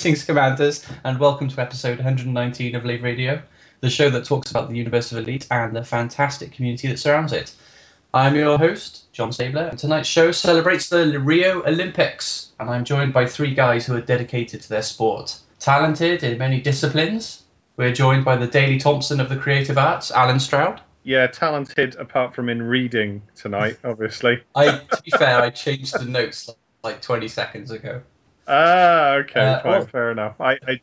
Greetings, Commanders, and welcome to episode 119 of Lave Radio, the show that talks about the universe of Elite and the fantastic community that surrounds it. I'm your host, John Stabler, and tonight's show celebrates the Rio Olympics, and I'm joined by three guys who are dedicated to their sport. Talented in many disciplines, we're joined by the Daley Thompson of the creative arts, Alan Stroud. Yeah, talented apart from in reading tonight, obviously. I, to be fair, I changed the notes like 20 seconds ago. Ah, okay, Uh, fine, well- fair enough. I, I,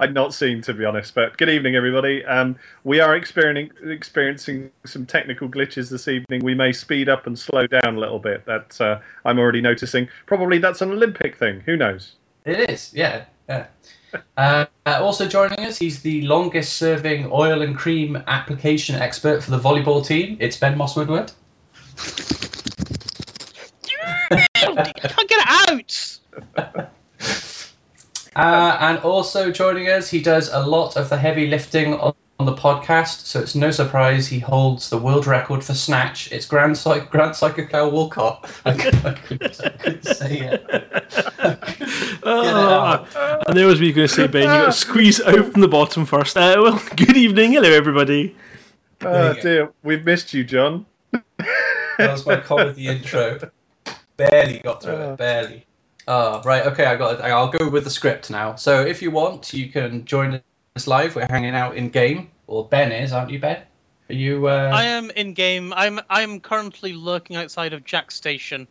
I'd not seen, to be honest. But good evening, everybody. Um, we are experiencing experiencing some technical glitches this evening. We may speed up and slow down a little bit. That uh, I'm already noticing. Probably that's an Olympic thing. Who knows? It is, yeah, yeah. Uh, uh, also joining us, he's the longest-serving oil and cream application expert for the volleyball team. It's Ben Moss Woodward. I can't get it out. Uh, and also joining us, he does a lot of the heavy lifting on, on the podcast, so it's no surprise he holds the world record for snatch. It's Grant, Psych- Grant Psycho Walcott. I couldn't, I couldn't, I couldn't say it. Oh, I knew I was going to say, Ben, you got to squeeze it out from the bottom first. Uh, well, good evening. Hello, everybody. Oh you go. dear, we've missed you, John. That was my comedy intro. Barely got through it, barely. Oh, right, okay, I got it. I'll go with the script now. So if you want, you can join us live. We're hanging out in game. Or Ben is, aren't you, Ben? Are you. Uh... I am in game. I'm I'm currently lurking outside of Jaques station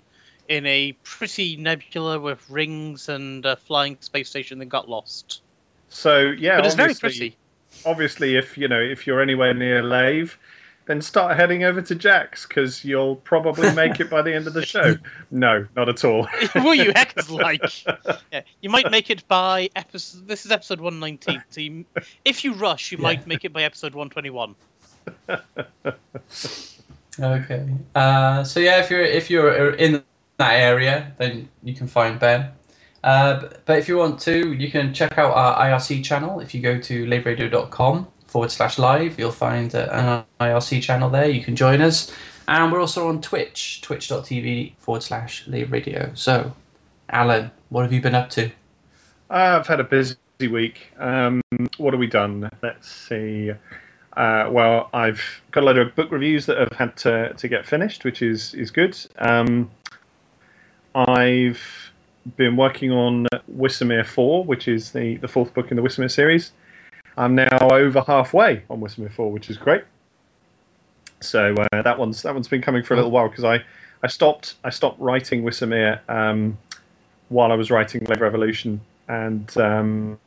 in a pretty nebula with rings and a flying space station that got lost. So yeah, But it's very pretty. obviously if you know if you're anywhere near Lave, then start heading over to Jaques because you'll probably make it by the end of the show. No, not at all. what you heck's like? Yeah, you might make it by episode. This is episode 119. So you, if you rush, you Yeah. might make it by episode 121. Okay. Uh, so yeah, if you're if you're in that area, then you can find Ben. Uh, but, but if you want to, you can check out our IRC channel. If you go to laveradio.com forward slash live, you'll find uh, an IRC channel there. You can join us. And we're also on Twitch, twitch.tv forward slash lave radio. So, Alan, what have you been up to? I've had a busy week. Um, what have we done? Let's see. Uh, well, I've got a load of book reviews that I've had to, to get finished, which is is good. Um, I've been working on Wissamere Four, which is the, the fourth book in the Wissamere series. I'm now over halfway on Wissamere Four, which is great. So uh, that one's that one's been coming for a little while because I, I stopped I stopped writing Wissamere um, while I was writing Lave Revolution and um,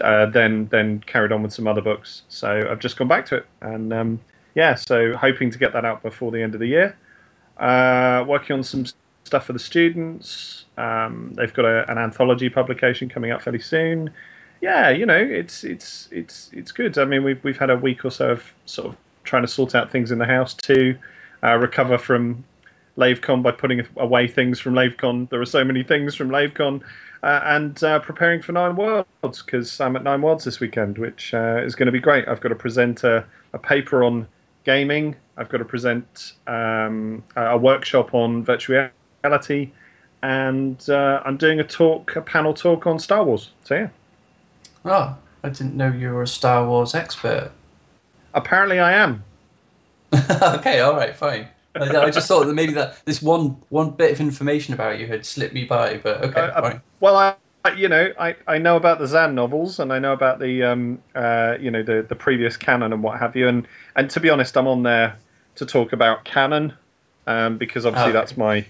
uh, then then carried on with some other books. So I've just gone back to it, and um, yeah, so hoping to get that out before the end of the year. Uh, working on some stuff for the students. Um, they've got a, an anthology publication coming out fairly soon. Yeah, you know, it's it's it's it's good. I mean, we've we've had a week or so of sort of trying to sort out things in the house to uh, recover from LaveCon by putting away things from LaveCon. There are so many things from LaveCon, uh, and uh, preparing for Nine Worlds because I'm at Nine Worlds this weekend, which uh, is going to be great. I've got to present a, a paper on gaming. I've got to present um, a workshop on virtual reality, and uh, I'm doing a talk, a panel talk on Star Wars. So yeah, Oh, I didn't know you were a Star Wars expert. apparently I am. okay, all right, fine. I, I just thought that maybe that this one one bit of information about you had slipped me by, but okay, Uh, uh, fine. Well, I, I- you know, I, I know about the Zahn novels, and I know about the um, uh, you know the the previous canon and what have you, and and to be honest, I'm on there to talk about canon, um, because obviously Okay. that's my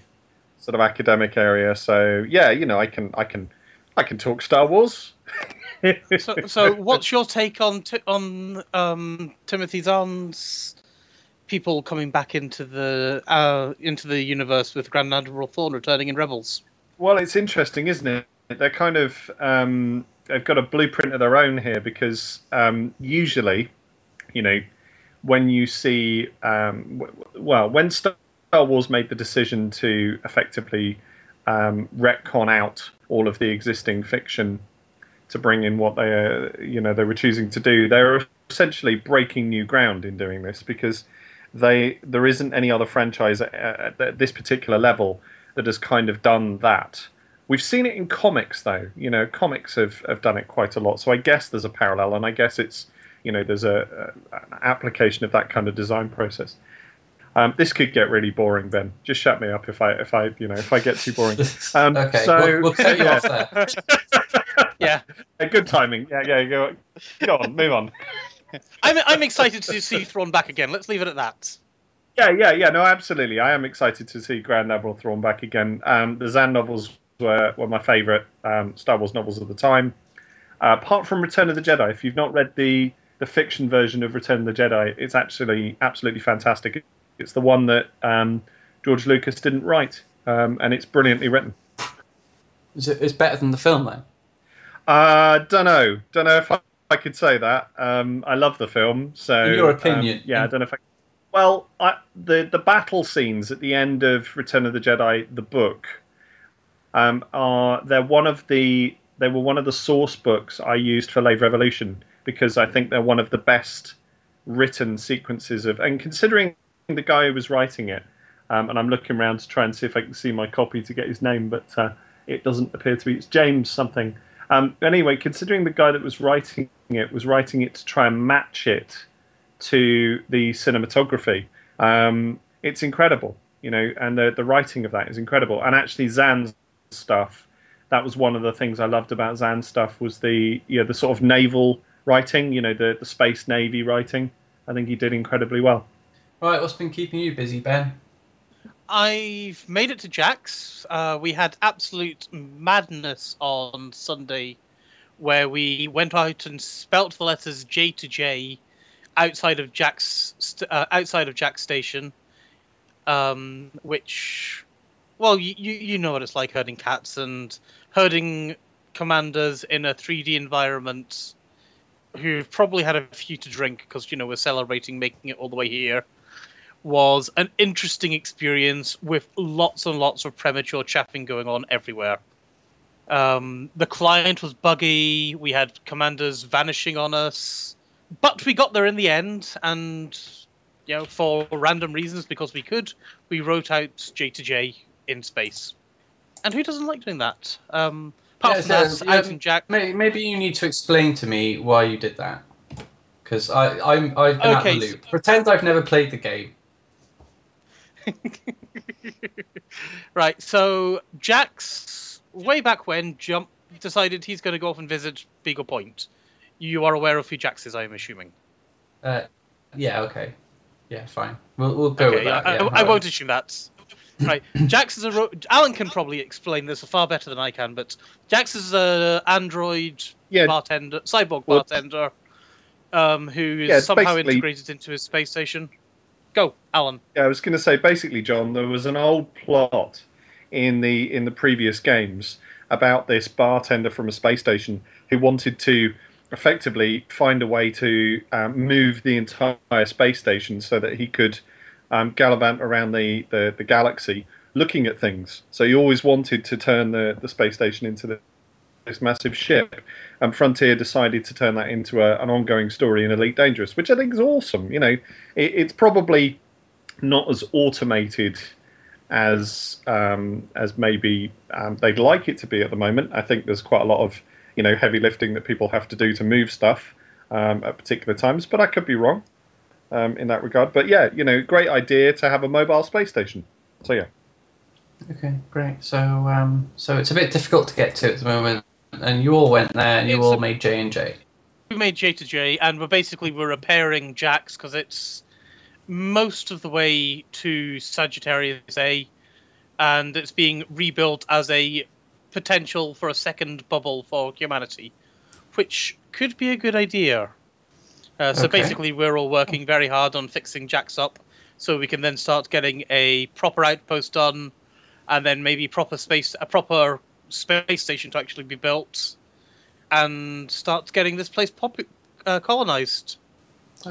sort of academic area. So yeah, you know, I can I can I can talk Star Wars. So, so what's your take on t- on um, Timothy Zahn's people coming back into the uh, into the universe with Grand Admiral Thrawn returning in Rebels? Well, it's interesting, isn't it? They're kind of um, they've got a blueprint of their own here because um, usually, you know, when you see um, w- well, when Star Wars made the decision to effectively um, retcon out all of the existing fiction to bring in what they uh, you know they were choosing to do, they were essentially breaking new ground in doing this because they there isn't any other franchise at, at this particular level that has kind of done that. We've seen it in comics, though. You know, comics have, have done it quite a lot. So I guess there's a parallel, and I guess it's you know there's a, a an application of that kind of design process. Um, this could get really boring, Ben. Just shut me up if I if I you know if I get too boring. Um, okay, so we'll, we'll cut you off there. Yeah, good timing. Yeah, yeah. Go, go on, move on. I'm I'm excited to see Thrawn back again. Let's leave it at that. Yeah, yeah, yeah. No, absolutely. I am excited to see Grand Admiral Thrawn back again. Um, the Zahn novels were, were my favourite um, Star Wars novels of the time. Uh, apart from Return of the Jedi, if you've not read the the fiction version of Return of the Jedi, it's actually absolutely fantastic. It's the one that um, George Lucas didn't write, um, and it's brilliantly written. Is it, it's better than the film then. Uh, don't know. Don't know if I, I could say that. Um, I love the film, so In your um, opinion, yeah, I don't know if I. Well, I, the the battle scenes at the end of Return of the Jedi, the book, um, are they're one of the they were one of the source books I used for Lave Revolution because I think they're one of the best written sequences of and considering the guy who was writing it, um, and I'm looking around to try and see if I can see my copy to get his name, but uh, it doesn't appear to be. It's James something. Um, anyway, considering the guy that was writing it was writing it to try and match it to the cinematography, um, it's incredible, you know, and the the writing of that is incredible. And actually, Zahn's stuff, that was one of the things I loved about Zahn's stuff was the you know the sort of naval writing, you know, the the space navy writing. I think he did incredibly well. Right, what's been keeping you busy, Ben? I've made it to Jaques. Uh, we had absolute madness on Sunday, where we went out and spelt the letters J to J outside of Jaques st- uh, outside of Jaques station, um, which, well, you, you know what it's like herding cats and herding commanders in a 3D environment who've probably had a few to drink because you know we're celebrating making it all the way here was an interesting experience with lots and lots of premature chaffing going on everywhere. Um, the client was buggy. We had commanders vanishing on us, but we got there in the end. And you know, for random reasons, because we could, we wrote out J to J in space. And who doesn't like doing that? Um, apart Yeah, from so, that, out um, Jack. Maybe you need to explain to me why you did that. Because I'm I've been out Okay, the loop. Pretend I've never played the game. Right, so Jaques, way back when, jump decided he's going to go off and visit Beagle Point. You are aware of who Jaques is, I'm assuming. Uh, yeah, okay. Yeah, fine. We'll we'll go okay, with that. I, yeah, I alright. won't assume that. Right, Jaques is a. Ro- Alan can probably explain this far better than I can, but Jax is a android Yeah. bartender, cyborg Well- bartender, um, who is Yeah, somehow basically- integrated into his space station. Go, Alan. Yeah, I was going to say basically, John, there was an old plot in the in the previous games about this bartender from a space station who wanted to effectively find a way to um, move the entire space station so that he could um, gallivant around the, the, the galaxy looking at things. So he always wanted to turn the, the space station into the, this massive ship. And Frontier decided to turn that into a, an ongoing story in Elite Dangerous, which I think is awesome. You know, it, it's probably not as automated as um, as maybe um, they'd like it to be at the moment. I think there's quite a lot of you know heavy lifting that people have to do to move stuff um, at particular times, but I could be wrong um, in that regard. But yeah, you know, great idea to have a mobile space station. So yeah, Okay, great. So um, so it's a bit difficult to get to at the moment, and you all went there and you It's all a- made J and J. we made J to J, and we're basically we're repairing Jaques because it's most of the way to Sagittarius A, and it's being rebuilt as a potential for a second bubble for humanity, which could be a good idea. Uh, so Okay. basically, we're all working very hard on fixing Jaques up, so we can then start getting a proper outpost done, and then maybe proper space, a proper space station to actually be built and start getting this place pop- uh, colonized.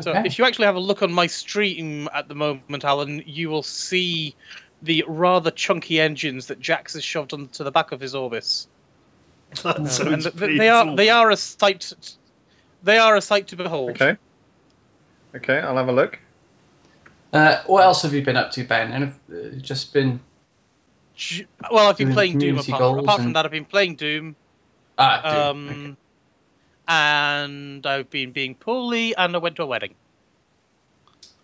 So if you actually have a look on my stream at the moment, Alan, you will see the rather chunky engines that Jaques has shoved onto the back of his Orbis. That and sounds th- th- they are they are a sight. They are a sight to behold. okay, okay, I'll have a look. Uh, what else have you been up to, Ben? And have uh, just been J- Well, I've been Doing playing Doom. community Apart, goals apart from and- that, I've been playing Doom. Ah, dude, Um, okay. and I've been being poorly, and I went to a wedding.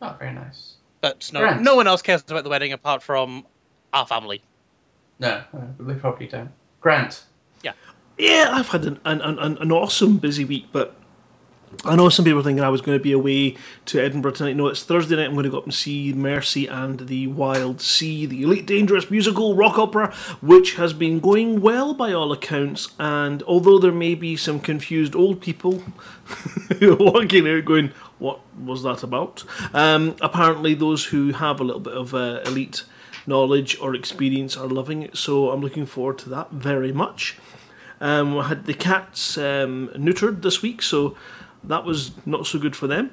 Oh, very nice. But no, Grant. no one else cares about the wedding apart from our family. No, uh, we probably don't. Grant. Yeah. Yeah, I've had an, an, an, an awesome busy week, but I know some people are thinking I was going to be away to Edinburgh tonight. No, it's Thursday night. I'm going to go up and see Mercy and the Wild Sea, the Elite Dangerous musical rock opera, which has been going well by all accounts. And although there may be some confused old people walking out going, What was that about? Um, apparently, those who have a little bit of uh, elite knowledge or experience are loving it. So I'm looking forward to that very much. Um, I had the cats um, neutered this week, so that was not so good for them.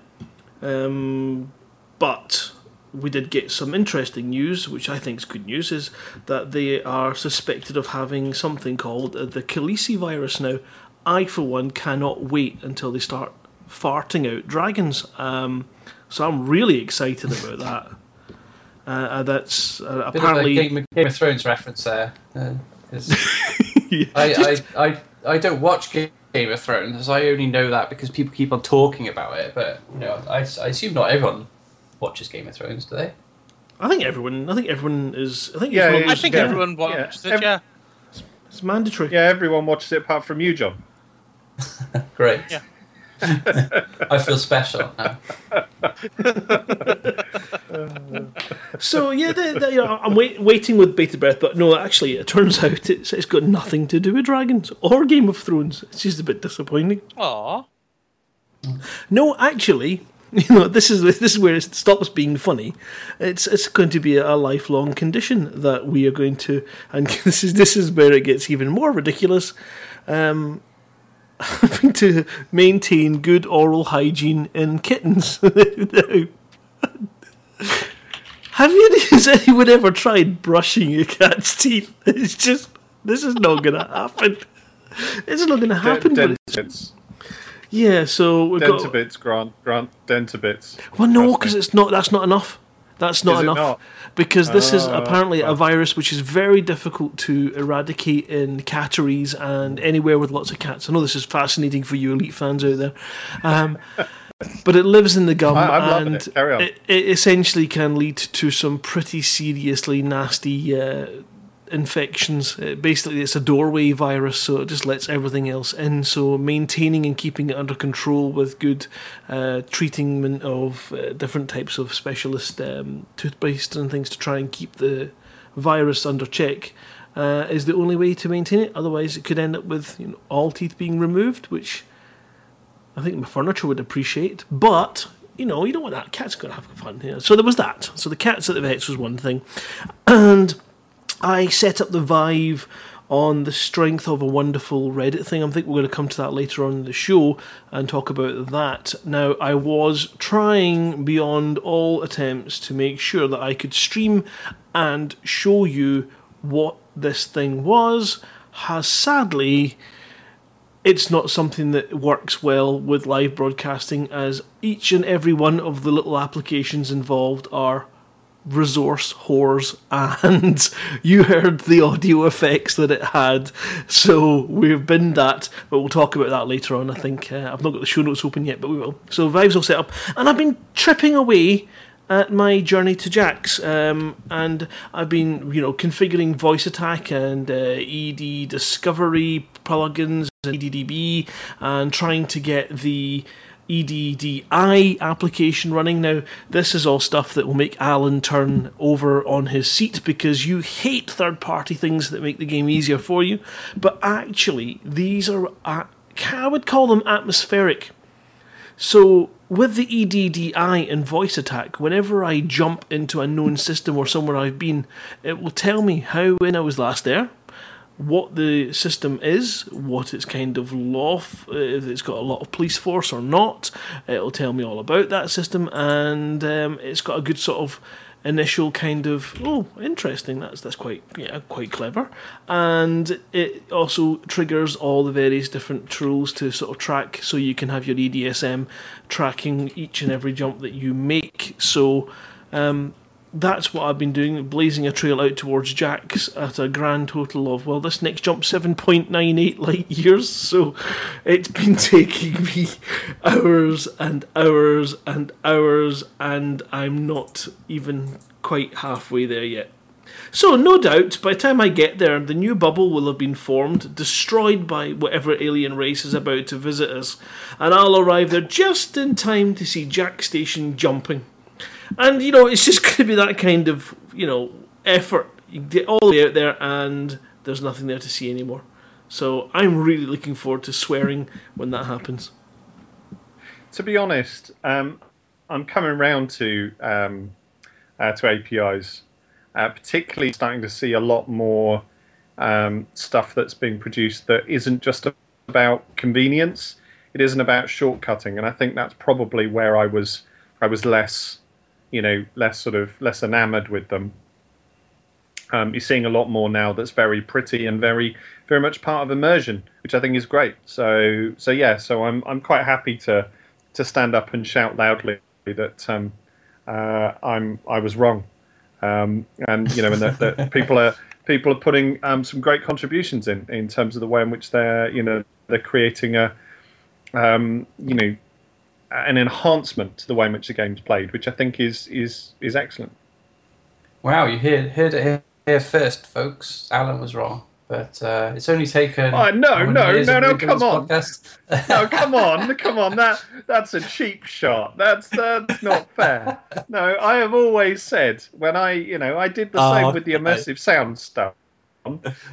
Um, but we did get some interesting news, which I think is good news, is that they are suspected of having something called the Khaleesi virus now. I, for one, cannot wait until they start farting out dragons. Um, so I'm really excited about that. Uh, uh, that's uh, apparently. Game of, Game of Thrones reference there. Uh, I, just- I, I, I don't watch Ga- Game of Thrones. I only know that because people keep on talking about it. But you know, I, I assume not everyone watches Game of Thrones, do they? I think everyone. I think everyone is. I think Yeah, it's, one of it I think yeah. everyone watches Yeah. it. Yeah. it's mandatory. Yeah, everyone watches it apart from you, John. Great. Yeah. I feel special now. So yeah, the, the, you know, I'm wait, waiting with bated breath, but no, actually, it turns out it's, it's got nothing to do with dragons or Game of Thrones. It's just a bit disappointing. Aw. No, actually, you know, this is this is where it stops being funny. It's it's going to be a lifelong condition that we are going to, and this is this is where it gets even more ridiculous. Um, having to maintain good oral hygiene in kittens. Now, Have you? Has anyone ever tried brushing your cat's teeth? It's just this is not going to happen. It's not going to happen. Dentabits. yeah, so we've got. Dentabits, Grant. Grant, Dentabits. Well, no, because it's not. That's not enough. That's not enough. not? Because this is Ah, apparently a virus which is very difficult to eradicate in catteries and anywhere with lots of cats. I know this is fascinating for you elite fans out there, um, but it lives in the gum I- and it. It, it essentially can lead to some pretty seriously nasty uh, infections. Uh, basically, it's a doorway virus, so it just lets everything else in. So maintaining and keeping it under control with good uh, treatment of uh, different types of specialist um, toothpaste and things to try and keep the virus under check. Uh, is the only way to maintain it. Otherwise, it could end up with you know, all teeth being removed, which I think my furniture would appreciate. But you know, you don't want that. Cat's got to have fun here. So there was that. So the cats at the vets was one thing, and I set up the Vive on the strength of a wonderful Reddit thing. I think we're going to come to that later on in the show and talk about that. Now, I was trying beyond all attempts to make sure that I could stream and show you what this thing was. Has sadly it's not something that works well with live broadcasting as each and every one of the little applications involved are resource whores and you heard the audio effects that it had. So we've binned that but we'll talk about that later on i think. Uh, i've not got the show notes open yet but we will. So vibes all set up. And i've been tripping away at my journey to Jaques, um, and I've been, you know, configuring VoiceAttack and uh, ED discovery plugins and EDDB, and trying to get the EDDI application running. Now, this is all stuff that will make Alan turn over on his seat because you hate third-party things that make the game easier for you. But actually, these are, I would call them atmospheric. So with the EDDI and VoiceAttack, whenever I jump into a known system or somewhere I've been, it will tell me how when I was last there, what the system is, what its kind of law, f- uh, if it's got a lot of police force or not. It'll tell me all about that system, and um, it's got a good sort of initial kind of oh interesting that's that's quite yeah quite clever and it also triggers all the various different tools to sort of track so you can have your EDSM tracking each and every jump that you make so um, that's what I've been doing, blazing a trail out towards Jaques at a grand total of, well, this next jump 7.98 light years. So it's been taking me hours and hours and hours, and I'm not even quite halfway there yet. So, no doubt, by the time I get there, the new bubble will have been formed, destroyed by whatever alien race is about to visit us, and I'll arrive there just in time to see Jaques Station jumping. And, you know, it's just going to be that kind of, you know, effort. You get all the way out there, and there's nothing there to see anymore. So, I'm really looking forward to swearing when that happens. To be honest, um, I'm coming round to um, uh, to APIs uh, particularly starting to see a lot more um, stuff that's being produced that isn't just about convenience. It isn't about shortcutting, and I think that's probably where I was. I was less, you know, less sort of less enamored with them. Um, you're seeing a lot more now that's very pretty and very, very much part of immersion, which I think is great. So, so yeah, so I'm I'm quite happy to to stand up and shout loudly that um, uh, I'm I was wrong um, and you know, and that, people are people are putting um, some great contributions in in terms of the way in which they're you know they're creating a um, you know an enhancement to the way in which the game's played, which I think is is is excellent. Wow, you heard heard it here first, folks. Alan was wrong but uh, it's only taken. Oh no, no, no, no! Come on, no, come on, come on! That that's a cheap shot. That's that's not fair. No, I have always said when I, you know, I did the oh, same with the immersive sound stuff.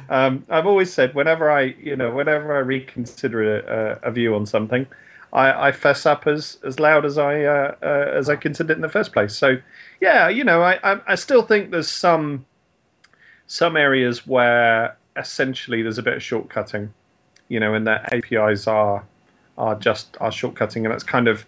Um, I've always said whenever I, you know, whenever I reconsider a, a view on something, I, I, fess up as, as loud as I uh, uh, as I considered it in the first place. So, yeah, you know, I, I, I still think there's some some areas where essentially there's a bit of shortcutting, you know, and that APIs are are just are shortcutting, and that's kind of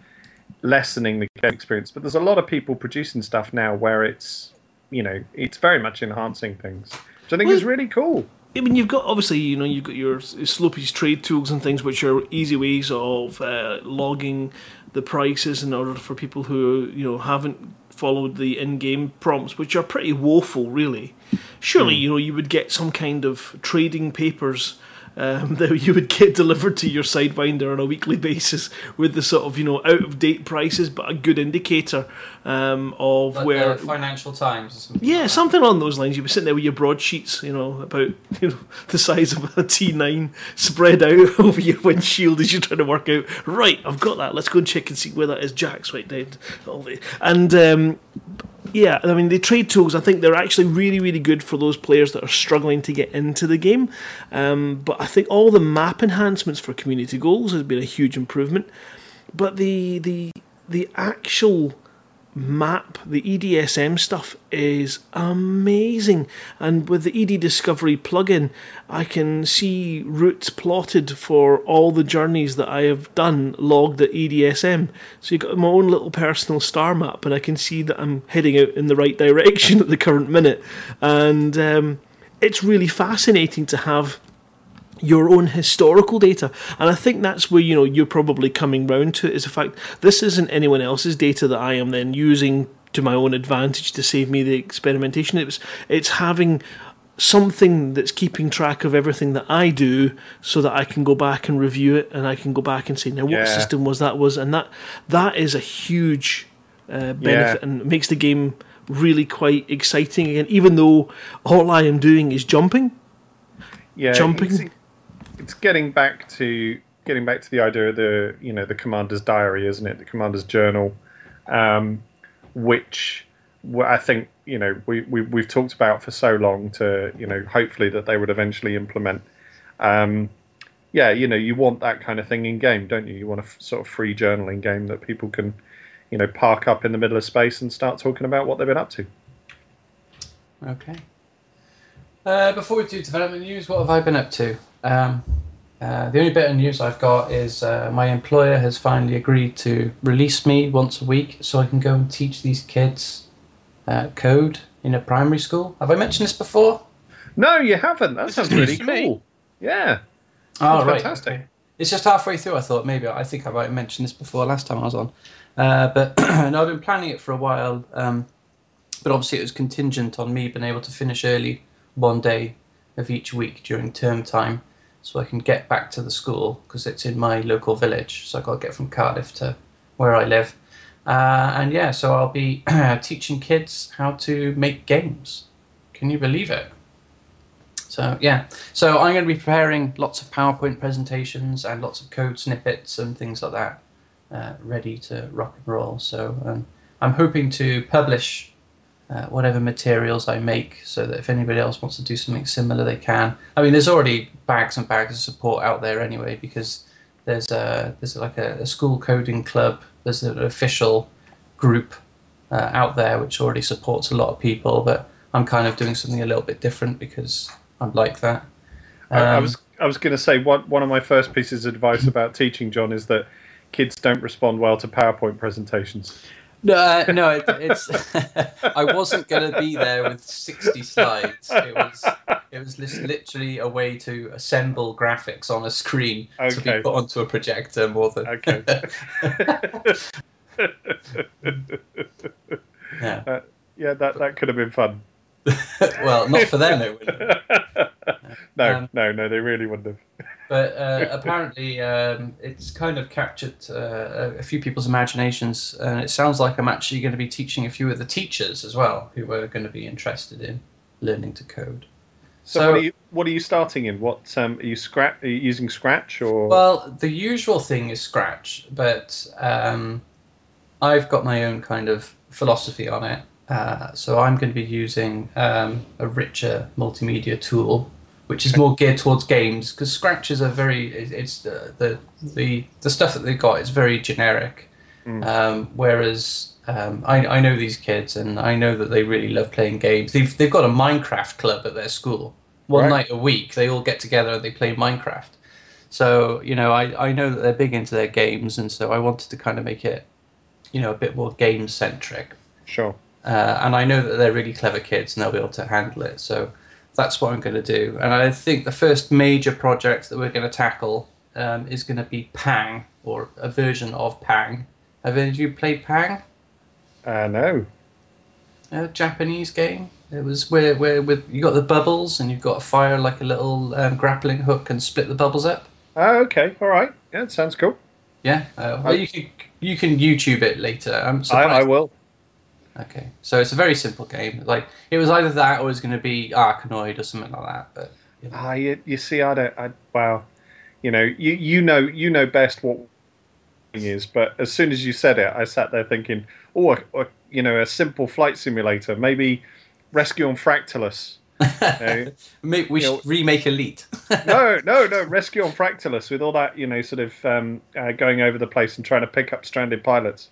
lessening the game experience. But there's a lot of people producing stuff now where it's you know it's very much enhancing things, which I think well, is really cool. I mean, you've got obviously, you know, you've got your Slopey's trade tools and things, which are easy ways of uh, logging the prices in order for people who you know haven't followed the in-game prompts, which are pretty woeful, really. Surely, mm. you know, you would get some kind of trading papers um, that you would get delivered to your sidewinder on a weekly basis with the sort of you know out of date prices, but a good indicator um, of like where Financial Times. Or something yeah, like something along those lines. You'd be sitting there with your broadsheets, you know, about you know the size of a T9 spread out over your windshield as you're trying to work out. Right, I've got that. Let's go and check and see where that is. Jaques right there, and um, yeah, I mean the trade tools. I think they're actually really, really good for those players that are struggling to get into the game. Um, but I think all the map enhancements for community goals has been a huge improvement. But the the the actual map, the EDSM stuff is amazing. And with the ED Discovery plugin, I can see routes plotted for all the journeys that I have done logged at EDSM. So you've got my own little personal star map, and I can see that I'm heading out in the right direction at the current minute. And um, it's really fascinating to have your own historical data. And I think that's where you know you're probably coming round to is the fact this isn't anyone else's data that I am then using to my own advantage to save me the experimentation. It's it's having something that's keeping track of everything that I do so that I can go back and review it and I can go back and say now what yeah. system was that was and that that is a huge uh, benefit yeah. and makes the game really quite exciting again even though all I am doing is jumping yeah jumping it's getting back to getting back to the idea of the you know the commander's diary, isn't it? The commander's journal, um, which I think you know we, we we've talked about for so long to you know hopefully that they would eventually implement. Um, yeah, you know you want that kind of thing in game, don't you? You want a f- sort of free journaling game that people can you know park up in the middle of space and start talking about what they've been up to. Okay. Uh, before we do development news, what have I been up to? Um, uh, the only bit of news I've got is uh, my employer has finally agreed to release me once a week so I can go and teach these kids uh, code in a primary school. Have I mentioned this before? No, you haven't. That sounds really cool. Yeah. Oh, right. Fantastic. Okay. It's just halfway through. I thought maybe I think I might have mentioned this before last time I was on. Uh, but no, I've been planning it for a while. Um, but obviously it was contingent on me being able to finish early one day of each week during term time, so I can get back to the school because it's in my local village. So I got to get from Cardiff to where I live, uh, and yeah, so I'll be teaching kids how to make games. Can you believe it? So yeah, so I'm going to be preparing lots of PowerPoint presentations and lots of code snippets and things like that, uh, ready to rock and roll. So um, I'm hoping to publish uh, whatever materials I make, so that if anybody else wants to do something similar, they can. I mean, there's already bags and bags of support out there anyway, because there's a there's like a, a school coding club. There's an official group uh, out there which already supports a lot of people, but I'm kind of doing something a little bit different because I'm like that. I, I Um, was I was going to say one one of my first pieces of advice about teaching, John, is that kids don't respond well to PowerPoint presentations. No, uh, no, it, it's. I wasn't going to be there with sixty slides. It was. It was literally a way to assemble graphics on a screen to be put onto a projector more than. Okay. yeah. yeah, that that could have been fun. well, not for them. It wouldn't. No, Um, no, no, they really wouldn't have. But uh, apparently, um, it's kind of captured uh, a- few people's imaginations, and it sounds like I'm actually going to be teaching a few of the teachers as well, who are going to be interested in learning to code. So, So- what are you what are you starting in? What um, are you scratch? Are you using Scratch or? Well, the usual thing is Scratch, but um, I've got my own kind of philosophy on it. Uh, so I'm going to be using um, a richer multimedia tool, which is more geared towards games, because Scratch is a very it's uh, the the the stuff that they've got is very generic. Mm. Um, whereas um, I, I know these kids, and I know that they really love playing games. They've they've got a Minecraft club at their school. One Right. night a week, they all get together and they play Minecraft. So you know, I, I know that they're big into their games, and so I wanted to kind of make it, you know, a bit more game centric. sure. Uh, and I know that they're really clever kids, and they'll be able to handle it. So that's what I'm going to do. And I think the first major project that we're going to tackle um, is going to be Pang, or a version of Pang. Have any of you played Pang? Uh, no. A Japanese game. It was where where with you got the bubbles and you've got to fire like a little um, grappling hook and split the bubbles up. Oh, okay. All right. Yeah, sounds cool. Yeah. Uh, well, you can you can YouTube it later. I'm I. I will. Okay. So it's a very simple game. Like it was either that or it was going to be Arkanoid or something like that. But you know. Ah, you, you see, I don't. I, wow. You know, you you know you know best what is, but as soon as you said it, I sat there thinking, oh, a, a, you know, a simple flight simulator, maybe Rescue on Fractalus. know, we you should know- remake Elite. no, no, no, Rescue on Fractalus with all that, you know, sort of um, uh, going over the place and trying to pick up stranded pilots,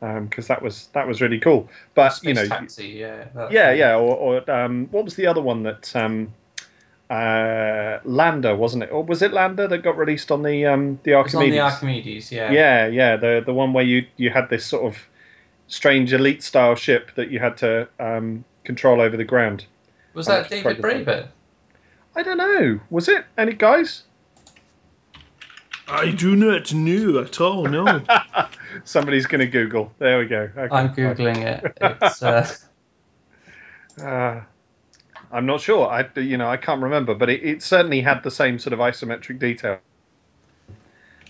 because that was that was really cool. But you know, Taxi, yeah. that- yeah, yeah, or, or um, what was the other one that um, uh, Lander wasn't it, or was it Lander that got released on the um, the was on Archimedes? the Archimedes, yeah. yeah, yeah, the the one where you you had this sort of strange elite style ship that you had to um, control over the ground. Was that David Braben? I don't know. Was it any guys? I do not know at all. No. Somebody's going to Google. There we go. Okay. I'm googling it. It's uh, Uh, I'm not sure. I you know I can't remember, but it, it certainly had the same sort of isometric detail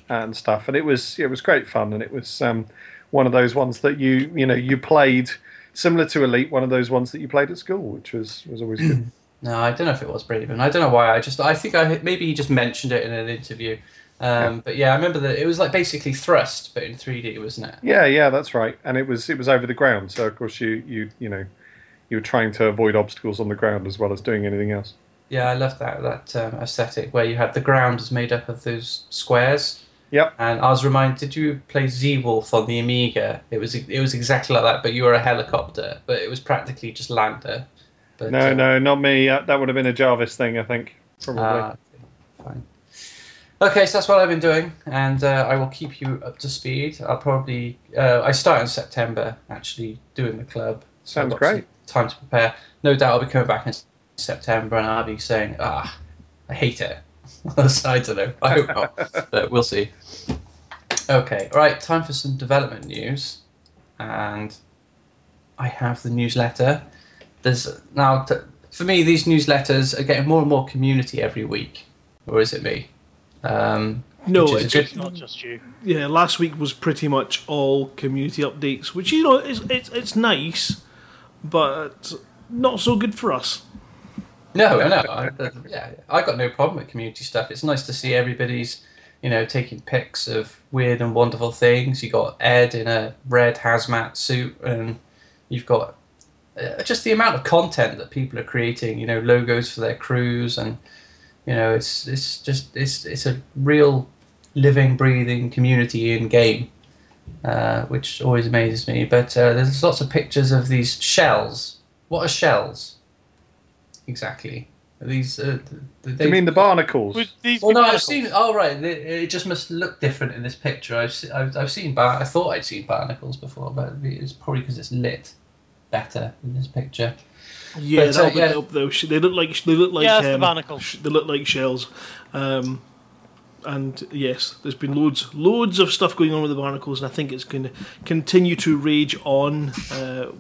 and stuff, and it was it was great fun, and it was um, one of those ones that you you know you played similar to Elite, one of those ones that you played at school, which was was always good. no, I don't know if it was Braben. I don't know why. I just I think I maybe he just mentioned it in an interview. Um, But yeah, I remember that it was like basically Thrust, but in 3D, wasn't it? yeah, yeah, that's right, and it was it was over the ground, so of course you you you know you were trying to avoid obstacles on the ground as well as doing anything else. Yeah, I love that that um, aesthetic where you had the ground is made up of those squares. Yep. And I was reminded, did you play Zeewolf on the Amiga? It was it was exactly like that, but you were a helicopter, but it was practically just lander. But, No, uh, no, not me. Uh, that would have been a Jarvis thing, I think. Probably. Ah, fine. Okay, so that's what I've been doing, and uh, I will keep you up to speed. I'll probably uh, I start in September actually doing the club. so Sounds great. Time to prepare. No doubt I'll be coming back in September, and I'll be saying, "Ah, I hate it." I don't know. I hope not, but we'll see. Okay, all right. Time for some development news, and I have the newsletter. There's now t- for me these newsletters are getting more and more community every week, or is it me? Um, No, it's good. It's not just you. yeah. Last week was pretty much all community updates, which you know is it's it's nice, but not so good for us. No, no, I, uh, yeah, I got no problem with community stuff. It's nice to see everybody's, you know, taking pics of weird and wonderful things. You got Ed in a red hazmat suit, and you've got uh, just the amount of content that people are creating. You know, logos for their crews, and you know, it's it's just it's it's a real living, breathing community in game, uh, which always amazes me. But uh, there's lots of pictures of these shells. What are shells? Exactly. Are These. Uh, they, you mean the barnacles? Would these Well, be no, I've seen. Oh, right. It, it just must look different in this picture. I've se- I've, I've seen. Bar- I thought I'd seen barnacles before, but it's probably because it's lit better in this picture. Yeah, But, uh, that would yeah. help though. They look like they look like Yeah, it's the um, barnacles. sh- They look like shells. Um, and yes, there's been loads, loads of stuff going on with the barnacles, and I think it's going to continue to rage on uh,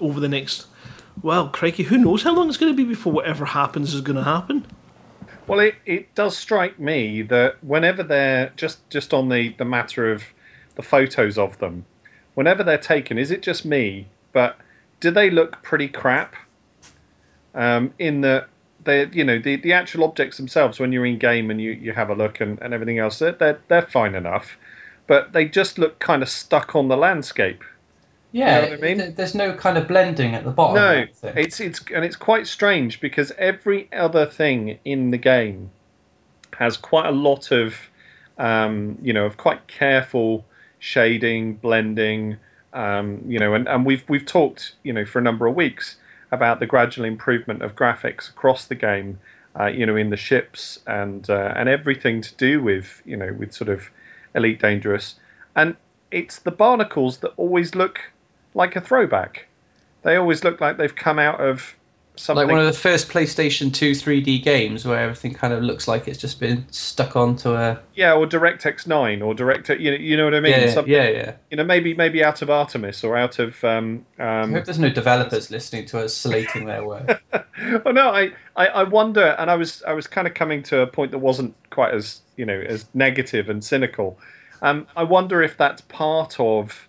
over the next. Well, crikey, who knows how long it's going to be before whatever happens is going to happen. Well, it, it does strike me that whenever they're just just on the, the matter of the photos of them, whenever they're taken, is it just me? But do they look pretty crap? Um, in that they, you know, the, the actual objects themselves, when you're in game and you, you have a look and, and everything else, they're, they're they're fine enough, but they just look kind of stuck on the landscape. Yeah, what I mean? th- there's no kind of blending at the bottom. No, I don't think. it's it's and it's quite strange because every other thing in the game has quite a lot of, um, you know, of quite careful shading, blending, um, you know, and, and we've we've talked, you know, for a number of weeks about the gradual improvement of graphics across the game, uh, you know, in the ships and uh, and everything to do with, you know, with sort of Elite Dangerous, and it's the barnacles that always look like a throwback. They always look like they've come out of something. like one of the first PlayStation 2 3D games where everything kind of looks like it's just been stuck onto a. yeah, or DirectX Nine, or Direct. You know, you know what I mean? Yeah, Something- yeah, yeah. You know, maybe maybe out of Artemis or out of. Um, I um, hope there's no developers listening to us slating their work. oh no, I, I, I wonder, and I was I was kind of coming to a point that wasn't quite as you know as negative and cynical. Um, I wonder if that's part of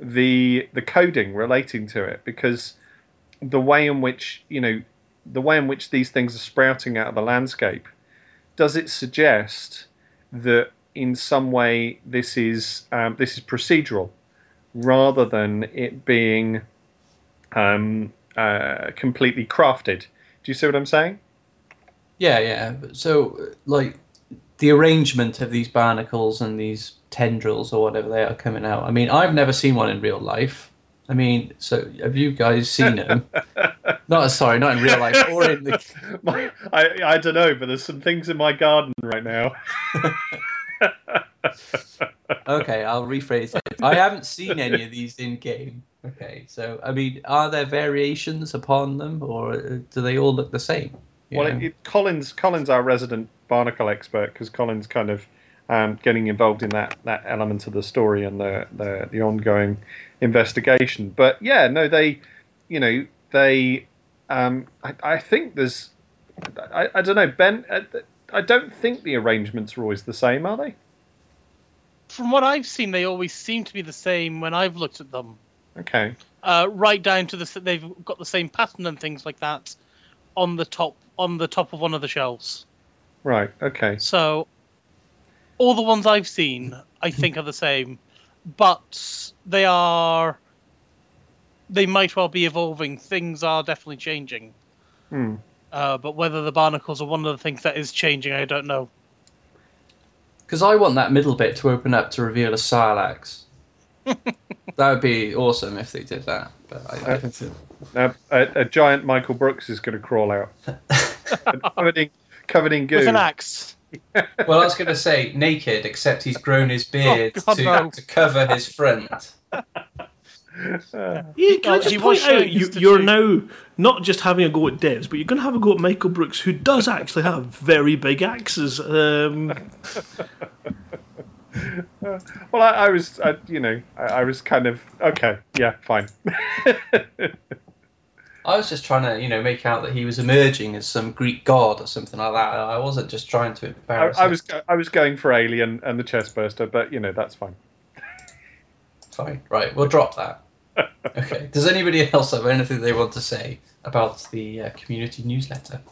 the the coding relating to it because the way in which you know the way in which these things are sprouting out of the landscape does it suggest that in some way this is um, this is procedural rather than it being um, uh, completely crafted. Do you see what I'm saying? Yeah, yeah. So, like, the arrangement of these barnacles and these tendrils or whatever they are coming out. I mean, I've never seen one in real life. I mean, so have you guys seen them? not sorry, not in real life or in the. My, I I don't know, but there's some things in my garden right now. Okay, I'll rephrase it. I haven't seen any of these in game. Okay, so I mean, are there variations upon them, or do they all look the same? Well, it, it, Collins Collins our resident barnacle expert because Collins kind of um, getting involved in that that element of the story and the the, the ongoing investigation. But yeah, no, they, you know, they. Um, I, I think there's. I, I don't know, Ben. uh, I don't think the arrangements are always the same, are they? From what I've seen, they always seem to be the same when I've looked at them. Okay. Uh, right down to the they've got the same pattern and things like that on the top on the top of one of the shelves. Right. Okay. So all the ones I've seen, I think, are the same, but they are. They might well be evolving. Things are definitely changing. Hmm. Uh, but whether the barnacles are one of the things that is changing, I don't know. Because I want that middle bit to open up to reveal a Sarlacc. that would be awesome if they did that. But I, I don't. Now, a, a giant Michael Brookes is going to crawl out, covered in covered in goo. With an axe. Well, I was going to say naked, except he's grown his beard Oh, God, to, no. to cover his front. Yeah, can No, I just point out you, you're now not just having a go at devs, but you're going to have a go at Michael Brookes, who does actually have very big axes. Um, well, I, I was, I, you know, I, I was kind of okay. Yeah, fine. I was just trying to, you know, make out that he was emerging as some Greek god or something like that. I wasn't just trying to I, embarrass. I him. was, I was going for Alien and the chestburster, but you know, that's fine. fine. Right, we'll drop that. Okay. Does anybody else have anything they want to say about the uh, community newsletter?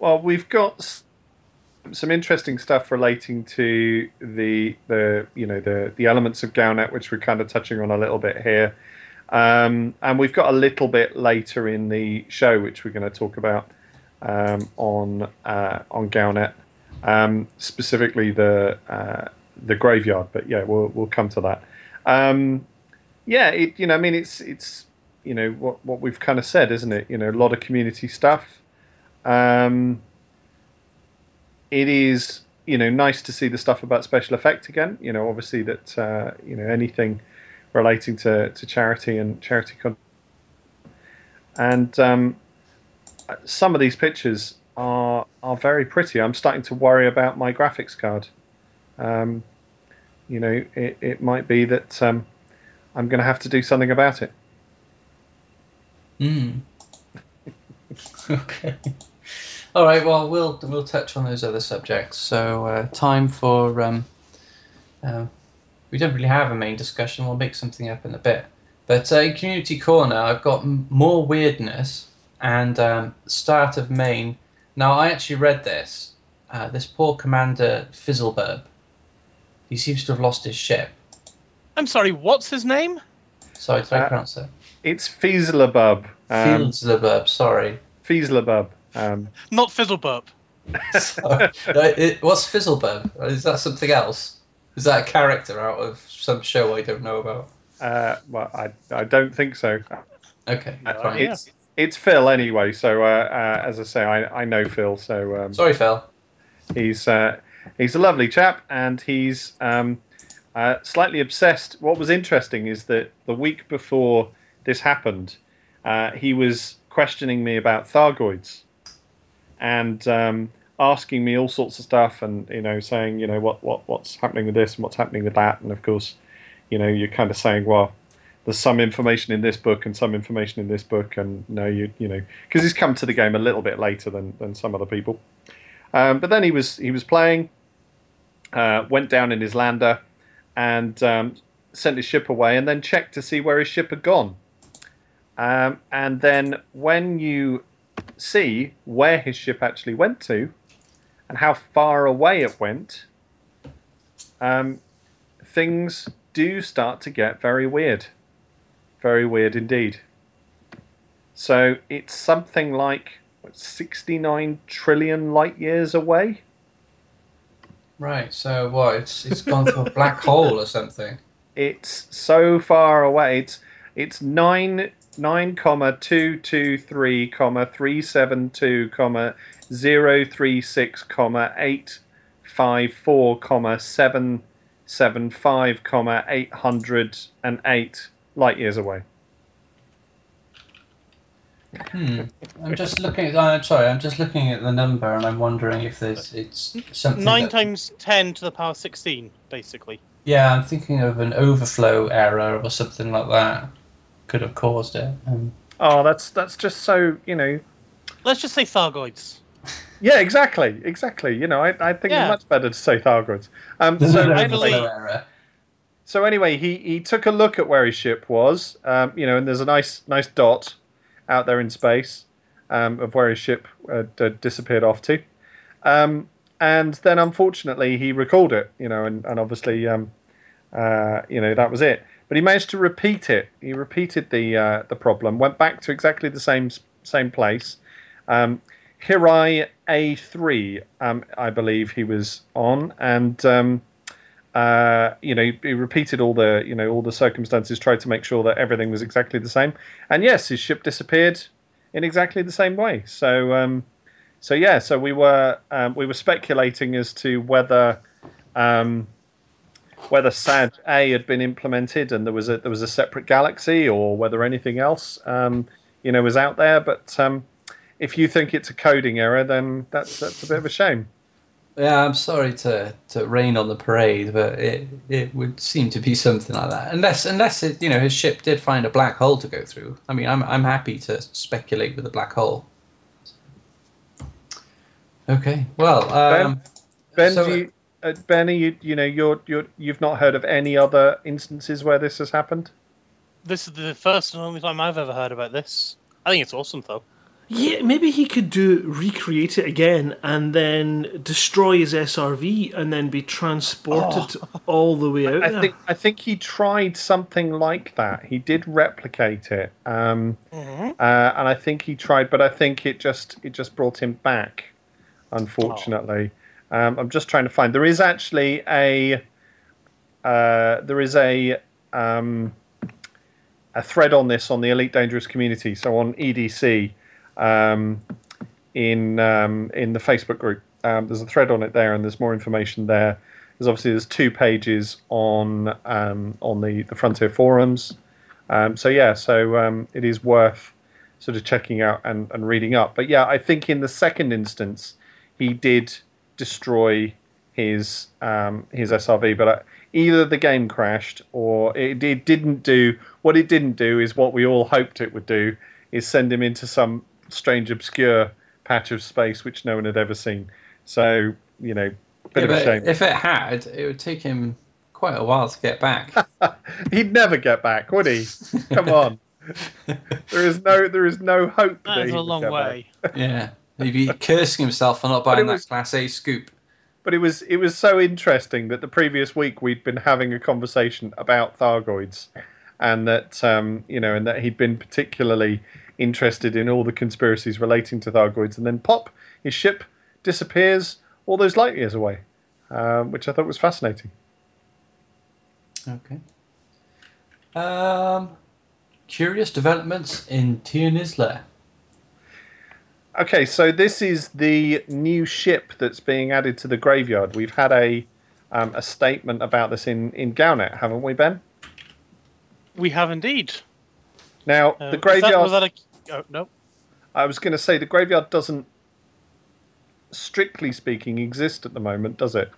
Well, we've got some interesting stuff relating to the the you know the the elements of Galnet, which we're kind of touching on a little bit here, um, and we've got a little bit later in the show, which we're going to talk about um, on uh, on Galnet, um, specifically the uh, the graveyard. But yeah, we'll we'll come to that. Um, yeah, it you know I mean it's it's you know what what we've kind of said, isn't it? You know, a lot of community stuff. Um, it is you know nice to see the stuff about special effect again. You know, obviously that uh, you know anything relating to, to charity and charity con- and um, some of these pictures are are very pretty. I'm starting to worry about my graphics card. Um, you know, it, it might be that um, I'm going to have to do something about it. Hmm. okay. All right. Well, we'll we'll touch on those other subjects. So, uh, time for um, uh, we don't really have a main discussion. We'll make something up in a bit. But uh, in community corner, I've got m- more weirdness and um, start of main. Now, I actually read this. Uh, this poor commander Fizzleburb. He seems to have lost his ship. I'm sorry, what's his name? Sorry, did I Uh, pronounce it? It's Fizzlebub. Um, Fizzleburb. Sorry. Fizzlebub. Um, Not Fizzlebub. Sorry. No, it, what's Fizzlebub? Is that something else? Is that a character out of some show I don't know about? uh, well, I, I don't think so. Okay, Uh, fine. it's it's Phil anyway. So uh, uh, as I say, I, I know Phil. So um, Sorry, Phil. he's uh, he's a lovely chap, and he's um, uh, slightly obsessed. What was interesting is that the week before this happened, uh, he was questioning me about Thargoids, and um, asking me all sorts of stuff, and you know, saying you know what what what's happening with this and what's happening with that, and of course, you know, you're kind of saying, well, there's some information in this book and some information in this book, and no, you you know, because he's come to the game a little bit later than than some other people. Um, but then he was he was playing, uh, went down in his lander, and um, sent his ship away, and then checked to see where his ship had gone. Um, and then when you see where his ship actually went to, and how far away it went, um, things do start to get very weird, very weird indeed. So it's something like what, 69 trillion light years away. Right. So what? It's it's gone through a black hole or something. It's so far away. It's it's nine nine comma two two three comma three seven two comma zero three six comma eight five four comma seven seven five comma eight hundred and eight light years away. Hmm. I'm just looking. At, I'm sorry. I'm just looking at the number, and I'm wondering if there's it's something. Nine that- times ten to the power sixteen, basically. Yeah, I'm thinking of an overflow error or something like that. Could have caused it. Um, Oh, that's that's just so you know. Let's just say Thargoids. Yeah, exactly, exactly. You know, I, I think Yeah. it's much better to say Thargoids. Um, so an I overflow believe- error. So anyway, he, he took a look at where his ship was, um, you know, and there's a nice nice dot out there in space um, of where his ship uh, d- disappeared off to, um, and then unfortunately he recalled it, you know, and, and obviously, um, uh, you know, that was it. But he managed to repeat it. He repeated the uh, the problem, went back to exactly the same same place. Um, Hirai A3, um, I believe he was on, and um, uh, you know, he repeated all the, you know, all the circumstances, tried to make sure that everything was exactly the same. And yes, his ship disappeared in exactly the same way. So, um, so yeah, so we were um, we were speculating as to whether um, whether SAD A had been implemented and there was a there was a separate galaxy, or whether anything else, um, you know, was out there. But if you think it's a coding error, then that's that's a bit of a shame. Yeah, I'm sorry to, to rain on the parade, but it it would seem to be something like that. Unless unless it, you know his ship did find a black hole to go through. I mean, I'm I'm happy to speculate with a black hole. Okay, well, um, Ben, so- do you, uh, Benny, you, you know, you're you're you've not heard of any other instances where this has happened. This is the first and only time I've ever heard about this. I think it's awesome, though. Yeah, maybe he could do recreate it again and then destroy his SRV and then be transported all the way out I there. think I think he tried something like that. He did replicate it, um, uh, and I think he tried, but I think it just it just brought him back. Unfortunately, um, I'm just trying to find. There is actually a uh, there is a um, a thread on this on the Elite Dangerous community. So on EDC um, in um, in the Facebook group. Um, there's a thread on it there, and there's more information there. There's obviously there's two pages on um, on the the Frontier forums. Um, so yeah, so it is worth sort of checking out and, and reading up. But yeah, I think in the second instance, he did destroy his um, his SRV, but uh, either the game crashed or it, it didn't do what it didn't do is what we all hoped it would do is send him into some strange obscure patch of space which no one had ever seen. So you know, bit yeah, of a shame. if it had, it would take him quite a while to get back. He'd never get back, would he? Come on. there is no there is no hope. that That is he a long get back. way. yeah, he'd be cursing himself for not But it buying that Class A scoop. But it was it was so interesting that the previous week we'd been having a conversation about Thargoids, and that um, you know, and that he'd been particularly interested in all the conspiracies relating to Thargoids, and then pop, his ship disappears all those light years away, um, which I thought was fascinating. Okay. Um, curious developments in Tierney's Lair. Okay, so this is the new ship that's being added to the graveyard. We've had a um, a statement about this in in Galnet, haven't we, Ben? We have indeed. Now Uh, the was that- graveyard. Was that, a? Oh, no. I was going to say the graveyard doesn't, strictly speaking, exist at the moment, does it?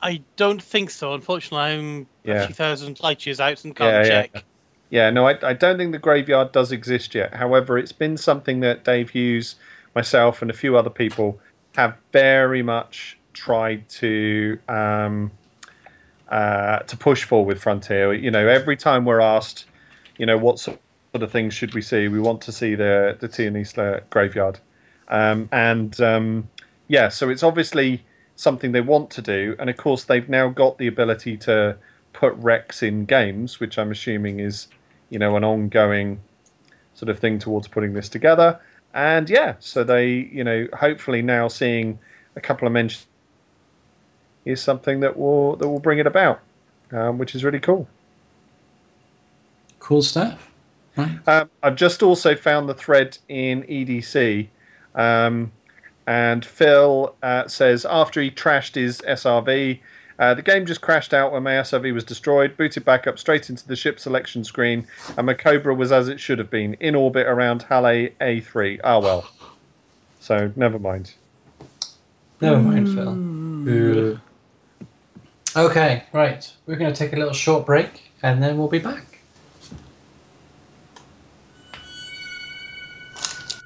I don't think so. Unfortunately, I'm Yeah. a few thousand light years out and can't yeah, check. Yeah, no, I, I don't think the graveyard does exist yet. However, it's been something that Dave Hughes, myself, and a few other people have very much tried to um, uh, to push for with Frontier. You know, every time we're asked, you know, what sort of things should we see, we want to see the the Tianisla graveyard, um, and um, yeah, so it's obviously something they want to do, and of course they've now got the ability to put wrecks in games, which I'm assuming is, you know, an ongoing sort of thing towards putting this together. And yeah, so they, you know, hopefully now seeing a couple of mentions is something that will that will bring it about, um, which is really cool. Cool stuff. Right. Um, I've just also found the thread in EDC, um, and Phil uh, says after he trashed his SRV, uh, the game just crashed out when my SRV was destroyed, booted back up straight into the ship selection screen, and my Cobra was as it should have been, in orbit around Halle A3. Ah well. So never mind. Never mind, Phil. Boo. Okay, right. We're going to take a little short break and then we'll be back.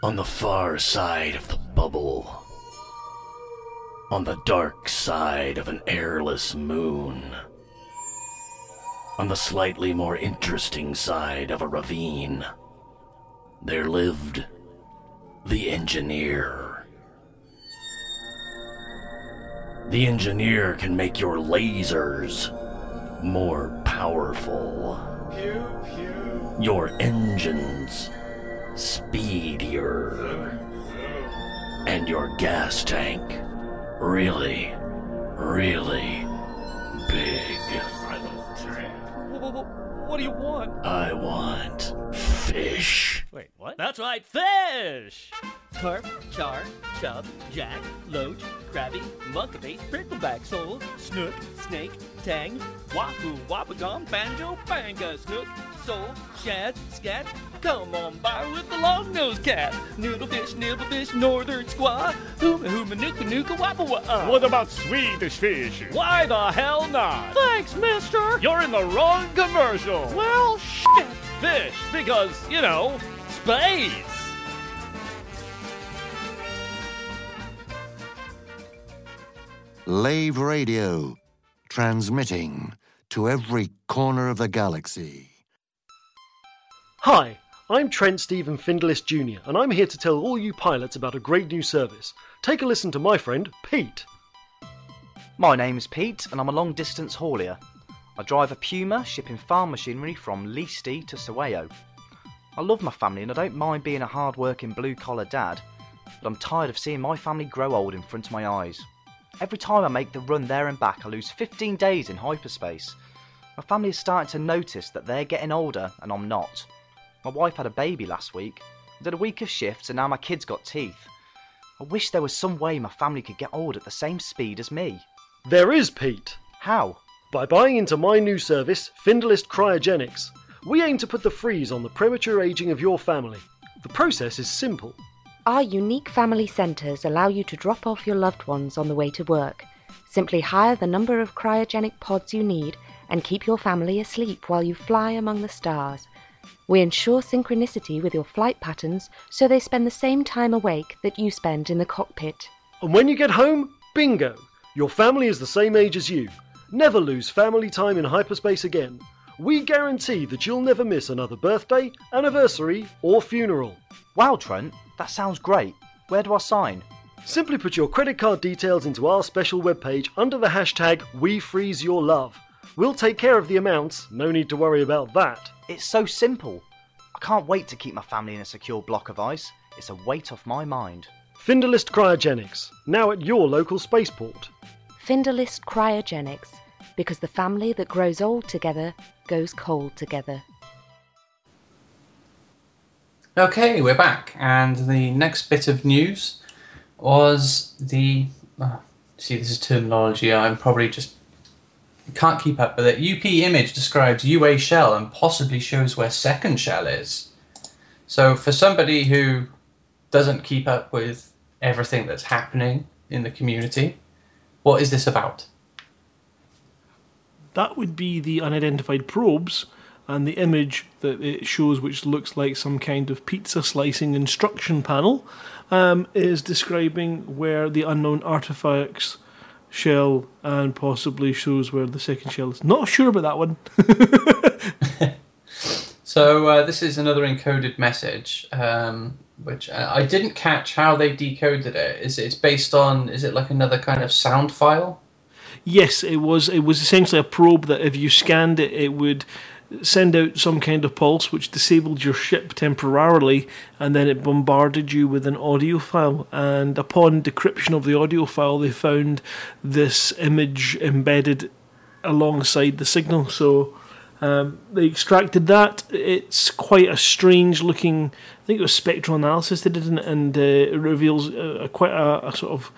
On the far side of the bubble. On the dark side of an airless moon. On the slightly more interesting side of a ravine. There lived the engineer. The engineer can make your lasers more powerful. Your engines speedier. And your gas tank really, really big. What do you want? I want fish. Wait, what? That's right, fish! Carp, char, chub, jack, loach, crabby, monkey prickleback sole, snook, snake, tang, wahoo, wapagong, banjo, banga, snook, sole, shad, scat, Come on by with the long nosed cat. Noodlefish, nibblefish, northern squaw. Hooma hooma nooka nooka wappa wah. What about Swedish fish? Why the hell not? Thanks, mister. You're in the wrong commercial. Well, shit. Fish, because, you know, space. Lave Radio, transmitting to every corner of the galaxy. Hi, I'm Trent Stephen Findless Jr., and I'm here to tell all you pilots about a great new service. Take a listen to my friend, Pete. My name's Pete, and I'm a long distance haulier. I drive a Puma shipping farm machinery from Leesti to Saweo. I love my family and I don't mind being a hard working blue collar dad, but I'm tired of seeing my family grow old in front of my eyes. Every time I make the run there and back, I lose 15 days in hyperspace. My family is starting to notice that they're getting older and I'm not. My wife had a baby last week, I did a week of shifts, and now my kid's got teeth. I wish there was some way my family could get old at the same speed as me. There is, Pete. How? By buying into my new service, Findlist Cryogenics. We aim to put the freeze on the premature aging of your family. The process is simple. Our unique family centres allow you to drop off your loved ones on the way to work. Simply hire the number of cryogenic pods you need and keep your family asleep while you fly among the stars. We ensure synchronicity with your flight patterns so they spend the same time awake that you spend in the cockpit. And when you get home, bingo! Your family is the same age as you. Never lose family time in hyperspace again. We guarantee that you'll never miss another birthday, anniversary, or funeral. Wow, Trent, that sounds great. Where do I sign? Simply put your credit card details into our special webpage under the hashtag WeFreezeYourLove. We'll take care of the amounts, no need to worry about that. It's so simple. I can't wait to keep my family in a secure block of ice. It's a weight off my mind. Finderlist Cryogenics, now at your local spaceport. Finderlist Cryogenics, because the family that grows old together goes cold together. Okay, we're back, and the next bit of news was the. Uh, see, this is terminology. I'm probably just can't keep up with it. UP image describes UA shell and possibly shows where second shell is. So, for somebody who doesn't keep up with everything that's happening in the community, what is this about? That would be the unidentified probes and the image that it shows, which looks like some kind of pizza slicing instruction panel, um, is describing where the unknown artifacts shell and possibly shows where the second shell is. Not sure about that one. so uh, this is another encoded message, um, which I didn't catch how they decoded it. Is it's based on? Is it like another kind of sound file? Yes, it was. It was essentially a probe that if you scanned it, it would send out some kind of pulse which disabled your ship temporarily and then it bombarded you with an audio file. And upon decryption of the audio file they found this image embedded alongside the signal. So um, they extracted that. It's quite a strange looking i think it was spectral analysis they did and, uh, it reveals a, quite a, a, sort of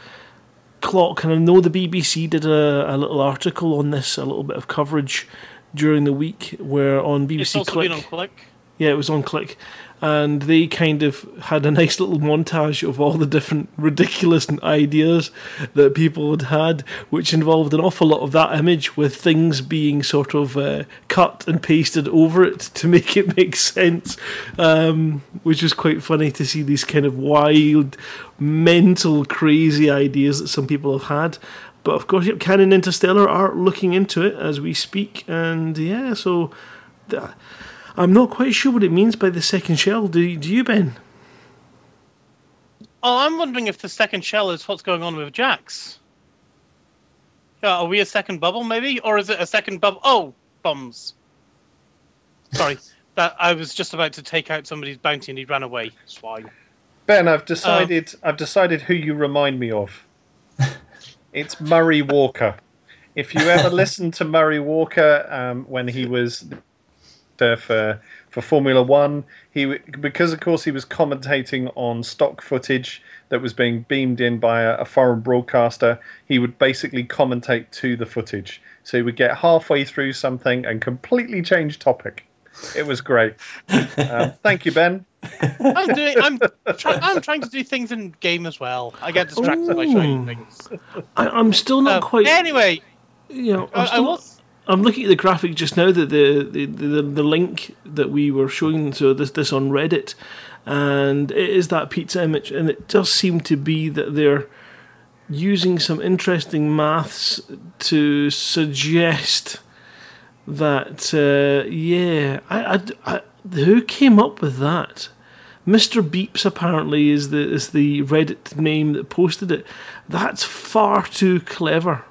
clock. And i know the bbc did a, a little article on this a little bit of coverage during the week where on BBC It's also Click. been on Click. Yeah, it was on Click. And they kind of had a nice little montage of all the different ridiculous ideas that people had had, which involved an awful lot of that image with things being sort of uh, cut and pasted over it to make it make sense, um, which was quite funny to see these kind of wild, mental, crazy ideas that some people have had. But of course, yep, Canonn Interstellar are looking into it as we speak, and yeah, so th- I'm not quite sure what it means by the second shell. Do do you, Ben? Oh, I'm wondering if the second shell is what's going on with Jaques. Yeah, are we a second bubble, maybe, or is it a second bubble? Oh, bombs. Sorry, that I was just about to take out somebody's bounty and he ran away. Swine. Ben, I've decided. Um, I've decided who you remind me of. It's Murray Walker. If you ever listened to Murray Walker um, when he was there for for Formula One, he because of course he was commentating on stock footage that was being beamed in by a, a foreign broadcaster. He would basically commentate to the footage, so he would get halfway through something and completely change topic. It was great. Um, thank you, Ben. I'm doing. I'm. Try, I'm trying to do things in game as well. I get distracted by showing things. I, I'm still not Um, quite. Anyway, you know, I- I'm, I still, was- I'm looking at the graphic just now that the the, the the link that we were showing so this this on Reddit, and it is that pizza image, and it does seem to be that they're using some interesting maths to suggest that uh, yeah, I, I, I who came up with that? Mr. Beeps apparently is the is the Reddit name that posted it. That's far too clever.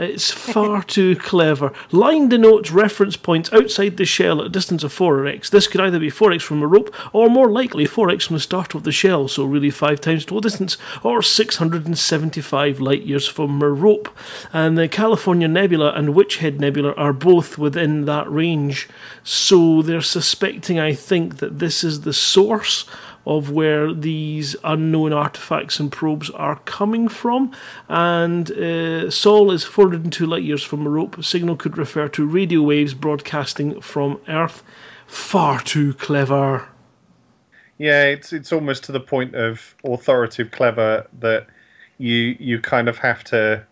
It's far too clever. Line denotes reference points outside the shell at a distance of 4x. This could either be 4x from Merope, or more likely 4x from the start of the shell, so really 5 times total distance, or 675 light years from Merope. And the California Nebula and Witch Head Nebula are both within that range, so they're suspecting, I think, that this is the source of where these unknown artifacts and probes are coming from. And uh, Sol is 402 light years from Merope. Signal could refer to radio waves broadcasting from Earth. Far too clever. Yeah, it's it's almost to the point of authoritative clever that you you kind of have to.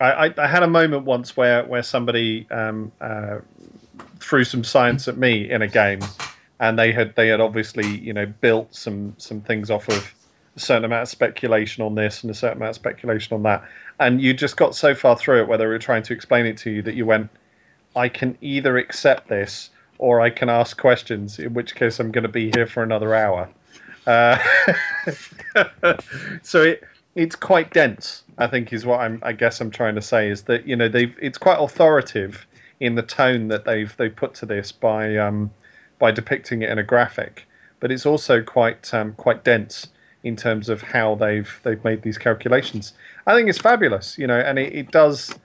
I, I, I had a moment once where where somebody um, uh, threw some science at me in a game, and they had they had obviously you know built some some things off of a certain amount of speculation on this and a certain amount of speculation on that, and you just got so far through it, whether they were trying to explain it to you, that you went, I can either accept this or I can ask questions, in which case I'm going to be here for another hour. Uh, so it it's quite dense. I think is what I'm. I guess I'm trying to say is that you know they've it's quite authoritative in the tone that they've they put to this by um, by depicting it in a graphic, but it's also quite um, quite dense in terms of how they've they've made these calculations. I think it's fabulous, you know, and it, it does,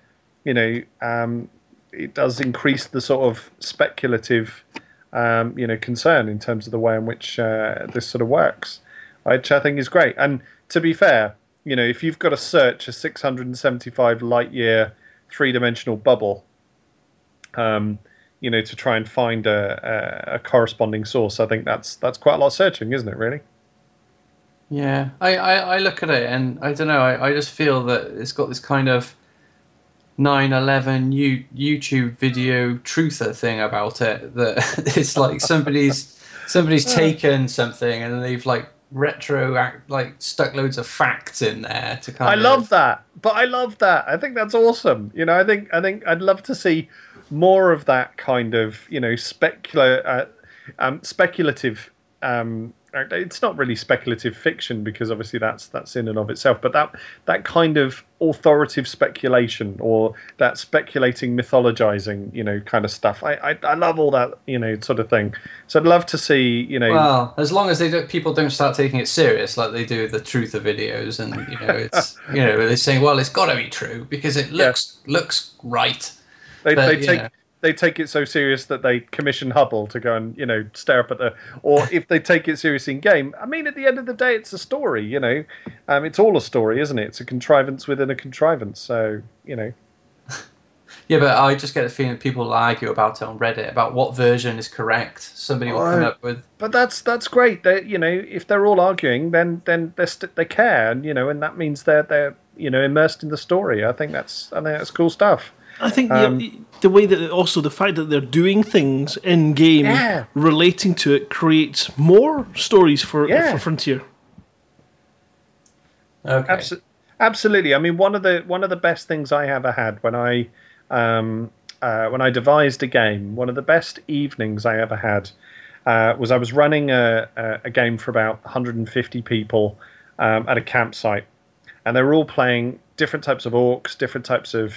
you know, um, it does increase the sort of speculative, um, you know, concern in terms of the way in which uh, this sort of works, which I think is great. And to be fair, you know, if you've got to search a 675 light year three dimensional bubble, um, you know, to try and find a, a, a corresponding source, I think that's that's quite a lot of searching, isn't it? Really? Yeah, I, I, I look at it and I don't know. I, I just feel that it's got this kind of 9/11 you, YouTube video truther thing about it. That it's like somebody's somebody's taken something and they've like retro act, like stuck loads of facts in there to kind of I of. love that, but I love that. I think that's awesome. You know, I think I think I'd love to see more of that kind of you know specula uh, um, speculative. Um, it's not really speculative fiction because obviously that's that's in and of itself, but that that kind of authoritative speculation or that speculating, mythologizing, you know, kind of stuff. I, I I love all that you know sort of thing. So I'd love to see you know. Well, as long as they don't, people don't start taking it serious like they do with the truth of videos, and you know, it's you know, they're saying, well, it's got to be true because it looks looks right. They, But, they take know. they take it so serious that they commission Hubble to go and you know stare up at the. Or if they take it serious in game, I mean, at the end of the day, it's a story. You know, um, it's all a story, isn't it? It's a contrivance within a contrivance. So you know, Yeah, but I just get the feeling that people will argue about it on Reddit about what version is correct. Somebody will come up with but that's that's great. They you know if they're all arguing, then then they st- they care, and you know, and that means they're they're you know immersed in the story. I think that's I think that's cool stuff. I think Um, the, the way that also the fact that they're doing things in game Yeah. relating to it creates more stories for Yeah. for Frontier. Okay. Abso- absolutely. I mean, one of the one of the best things I ever had when I um, uh, when I devised a game, one of the best evenings I ever had uh, was I was running a, a, a game for about 150 people um, at a campsite, and they were all playing different types of orcs, different types of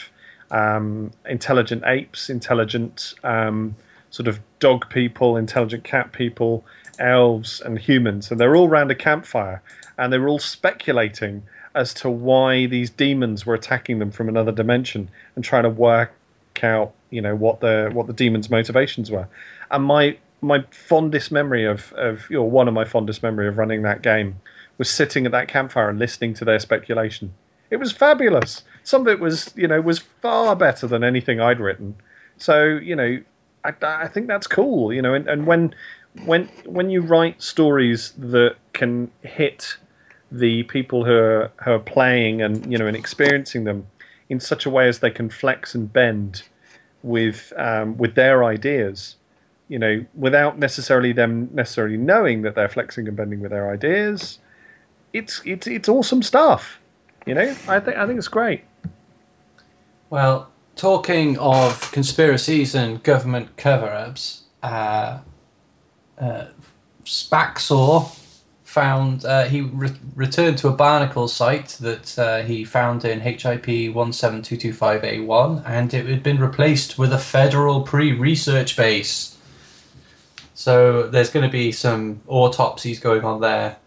um, intelligent apes, intelligent um, sort of dog people, intelligent cat people, elves, and humans, and they're all around a campfire, and they were all speculating as to why these demons were attacking them from another dimension and trying to work out, you know, what the what the demons' motivations were. And my my fondest memory of of you know, one of my fondest memory of running that game was sitting at that campfire and listening to their speculation. It was fabulous. Some of it was, you know, was far better than anything I'd written. So, you know, I, I think that's cool, you know. And, and when when when you write stories that can hit the people who are who are playing and you know and experiencing them in such a way as they can flex and bend with um, with their ideas, you know, without necessarily them necessarily knowing that they're flexing and bending with their ideas. It's it's it's awesome stuff. You know, I think I think it's great. Well, talking of conspiracies and government cover-ups, uh, uh, Spaxor found uh, he re- returned to a barnacle site that uh, he found in HIP 17225A1, and it had been replaced with a federal pre-research base. So there's going to be some autopsies going on there,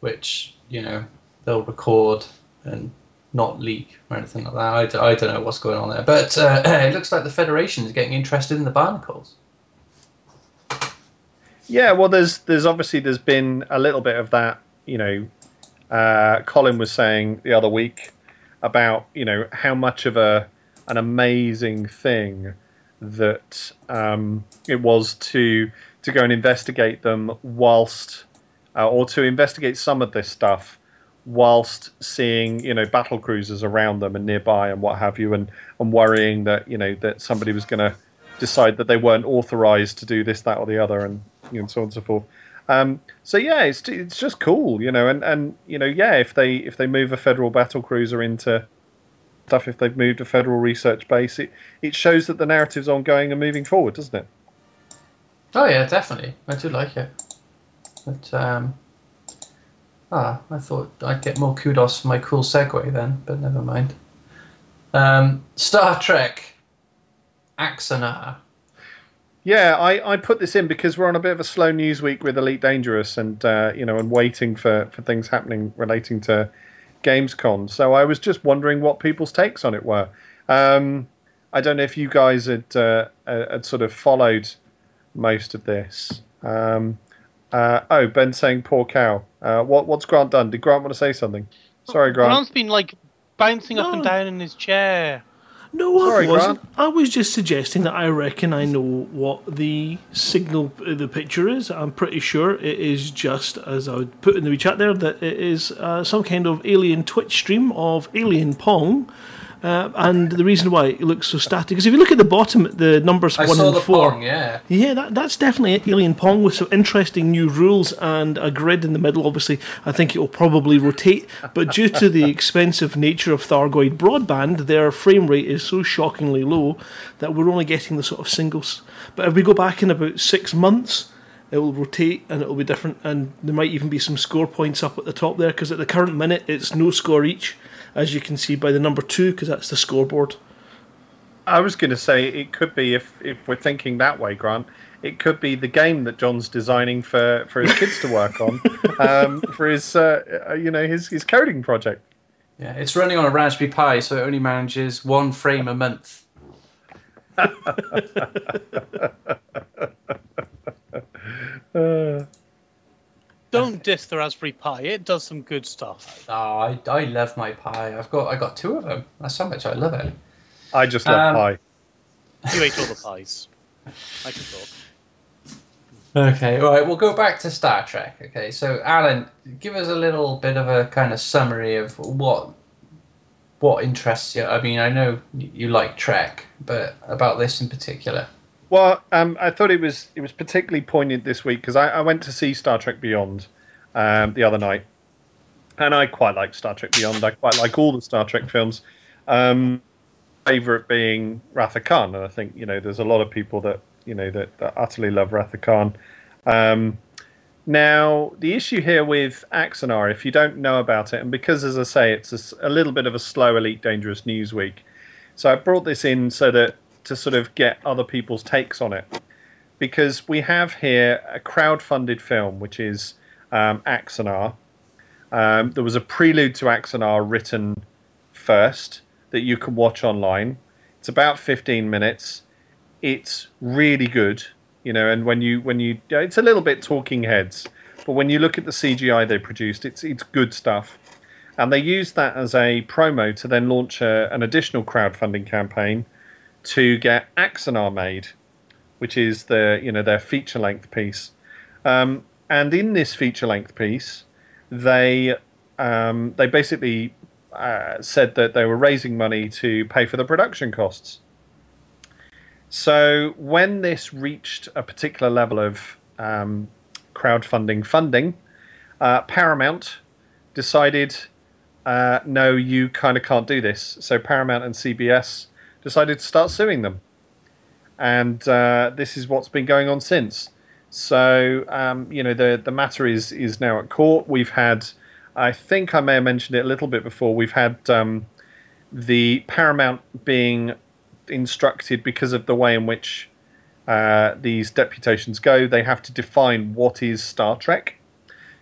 which you know they'll record and not leak or anything like that. I, d- I don't know what's going on there, but uh, it looks like the Federation is getting interested in the barnacles. Yeah, well, there's there's obviously there's been a little bit of that. You know, uh, Colin was saying the other week about you know how much of a an amazing thing that um, it was to to go and investigate them whilst uh, or to investigate some of this stuff whilst seeing you know battle cruisers around them and nearby and what have you and and worrying that you know that somebody was going to decide that they weren't authorized to do this that or the other and you know, so on and so forth um, so yeah it's it's just cool you know and and you know yeah if they if they move a federal battle cruiser into stuff if they've moved a federal research base it it shows that the narrative's ongoing and moving forward doesn't it Oh yeah, definitely. I do like it. But um, ah, I thought I'd get more kudos for my cool segue then, but never mind. Um, Star Trek, Axanar. Yeah, I, I put this in because we're on a bit of a slow news week with Elite Dangerous and uh, you know and waiting for, for things happening relating to Gamescom. So I was just wondering what people's takes on it were. Um, I don't know if you guys had uh, had sort of followed most of this. Um, uh, oh, Ben saying poor cow. Uh, what what's Grant done? Did Grant want to say something? Sorry, Grant. Grant's been like bouncing up and down in his chair. No, Sorry, I wasn't. Grant. I was just suggesting that I reckon I know what the signal, uh, the picture is. I'm pretty sure it is just, as I would put in the chat there, that it is uh, some kind of alien Twitch stream of Alien Pong. Uh, and the reason why it looks so static is if you look at the bottom, the numbers I one saw and the four. Pong, yeah. Yeah, that, that's definitely Alien Pong with some interesting new rules and a grid in the middle. Obviously, I think it will probably rotate, but due to the expensive nature of Thargoid broadband, their frame rate is so shockingly low that we're only getting the sort of singles. But if we go back in about six months, it will rotate and it will be different, and there might even be some score points up at the top there because at the current minute it's no score each, as you can see by the number two because that's the scoreboard. I was going to say it could be if if we're thinking that way, Grant. It could be the game that John's designing for, for his kids to work on, um, for his uh, uh, you know his his coding project. Yeah, it's running on a Raspberry Pi, so it only manages one frame a month. Uh, Don't diss the Raspberry Pi. It does some good stuff. Oh, I, I love my Pi. I've got I got two of them. That's how much I love it. I just love Um, pie. You ate all the pies. I can talk. Okay, all right. We'll go back to Star Trek. Okay, so Alan, give us a little bit of a kind of summary of what what interests you. I mean, I know you like Trek, but about this in particular. Well, um, I thought it was it was particularly poignant this week because I, I went to see Star Trek Beyond um, the other night, and I quite like Star Trek Beyond. I quite like all the Star Trek films. Um, favorite being Wrath of Khan, and I think you know there's a lot of people that you know that, that utterly love Wrath of Khan. Um, now, the issue here with Axanar, if you don't know about it, and because, as I say, it's a little bit of a slow Elite Dangerous news week, so I brought this in so that to sort of get other people's takes on it, because we have here a crowd-funded film, which is um, Axanar. Um, there was a prelude to Axanar written first that you can watch online. It's about 15 minutes. It's really good, you know. And when you when you it's a little bit talking heads, but when you look at the CGI they produced, it's it's good stuff. And they used that as a promo to then launch a, an additional crowdfunding campaign to get Axanar made, which is their you know their feature length piece. Um, and in this feature length piece, they um, they basically uh, said that they were raising money to pay for the production costs. So when this reached a particular level of um, crowdfunding funding, uh, Paramount decided, uh, no, you kind of can't do this. So Paramount and CBS decided to start suing them, and uh, this is what's been going on since. So um, you know the the matter is is now at court. We've had, I think I may have mentioned it a little bit before. We've had um, the Paramount being instructed because of the way in which uh, these deputations go. They have to define what is Star Trek.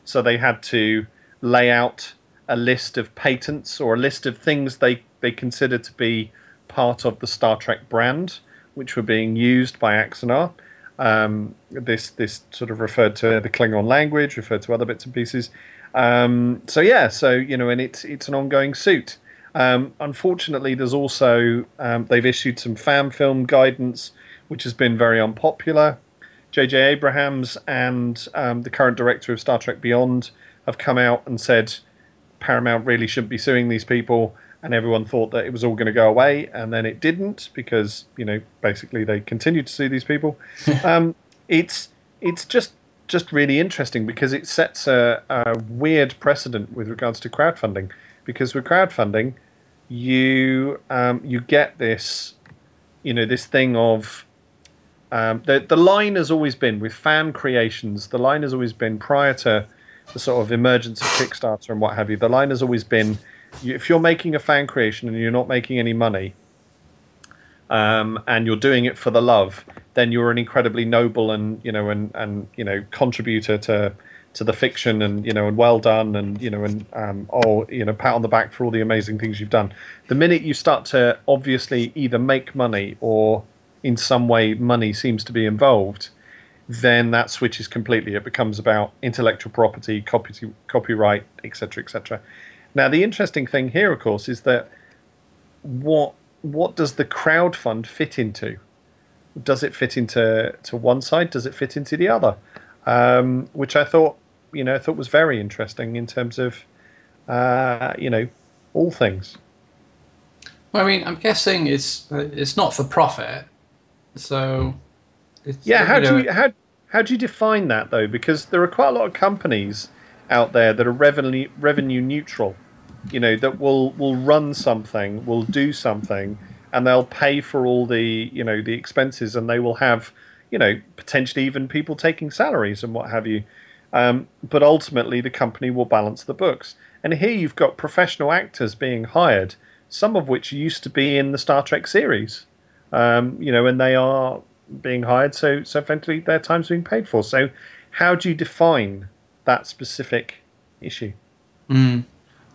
So they had to lay out a list of patents or a list of things they, they consider to be part of the Star Trek brand, which were being used by Axanar. Um, this this sort of referred to the Klingon language, referred to other bits and pieces. Um, so yeah, so you know, and it's it's an ongoing suit. Um, unfortunately, there's also um, they've issued some fan film guidance, which has been very unpopular. J.J. Abrahams and um, the current director of Star Trek Beyond have come out and said Paramount really shouldn't be suing these people, and everyone thought that it was all going to go away, and then it didn't because you know basically they continued to see these people. um, it's it's just just really interesting because it sets a, a weird precedent with regards to crowdfunding because with crowdfunding, you um, you get this, you know, this thing of um, the the line has always been with fan creations. The line has always been prior to the sort of emergence of Kickstarter and what have you. The line has always been, if you're making a fan creation and you're not making any money, um, and you're doing it for the love, then you're an incredibly noble and you know and and you know contributor to to the fiction and you know and well done and you know and um, oh you know pat on the back for all the amazing things you've done. The minute you start to obviously either make money or in some way money seems to be involved, then that switches completely. It becomes about intellectual property, copy, copyright, etc., etc. Now the interesting thing here, of course, is that what what does the crowd fund fit into? Does it fit into to one side? Does it fit into the other? Um, which I thought, you know, I thought was very interesting in terms of, uh, you know, all things. Well, I mean, I'm guessing it's it's not for profit, so. It's, Yeah, how do you how how do you define that though? Because there are quite a lot of companies out there that are revenue revenue neutral. You know, that will will run something, will do something, and they'll pay for all the you know the expenses, and they will have you know potentially even people taking salaries and what have you. Um, but ultimately, the company will balance the books. And here you've got professional actors being hired, some of which used to be in the Star Trek series. Um, you know, and they are being hired, so so effectively their time's being paid for. So, how do you define that specific issue? Mm.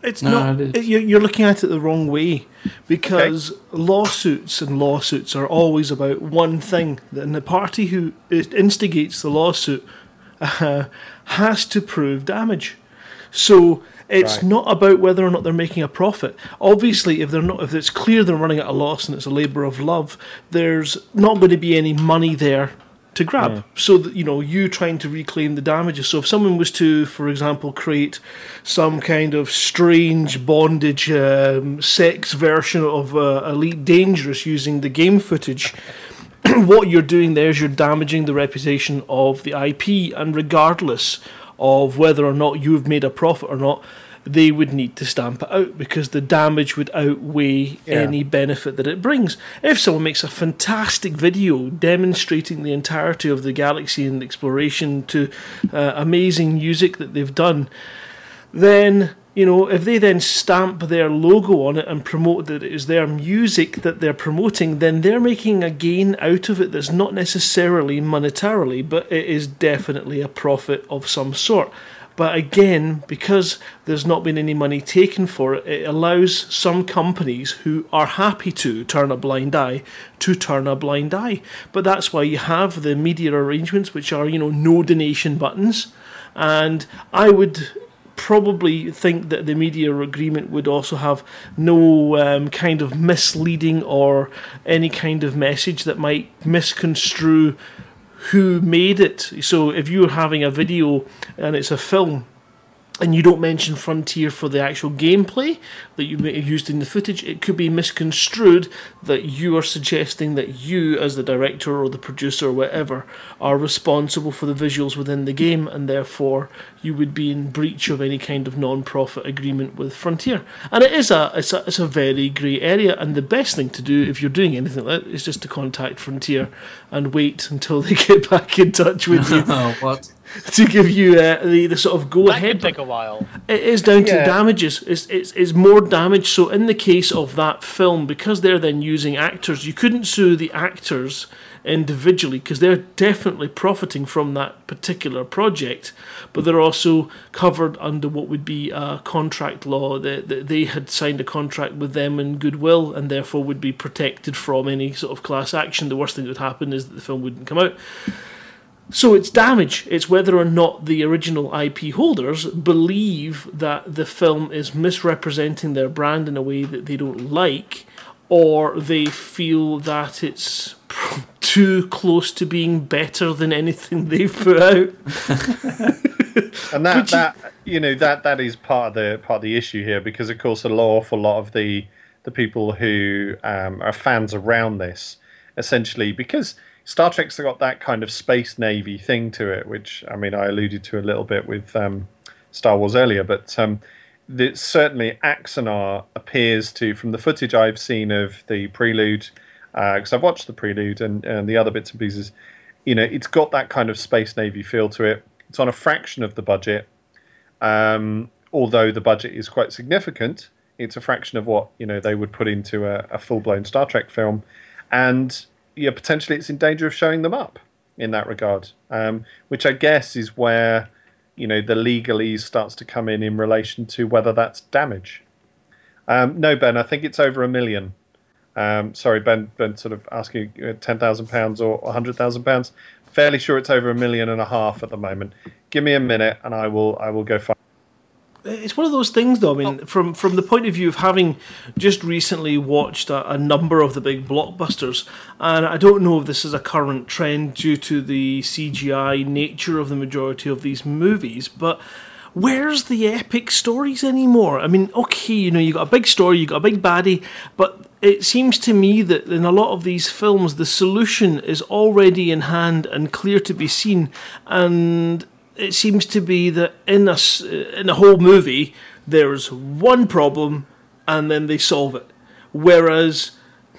It's No, not. it is. You're, you're looking at it the wrong way because lawsuits and lawsuits are always about one thing, and the party who instigates the lawsuit uh, has to prove damage. So it's Right. not about whether or not they're making a profit. Obviously, if they're not, if it's clear they're running at a loss and it's a labour of love, there's not going to be any money there to grab. So that you know, you trying to reclaim the damages. So if someone was to, for example, create some kind of strange bondage um, sex version of uh, Elite Dangerous using the game footage. what you're doing there is you're damaging the reputation of the IP, and regardless of whether or not you've made a profit or not, they would need to stamp it out because the damage would outweigh Yeah. any benefit that it brings. If someone makes a fantastic video demonstrating the entirety of the galaxy and exploration to uh, amazing music that they've done, then you know if they then stamp their logo on it and promote that it is their music that they're promoting then they're making a gain out of it that's not necessarily monetarily but it is definitely a profit of some sort but again because there's not been any money taken for it it allows some companies who are happy to turn a blind eye to turn a blind eye. But that's why you have the media arrangements which are you know no donation buttons. And i would probably think that the media agreement would also have no um, kind of misleading or any kind of message that might misconstrue who made it. So if you're having a video and it's a film and you don't mention Frontier for the actual gameplay that you may have used in the footage, it could be misconstrued that you are suggesting that you, as the director or the producer or whatever, are responsible for the visuals within the game, and therefore you would be in breach of any kind of non-profit agreement with Frontier. And it is a it's a, it's a very grey area, and the best thing to do if you're doing anything like that is just to contact Frontier and wait until they get back in touch with you. what? To give you uh, the, the sort of go That ahead. could take a while. It is down to damages. It's, it's, it's more damage. So, in the case of that film, because they're then using actors, you couldn't sue the actors individually because they're definitely profiting from that particular project, but they're also covered under what would be a contract law. That they, they had signed a contract with them in goodwill and therefore would be protected from any sort of class action. The worst thing that would happen is that the film wouldn't come out. So it's damage. It's whether or not the original IP holders believe that the film is misrepresenting their brand in a way that they don't like, or they feel that it's too close to being better than anything they've put out. and that that you know that that is part of the part of the issue here because of course a lot awful lot of the the people who um, are fans around this essentially because Star Trek's got that kind of space navy thing to it, which I mean I alluded to a little bit with um, Star Wars earlier, but um, the, certainly Axanar appears to, from the footage I've seen of the prelude, because I've watched the prelude and, and the other bits and pieces, you know, it's got that kind of space navy feel to it. It's on a fraction of the budget, um, although the budget is quite significant. It's a fraction of what you know they would put into a, a full blown Star Trek film, and yeah, potentially it's in danger of showing them up in that regard, um, which I guess is where you know the legalese starts to come in in relation to whether that's damage. Um, no, Ben, I think it's over a million. Um, sorry, Ben. Ben, sort of asking uh, ten thousand pounds or hundred thousand pounds. Fairly sure it's over a million and a half at the moment. Give me a minute, and I will. I will go find. It's one of those things, though. I mean, oh. from from the point of view of having just recently watched a, a number of the big blockbusters, and I don't know if this is a current trend due to the CGI nature of the majority of these movies, but where's the epic stories anymore? I mean, okay, you know, you got a big story, you got a big baddie, but it seems to me that in a lot of these films, the solution is already in hand and clear to be seen, and it seems to be that in a s- in a whole movie there's one problem and then they solve it. Whereas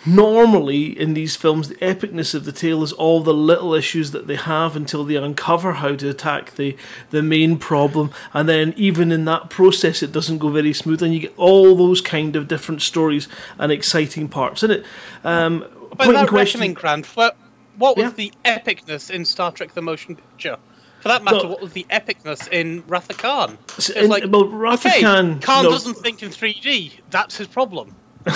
normally in these films the epicness of the tale is all the little issues that they have until they uncover how to attack the the main problem. And then even in that process it doesn't go very smooth and you get all those kind of different stories and exciting parts in it. Um By that question- reckoning, Grant, what, what was the epicness in Star Trek: The Motion Picture? For that matter, No. what was the epicness in Wrath Khan? It's in- like, well, Wrath okay, Khan, Khan no. doesn't think in 3D. That's his problem.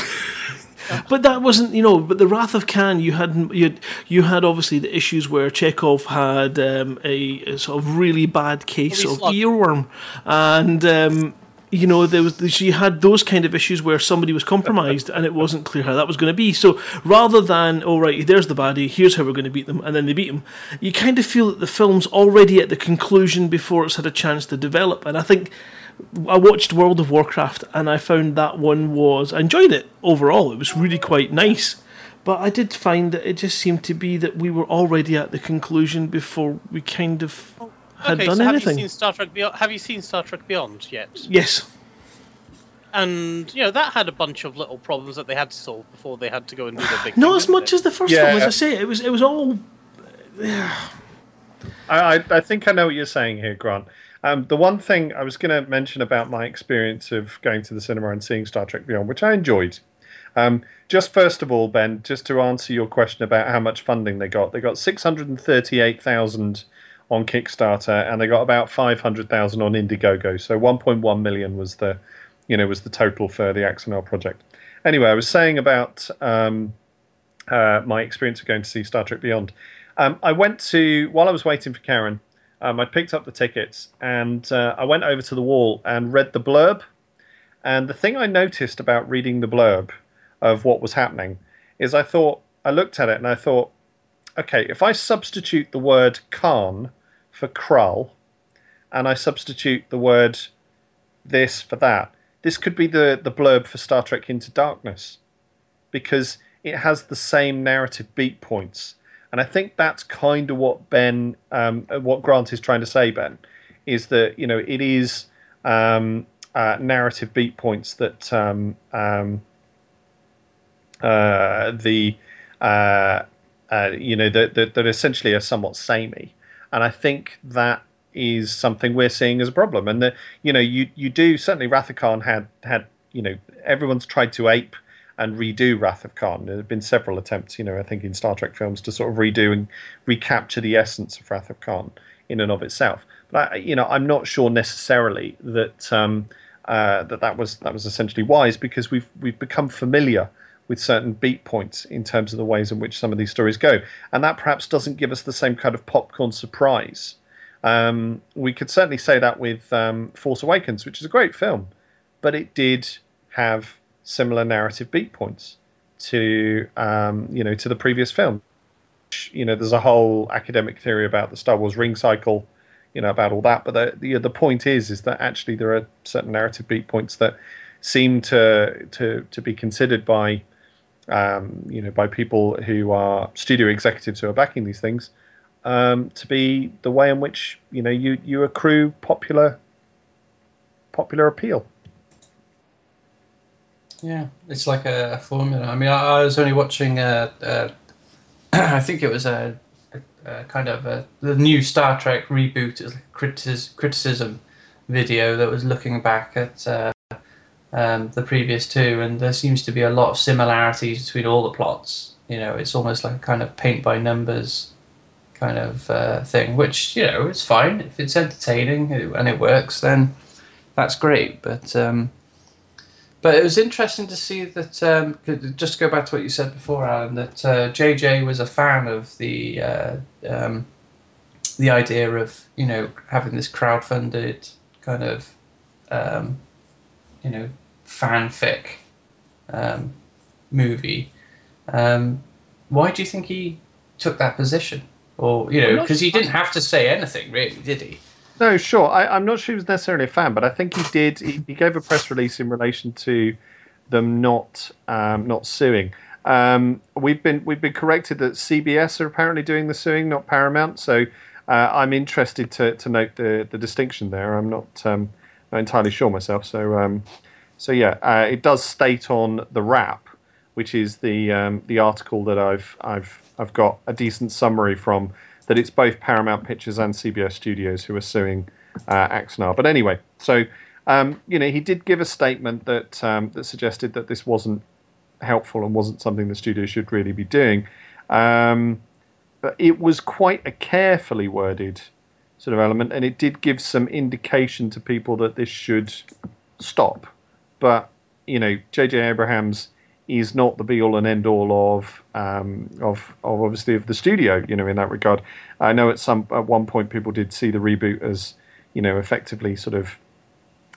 But that wasn't, you know. But the Wrath of Khan, you had you had, you had obviously the issues where Chekov had um, a, a sort of really bad case of slug. earworm, and um, you know there was she had those kind of issues where somebody was compromised and it wasn't clear how that was going to be. So rather than oh right, there's the baddie, here's how we're going to beat them, and then they beat them, you kind of feel that the film's already at the conclusion before it's had a chance to develop, and I think. I watched World of Warcraft and I found that one was I enjoyed it overall. It was really quite nice. But I did find that it just seemed to be that we were already at the conclusion before we kind of had okay, done so anything. have you seen Star Trek Beyond? Have you seen Star Trek Beyond yet? Yes. And you know that had a bunch of little problems that they had to solve before they had to go and do their big. Not thing, as much they? as the first Yeah. film, as I say, it was it was all I, I, I think I know what you're saying here, Grant. Um, the one thing I was going to mention about my experience of going to the cinema and seeing Star Trek Beyond, which I enjoyed. Um, just first of all, Ben, just to answer your question about how much funding they got, they got six hundred and thirty-eight thousand on Kickstarter, and they got about five hundred thousand on Indiegogo. So one point one million was the, you know, was the total for the Axanar project. Anyway, I was saying about um, uh, my experience of going to see Star Trek Beyond. Um, I went to while I was waiting for Karen. um, I picked up the tickets and uh, I went over to the wall and read the blurb. And the thing I noticed about reading the blurb of what was happening is I thought, I looked at it and I thought, okay, if I substitute the word Khan for Krall and I substitute the word this for that, this could be the, the blurb for Star Trek Into Darkness because it has the same narrative beat points. And I think that's kind of what Ben, um, what Grant is trying to say, Ben, is that, you know, it is um, uh, narrative beat points that um, um, uh, the, uh, uh, you know, that, that, that essentially are somewhat samey. And I think that is something we're seeing as a problem. And the, you know, you you do certainly Wrath of Khan had had you know everyone's tried to ape and redo Wrath of Khan. There have been several attempts, you know, I think in Star Trek films to sort of redo and recapture the essence of Wrath of Khan in and of itself. But I, you know, I'm not sure necessarily that um, uh, that that was that was essentially wise because we've we've become familiar with certain beat points in terms of the ways in which some of these stories go, and that perhaps doesn't give us the same kind of popcorn surprise. Um, we could certainly say that with um, Force Awakens, which is a great film, but it did have similar narrative beat points to um, you know to the previous film. You know, there's a whole academic theory about the Star Wars ring cycle, you know, about all that. But the the, the point is, is that actually there are certain narrative beat points that seem to to to be considered by um, you know by people who are studio executives who are backing these things um, to be the way in which you know you you accrue popular popular appeal. Yeah, it's like a, a formula. I mean, I, I was only watching. I think it was a, a, kind of a, the new Star Trek reboot criticism, criticism video that was looking back at uh, um, the previous two, and there seems to be a lot of similarities between all the plots. You know, it's almost like a kind of paint by numbers kind of uh, thing, which you know it's fine if it's entertaining and it works, then that's great. But um, but it was interesting to see that. Um, just to go back to what you said before, Alan, that uh, JJ was a fan of the uh, um, the idea of you know having this crowd-funded kind of um, you know fanfic um, movie. Um, why do you think he took that position? Or you know, because he didn't have to say anything, really, did he? No, sure. I, am not sure he was necessarily a fan, but I think he did. He, he gave a press release in relation to them not um, not suing. Um, we've been we've been corrected that CBS are apparently doing the suing, not Paramount. So uh, I'm interested to, to note the, the distinction there. I'm not um, not entirely sure myself. So um, so yeah, uh, it does state on the wrap, which is the um, the article that I've I've I've got a decent summary from that it's both Paramount Pictures and CBS Studios who are suing uh, Axanar. But anyway, so um, you know he did give a statement that um, that suggested that this wasn't helpful and wasn't something the studio should really be doing. Um, but it was quite a carefully worded sort of element, and it did give some indication to people that this should stop. But you know, J.J. Abrams is not the be all and end all of, um, of of obviously of the studio. You know, in that regard, I know at some at one point people did see the reboot as you know effectively sort of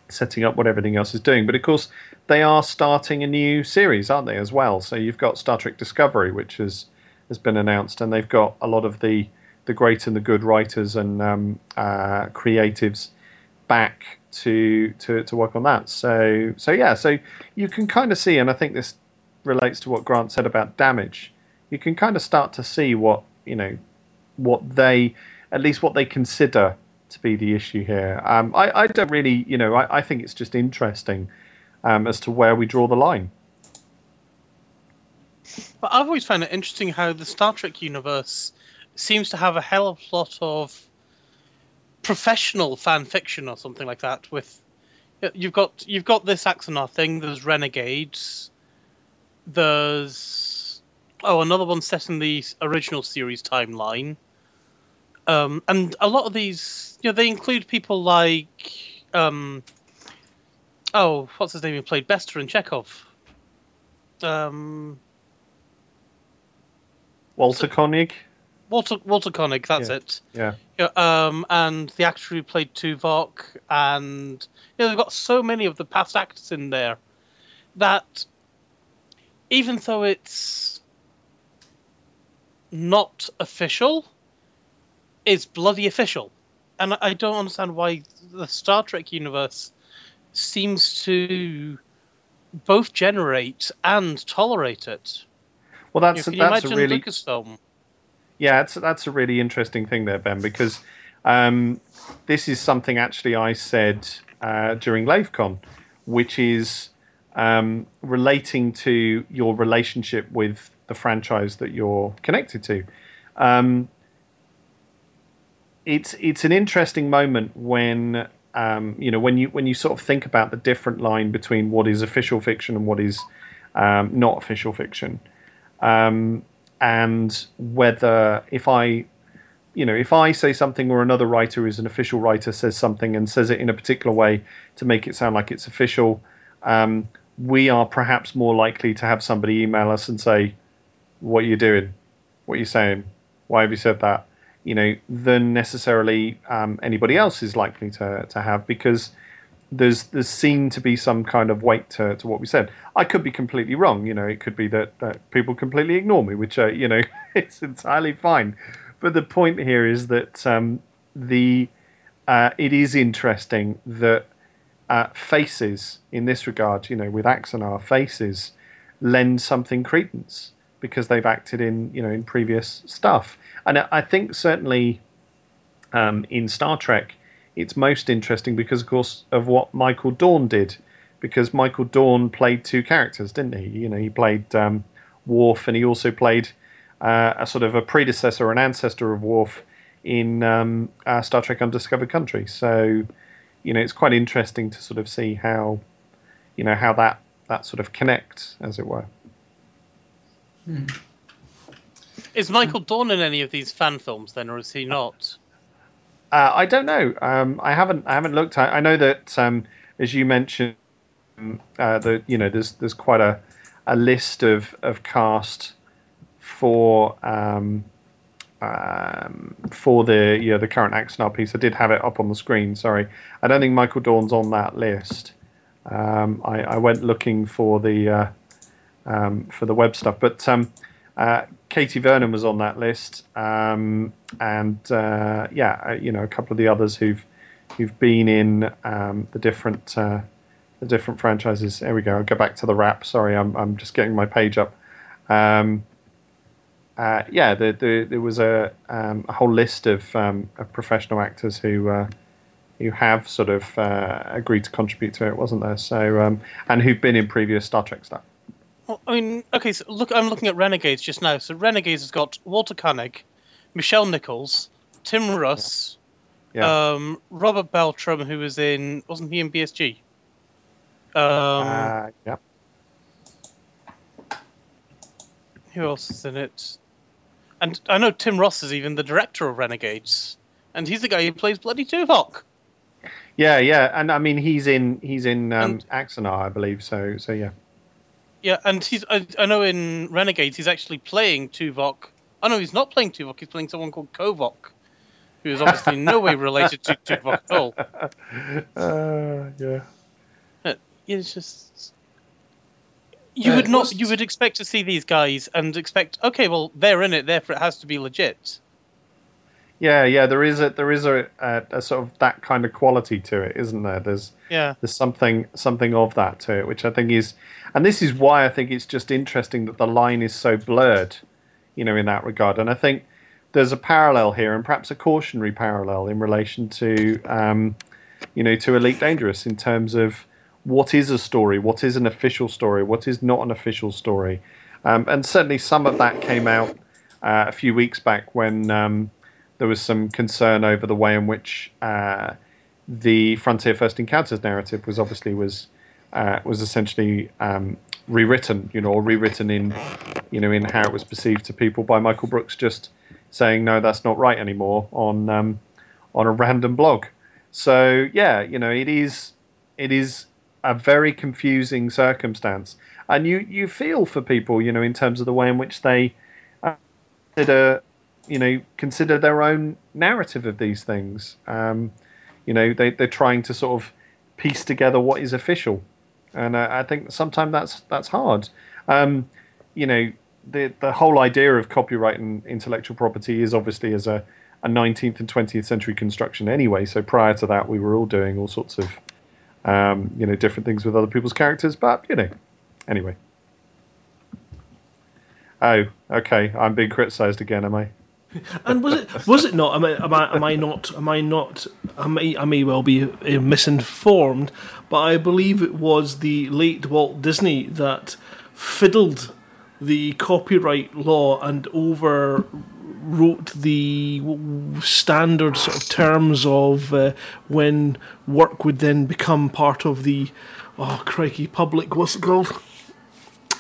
setting up what everything else is doing. But of course, they are starting a new series, aren't they, as well? So you've got Star Trek Discovery, which has has been announced, and they've got a lot of the the great and the good writers and um, uh, creatives back to, to to work on that. So so yeah, so you can kind of see, and I think this relates to what Grant said about damage, you can kind of start to see what you know, what they, at least what they consider to be the issue here. Um, I, I don't really, you know, I, I think it's just interesting um, as to where we draw the line. But I've always found it interesting how the Star Trek universe seems to have a hell of a lot of professional fan fiction or something like that. With you've got you've got this Axanar thing. There's Renegades. There's oh another one set in the original series timeline. Um, and a lot of these, you know, they include people like, um, oh, what's his name? Who played Bester in Chekov? Um, Walter Koenig. Walter Walter Koenig, that's Yeah. it. Yeah. Yeah, um, and the actor who played Tuvok, and you know, they've got so many of the past actors in there that even though it's not official, it's bloody official. And I- don't understand why the Star Trek universe seems to both generate and tolerate it. Well, that's you know, that's you a really Lucasfilm? Yeah, that's that's a really interesting thing there, Ben, because um, this is something actually I said uh, during LaveCon, which is um, relating to your relationship with the franchise that you're connected to. Um, it's it's an interesting moment when um, you know when you when you sort of think about the different line between what is official fiction and what is um, not official fiction um, and whether if I, you know, if I say something or another writer who's an official writer says something and says it in a particular way to make it sound like it's official, um, we are perhaps more likely to have somebody email us and say, "What are you doing? What are you saying? Why have you said that?" You know, than necessarily um, anybody else is likely to to have because there's there's seen to be some kind of weight to, to what we said. I could be completely wrong. You know, it could be that, that people completely ignore me, which uh, you know it's entirely fine. But the point here is that um, the uh, it is interesting that uh, faces in this regard, you know, with Axanar, faces lend something credence because they've acted in you know in previous stuff, and I think certainly um, in Star Trek it's most interesting because, of course, of what Michael Dorn did. Because Michael Dorn played two characters, didn't he? You know, he played um, Worf, and he also played uh, a sort of a predecessor, an ancestor of Worf in um, uh, Star Trek: Undiscovered Country. So, you know, it's quite interesting to sort of see how, you know, how that that sort of connects, as it were. Is Michael Dorn in any of these fan films then, or is he not? Uh, I don't know. Um, I haven't. I haven't looked. I, I know that, um, as you mentioned, uh, that you know, there's there's quite a a list of of cast for um, um, for the you know, the current Axanar piece. I did have it up on the screen. Sorry, I don't think Michael Dorn's on that list. Um, I, I went looking for the uh, um, for the web stuff, but uh, Katie Vernon was on that list, um, and uh, yeah, uh, you know, a couple of the others who've who've been in um, the different uh, the different franchises. There we go. I'll go back to the wrap. Sorry, I'm I'm just getting my page up. Um, uh, yeah, the, the, there was a, um, a whole list of, um, of professional actors who uh, who have sort of uh, agreed to contribute to it, wasn't there? So um, and who've been in previous Star Trek stuff. Well, I mean, okay, so look, I'm looking at Renegades just now. So Renegades has got Walter Koenig, Nichelle Nichols, Tim Russ, Yeah. um, Robert Beltran, who was in, wasn't he in BSG? Um, uh, yeah. who else is in it? And I know Tim Ross is even the director of Renegades, and he's the guy who plays bloody Tuvok. Yeah, yeah, and I mean he's in he's in um, Axanar, I believe. So so yeah. Yeah, and he's I, I know in Renegades he's actually playing Tuvok. Oh no, he's not playing Tuvok. He's playing someone called Kovok, who is obviously in no way related to Tuvok at all. Uh, yeah. Uh, It's just you Uh, would not what's- you would expect to see these guys and expect okay, well they're in it, therefore it has to be legit. Yeah, yeah, there is a there is a, a, a sort of that kind of quality to it, isn't there? There's Yeah. there's something something of that to it, which I think is, and this is why I think it's just interesting that the line is so blurred, you know, in that regard. And I think there's a parallel here, and perhaps a cautionary parallel in relation to, um, you know, to Elite Dangerous in terms of what is a story, what is an official story, what is not an official story, um, and certainly some of that came out uh, a few weeks back when. Um, there was some concern over the way in which uh, the Frontier First Encounters narrative was obviously was uh, was essentially um, rewritten, you know, or rewritten in you know in how it was perceived to people by Michael Brookes just saying no, that's not right anymore on um, on a random blog. So yeah, you know, it is it is a very confusing circumstance, and you you feel for people, you know, in terms of the way in which they uh, consider you know, consider their own narrative of these things. Um, you know, they they're trying to sort of piece together what is official, and I, I think sometimes that's that's hard. Um, you know, the the whole idea of copyright and intellectual property is obviously as a, a 19th and 20th century construction anyway. So prior to that, we were all doing all sorts of um, you know different things with other people's characters. But you know, anyway. Oh, okay. I'm being criticised again, am I? And was it was it not? Am I am I, am I not am I not? I may I may well be uh, misinformed, but I believe it was the late Walt Disney that fiddled the copyright law and overwrote the standard sort of terms of uh, when work would then become part of the oh crikey public what's it called?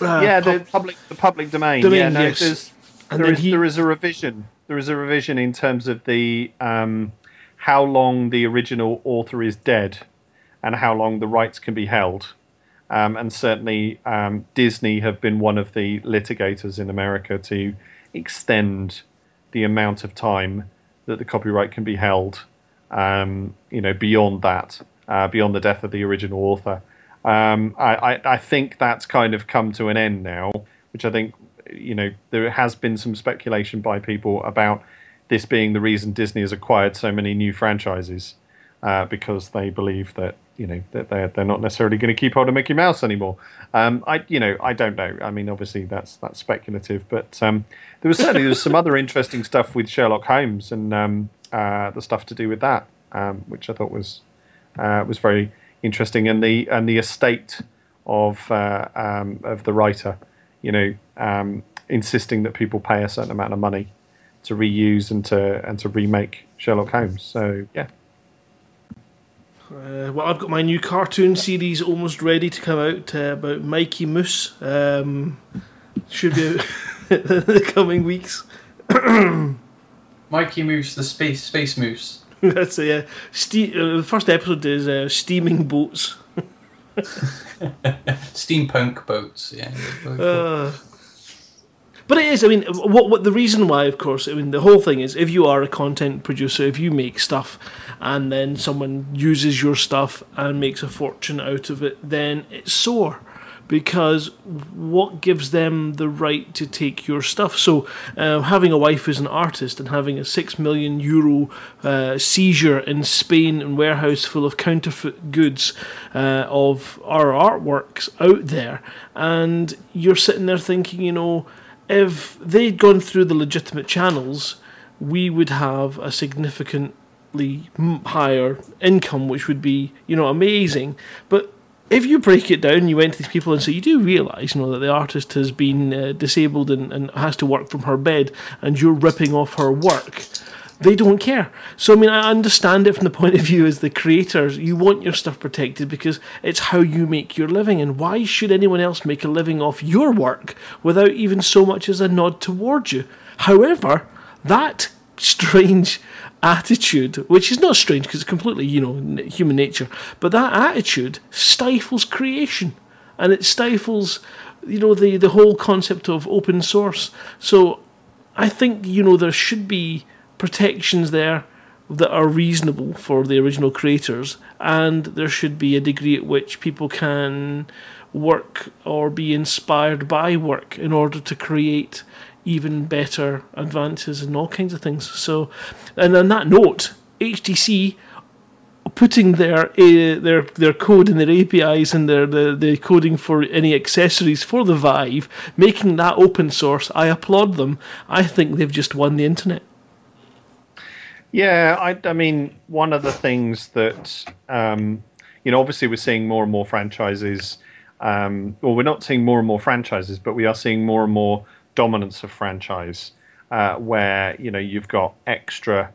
Uh, yeah, the pub- public the public domain. Domain, yeah, no, yes. And there is he- there is a revision. There is a revision in terms of the um, how long the original author is dead, and how long the rights can be held. Um, and certainly, um, Disney have been one of the litigators in America to extend the amount of time that the copyright can be held. Um, you know, beyond that, uh, beyond the death of the original author. Um, I, I, I think that's kind of come to an end now, which I think, you know, there has been some speculation by people about this being the reason Disney has acquired so many new franchises uh, because they believe that, you know, that they're, they're not necessarily going to keep hold of Mickey Mouse anymore. Um, I, you know, I don't know. I mean, obviously that's that's speculative, but um, there was certainly there was some other interesting stuff with Sherlock Holmes and um, uh, the stuff to do with that, um, which I thought was uh, was very interesting, and the and the estate of uh, um, of the writer, you know, um, insisting that people pay a certain amount of money to reuse and to and to remake Sherlock Holmes. So yeah, Uh, well, I've got my new cartoon series almost ready to come out uh, about Mikey Moose. Um, should be out in the coming weeks. Mikey Moose, the space space moose. That's a, uh, ste- uh, the first episode is uh, steaming boats. Steampunk boats, yeah. But it is. I mean, what what the reason why, of course, I mean, the whole thing is if you are a content producer, if you make stuff, and then someone uses your stuff and makes a fortune out of it, then it's sore. Because what gives them the right to take your stuff? So, uh, having a wife who's an artist and having a six million euro uh, seizure in Spain and warehouse full of counterfeit goods uh, of our artworks out there, and you're sitting there thinking, you know, if they'd gone through the legitimate channels, we would have a significantly higher income, which would be, you know, amazing. But if you break it down, you went to these people and say, you do realise, you know, that the artist has been uh, disabled and, and has to work from her bed, and you're ripping off her work. They don't care. So I mean, I understand it from the point of view as the creators. You want your stuff protected because it's how you make your living, and why should anyone else make a living off your work without even so much as a nod towards you? However, that strange attitude, which is not strange because it's completely, you know, human nature, but that attitude stifles creation and it stifles, you know, the, the whole concept of open source. So I think, you know, there should be protections there that are reasonable for the original creators, and there should be a degree at which people can work or be inspired by work in order to create even better advances and all kinds of things. So, and on that note, HTC putting their uh, their their code and their APIs and their the, the coding for any accessories for the Vive, making that open source, I applaud them. I think they've just won the internet. Yeah, I, I mean, one of the things that, um, you know, obviously we're seeing more and more franchises. Um, well, we're not seeing more and more franchises, but we are seeing more and more dominance of franchise, uh, where you know you've got extra,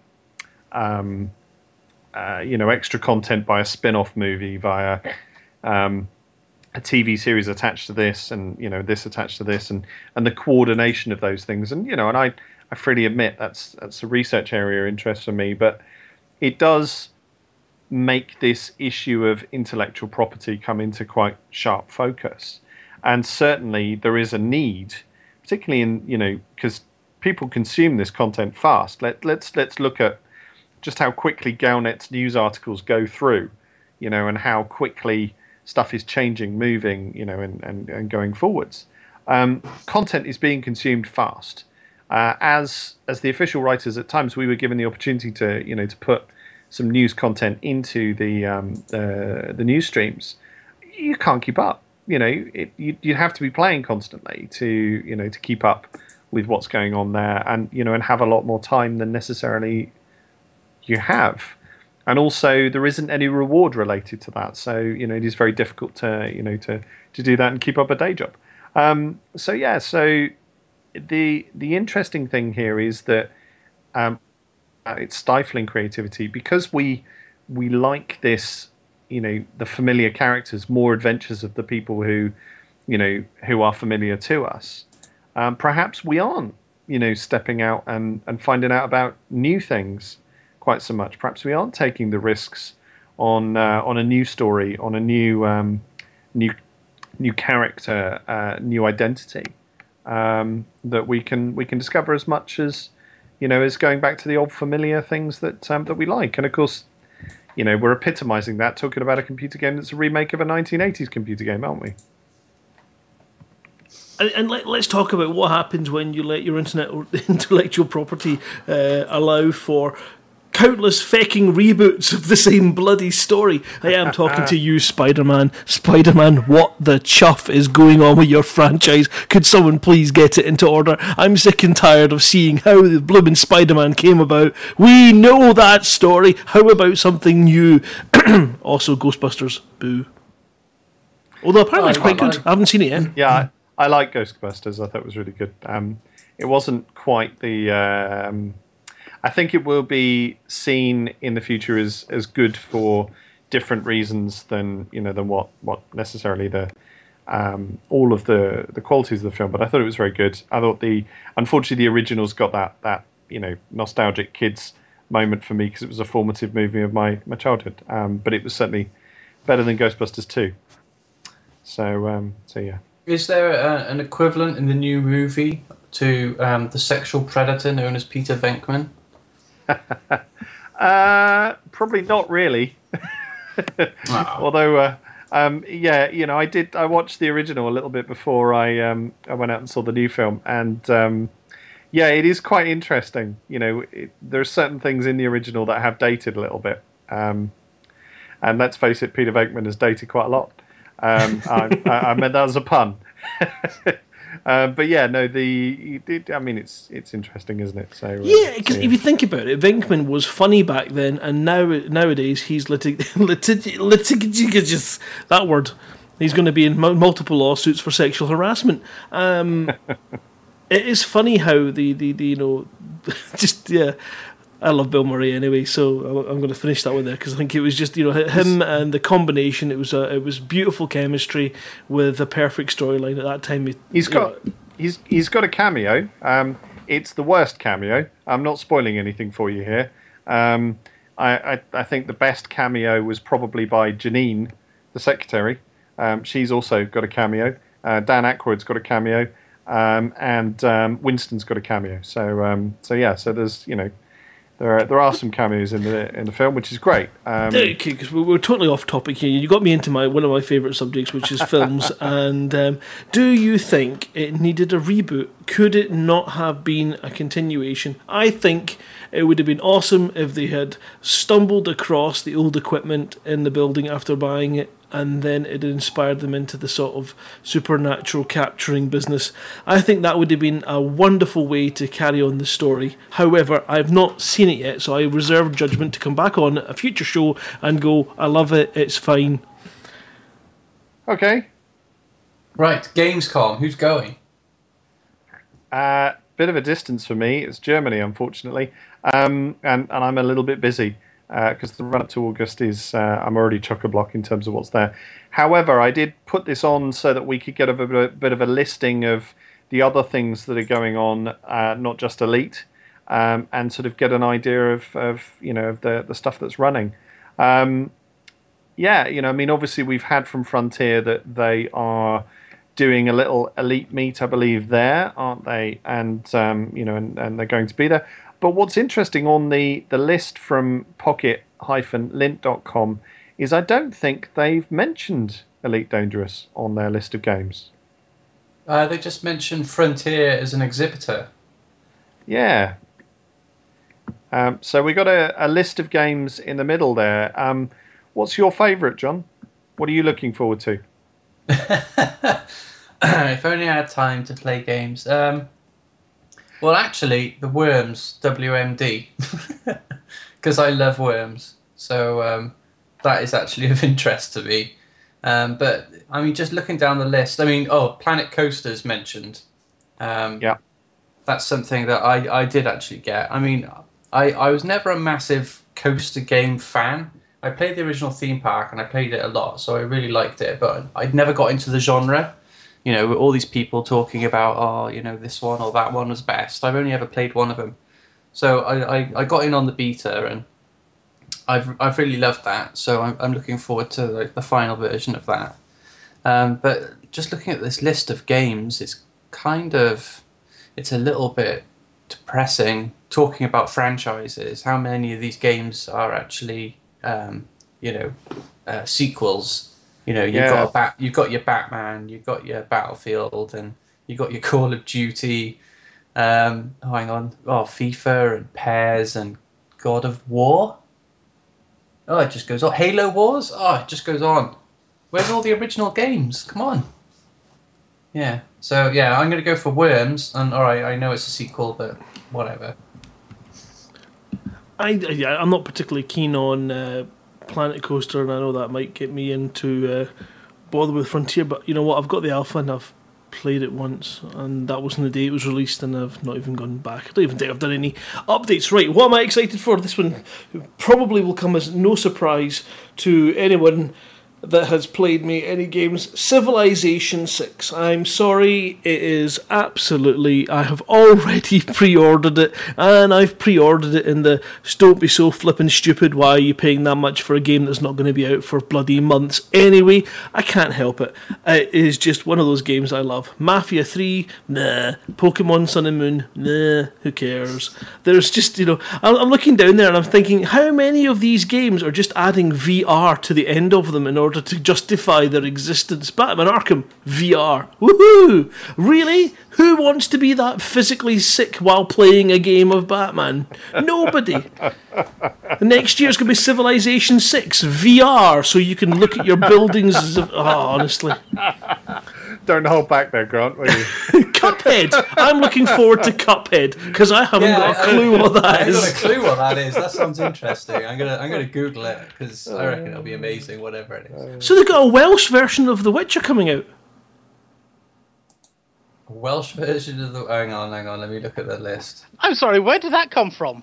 um, uh, you know, extra content by a spin-off movie via um, a TV series attached to this, and you know this attached to this, and and the coordination of those things, and you know, and I I freely admit that's that's a research area of interest for me, but it does make this issue of intellectual property come into quite sharp focus, and certainly there is a need, particularly in you know because people consume this content fast. Let let's let's look at just how quickly Galnet's news articles go through, you know, and how quickly stuff is changing, moving, you know, and and, and going forwards. Um, content is being consumed fast. Uh, as as the official writers, at times we were given the opportunity to you know to put some news content into the um, uh, the news streams. You can't keep up. You know, it, you you have to be playing constantly to you know to keep up with what's going on there, and you know, and have a lot more time than necessarily you have. And also, there isn't any reward related to that, so you know it is very difficult to you know to to do that and keep up a day job. Um, so yeah, so the the interesting thing here is that um, it's stifling creativity because we we like this you know the familiar characters more adventures of the people who you know who are familiar to us. Um, perhaps we aren't you know stepping out and and finding out about new things quite so much. Perhaps we aren't taking the risks on uh, on a new story on a new um, new new character uh, new identity. Um, that we can we can discover as much as you know as going back to the old familiar things that um, that we like. And of course, you know we're epitomizing that talking about a computer game that's a remake of a 1980s computer game, aren't we? And, let, us talk about what happens when you let your internet intellectual property uh, allow for countless fecking reboots of the same bloody story. I am talking to you, Spider Man. Spider Man, what the chuff is going on with your franchise? Could someone please get it into order? I'm sick and tired of seeing how the blooming Spider Man came about. We know that story. How about something new? also, Ghostbusters. Boo. Although apparently it's quite good. I haven't seen it yet. Yeah, I, I like Ghostbusters. I thought it was really good. Um, it wasn't quite the. Um, I think it will be seen in the future as as good for different reasons than you know than what what necessarily the um, all of the the qualities of the film. But I thought it was very good. I thought the unfortunately the originals got that that you know nostalgic kids moment for me because it was a formative movie of my my childhood. Um, but it was certainly better than Ghostbusters two. So um, so yeah. Is there a, an equivalent in the new movie to um, the sexual predator known as Peter Venkman? uh, probably not really. Although, uh, um, yeah, you know, I did. I watched the original a little bit before I um, I went out and saw the new film, and um, yeah, it is quite interesting. You know, it, there are certain things in the original that have dated a little bit, um, and let's face it, Peter Venkman has dated quite a lot. Um, I, I, I meant that as a pun. Uh, but yeah, no, the it, I mean, it's it's interesting, isn't it? So uh, yeah, because so, yeah. if you think about it, Venkman was funny back then, and now nowadays he's litig litig litigious that word. He's going to be in multiple lawsuits for sexual harassment. Um, it is funny how the, the, the you know just yeah I love Bill Murray anyway, so I'm going to finish that one there because I think it was just you know him and the combination. It was a it was beautiful chemistry with a perfect storyline at that time. He's got know. he's he's got a cameo. Um, it's the worst cameo. I'm not spoiling anything for you here. Um, I, I, I think the best cameo was probably by Janine, the secretary. Um, she's also got a cameo. Uh, Dan Aykroyd's got a cameo, um, and um, Winston's got a cameo. So um, so yeah, so there's you know there are, there are some cameos in the in the film, which is great. Um, because we're, we're, totally off topic here. You got me into my one of my favourite subjects, which is films. and um, do you think it needed a reboot? Could it not have been a continuation? I think it would have been awesome if they had stumbled across the old equipment in the building after buying it and then it inspired them into the sort of supernatural capturing business. I think that would have been a wonderful way to carry on the story. However, I've not seen it yet, so I reserve judgment to come back on a future show and go, I love it, it's fine. Okay. Right, Gamescom, who's going? Uh, bit of a distance for me. It's Germany, unfortunately, um, and and I'm a little bit busy because uh, the run up to August is uh, I'm already chock a block in terms of what's there. However, I did put this on so that we could get a bit, a bit of a listing of the other things that are going on, uh, not just Elite, um, and sort of get an idea of, of you know of the the stuff that's running. Um, yeah, you know, I mean, obviously we've had from Frontier that they are doing a little elite meet, I believe, there, aren't they? And um, you know, and, and they're going to be there. But what's interesting on the the list from Pocket-Lint.com is I don't think they've mentioned Elite Dangerous on their list of games. Uh, they just mentioned Frontier as an exhibitor. Yeah. Um, so we got a, a list of games in the middle there. Um, what's your favourite, John? What are you looking forward to? if only I had time to play games. Um, well, actually, the Worms WMD, because I love worms. So um, that is actually of interest to me. Um, but I mean, just looking down the list, I mean, oh, Planet Coasters mentioned. Um, yeah. That's something that I, I did actually get. I mean, I, I was never a massive coaster game fan. I played the original theme park and I played it a lot, so I really liked it. But I'd never got into the genre. You know, all these people talking about, oh, you know, this one or that one was best. I've only ever played one of them. So I, I, I got in on the beta and I've I've really loved that. So I'm I'm looking forward to the final version of that. Um, but just looking at this list of games, it's kind of it's a little bit depressing talking about franchises. How many of these games are actually um, you know uh, sequels? You know, you've Yeah. got a bat, you've got your Batman, you've got your Battlefield, and you've got your Call of Duty. Um, oh, hang on, oh FIFA and Pairs and God of War. Oh, it just goes on. Halo Wars. Oh, it just goes on. Where's all the original games? Come on. Yeah. So yeah, I'm gonna go for Worms. And all right, I know it's a sequel, but whatever. I, yeah, I'm not particularly keen on uh, Planet Coaster, and I know that might get me into uh, bother with Frontier. But you know what? I've got the alpha, and I've played it once, and that wasn't the day it was released, and I've not even gone back. I don't even think I've done any updates. Right, what am I excited for? This one probably will come as no surprise to anyone that has played me any games. Civilization 6. I'm sorry, it is absolutely. I have already pre ordered it, and I've pre ordered it in the don't be so flippin' stupid. Why are you paying that much for a game that's not going to be out for bloody months anyway? I can't help it. It is just one of those games I love. Mafia 3, nah. Pokemon Sun and Moon, nah. Who cares? There's just, you know, I'm I'm looking down there and I'm thinking, how many of these games are just adding VR to the end of them in order to justify their existence? Batman Arkham, VR. Woohoo! Really? Who wants to be that physically sick while playing a game of Batman? Nobody. The next year's going to be Civilization 6 VR, so you can look at your buildings as. Oh, honestly. Don't hold back there, Grant, will you? Cuphead! I'm looking forward to Cuphead, because I haven't got a I- clue I, what that I haven't got a clue what that is. That sounds interesting. I'm gonna I'm gonna Google it because I reckon it'll be uh, amazing. Whatever it is. So they've got a Welsh version of The Witcher coming out. Welsh version of the. Hang on, hang on. Let me look at the list. I'm sorry, where did that come from?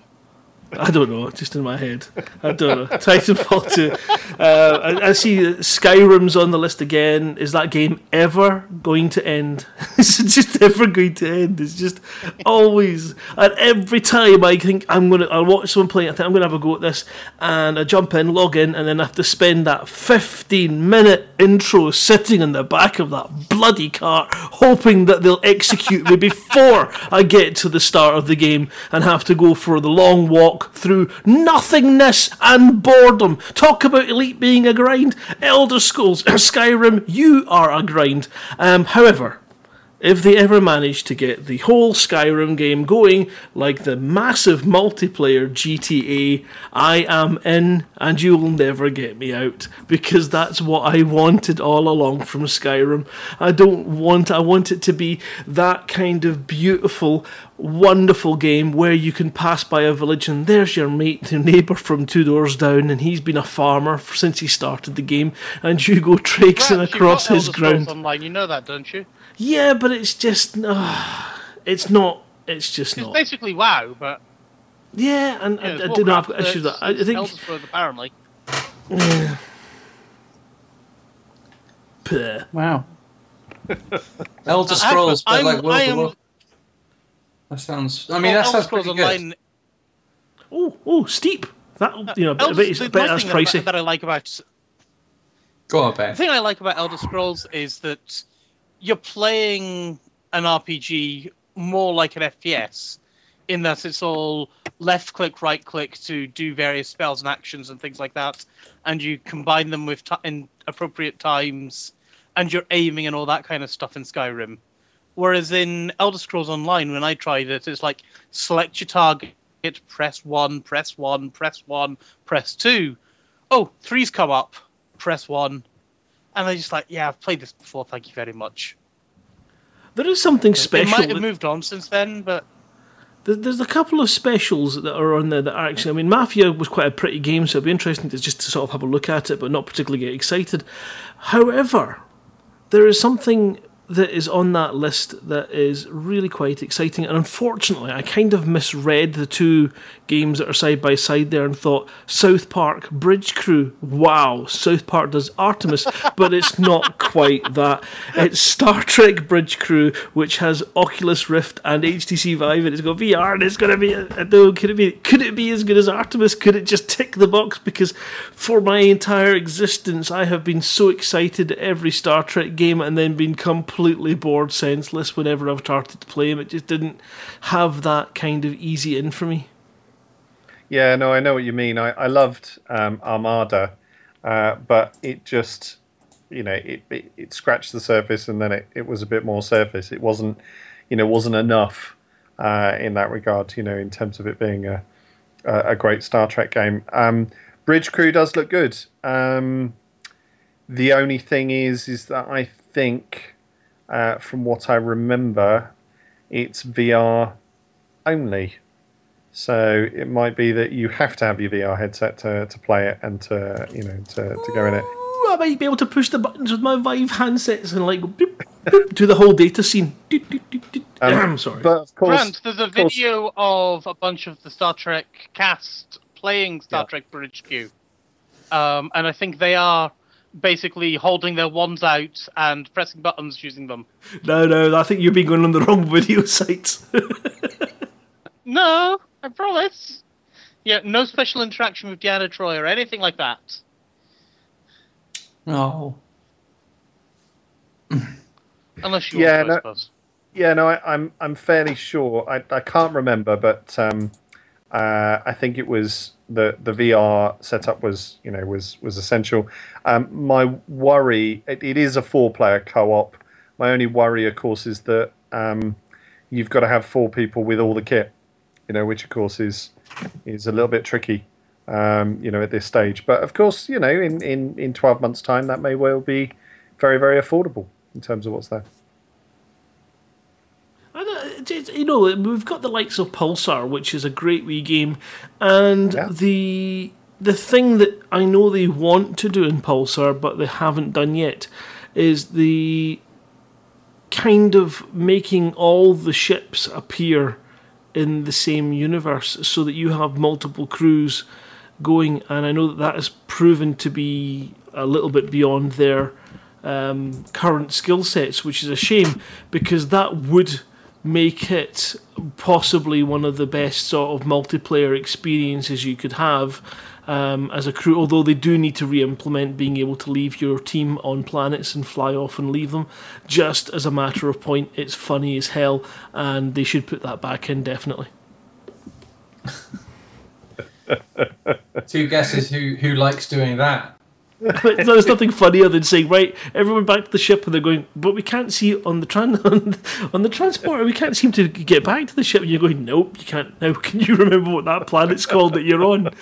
I don't know, just in my head. I don't know. Titanfall 2. Uh, I, I see Skyrim's on the list again. Is that game ever going to end? it's just ever going to end? It's just always. And every time I think I'm going to, I watch someone playing, I think I'm going to have a go at this, and I jump in, log in, and then I have to spend that 15 minute intro sitting in the back of that bloody car, hoping that they'll execute me before I get to the start of the game and have to go for the long walk through nothingness and boredom. Talk about Elite being a grind. Elder Scrolls, Skyrim, you are a grind. Um, however, if they ever manage to get the whole Skyrim game going like the massive multiplayer GTA, I am in and you'll never get me out because that's what I wanted all along from Skyrim. I don't want I want it to be that kind of beautiful wonderful game where you can pass by a village and there's your mate, your neighbour from two doors down, and he's been a farmer since he started the game, and you go traipsing across his ground. Online, you know that, don't you? Yeah, but it's just, uh, it's not. It's just It's not. basically WoW, but Yeah, and yeah, I, I do not I've Warcraft, got but issues. That I, I think. Elder Scrolls apparently. Yeah. Puh. Wow. Elder Scrolls, but I'm- like World I of am- War. That sounds. I mean, Well, that Elder sounds Scrolls pretty good. Online. Oh, oh, steep. That you know, Elder, but, it's, the but nice that's thing that, pricey. that I like about Go on, the thing I like about Elder Scrolls is that you're playing an RPG more like an FPS, in that it's all left click, right click to do various spells and actions and things like that, and you combine them with t- in appropriate times, and you're aiming and all that kind of stuff in Skyrim. Whereas in Elder Scrolls Online, when I tried it, it's like select your target, press one, press one, press one, press two. Oh, three's come up, press one. And I just like, yeah, I've played this before, thank you very much. There is something It special. might have moved on since then, but There's a couple of specials that are on there that are actually. I mean, Mafia was quite a pretty game, so it'd be interesting to just to sort of have a look at it, but not particularly get excited. However, there is something that is on that list that is really quite exciting, and unfortunately, I kind of misread the two games that are side by side there and thought South Park Bridge Crew. Wow, South Park does Artemis, but it's not quite that. It's Star Trek Bridge Crew, which has Oculus Rift and HTC Vive, and it's got VR, and it's going to be. Uh, I know, could it be? Could it be as good as Artemis? Could it just tick the box? Because for my entire existence, I have been so excited at every Star Trek game, and then been completely bored, senseless whenever I've started to play them. It just didn't have that kind of easy in for me. Yeah, no, I know what you mean. I, I loved um, Armada, uh, but it just, you know, it, it, it scratched the surface and then it, it was a bit more surface. It wasn't, you know, wasn't enough uh, in that regard, you know, in terms of it being a, a, a great Star Trek game. Um, Bridge Crew does look good. Um, the only thing is, is that I think, uh, from what I remember, it's VR only. So it might be that you have to have your VR headset to, to play it and to you know to, to go in it. Ooh, I might be able to push the buttons with my Vive handsets and like boop, boop, do the whole data scene. Doot, doot, doot, doot. I'm sorry. But of course, Grant, there's a of course- video of a bunch of the Star Trek cast playing Star Trek Bridge Crew. Um, and I think they are basically holding their wands out and pressing buttons using them. No, no, I think you've been going on the wrong video site. No, I promise. Yeah, no special interaction with Deanna Troi or anything like that. No. Unless you Yeah, want to, I no- Yeah, no, I, I'm I'm fairly sure. I, I can't remember, but um, uh, I think it was the the VR setup was you know was was essential. Um, my worry it, it is a four player co op. My only worry, of course, is that um, you've got to have four people with all the kit. You know, which of course is is a little bit tricky. Um, you know, at this stage, but of course, you know, in, in, in twelve months' time, that may well be very very affordable in terms of what's there. I don't- it's- it's- you know, we've got the likes of Pulsar, which is a great wee game, and the the thing that I know they want to do in Pulsar, but they haven't done yet, is the kind of making all the ships appear in the same universe, so that you have multiple crews going. And I know that that has proven to be a little bit beyond their um, current skill sets, which is a shame because that would make it possibly one of the best sort of multiplayer experiences you could have um, as a crew. Although they do need to re-implement being able to leave your team on planets and fly off and leave them. Just as a matter of point, it's funny as hell, and they should put that back in definitely. Two guesses who who likes doing that. There's nothing funnier than saying, right, everyone back to the ship, and they're going, but we can't see on the tran- on, on the transporter, we can't seem to get back to the ship. And you're going, nope, you can't. Now, can you remember what that planet's called that you're on?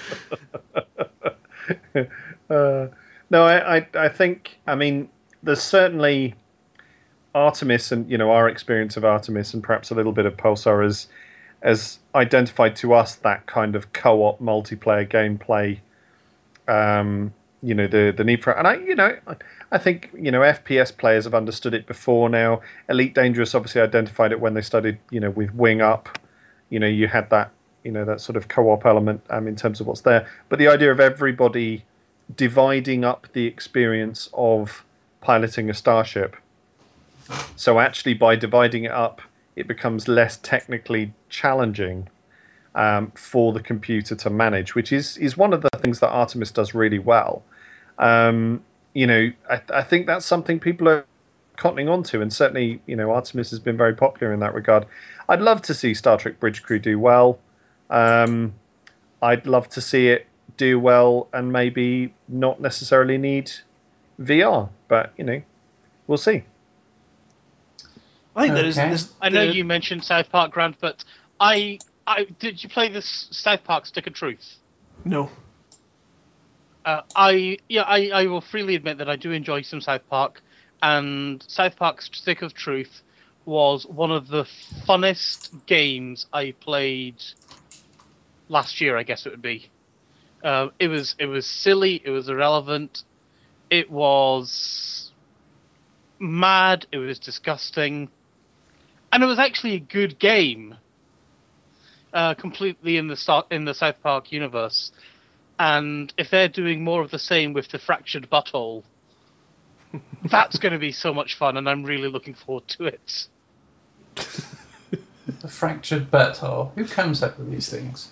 Uh, no, I, I, I think, I mean, there's certainly Artemis and, you know, our experience of Artemis and perhaps a little bit of Pulsar has, has identified to us that kind of co op multiplayer gameplay. Um, you know, the, the need for. And I, you know, I, think, you know, FPS players have understood it before now. Elite Dangerous obviously identified it when they started, you know, with Wing Up. You know, you had that, you know, that sort of co op element um, in terms of what's there. But the idea of everybody dividing up the experience of piloting a starship. So actually, by dividing it up, it becomes less technically challenging um, for the computer to manage, which is is one of the things that Artemis does really well. Um, you know, I, I think that's something people are cottoning onto, and certainly you know Artemis has been very popular in that regard. I'd love to see Star Trek Bridge Crew do well. Um, I'd love to see it do well and maybe not necessarily need VR, but you know, we'll see. I think there is. Okay. there's- I know there- you mentioned South Park, Grant, but I, I did you play this South Park Stick of Truth? No. Uh, I yeah, I, I will freely admit that I do enjoy some South Park, and South Park's Stick of Truth was one of the funnest games I played last year. I guess it would be. Uh, it was it was silly. It was irrelevant. It was mad. It was disgusting, and it was actually a good game. Uh, completely in the in the South Park universe. And if they're doing more of the same with the fractured butthole, that's going to be so much fun, and I'm really looking forward to it. The fractured butthole. Who comes up with these things?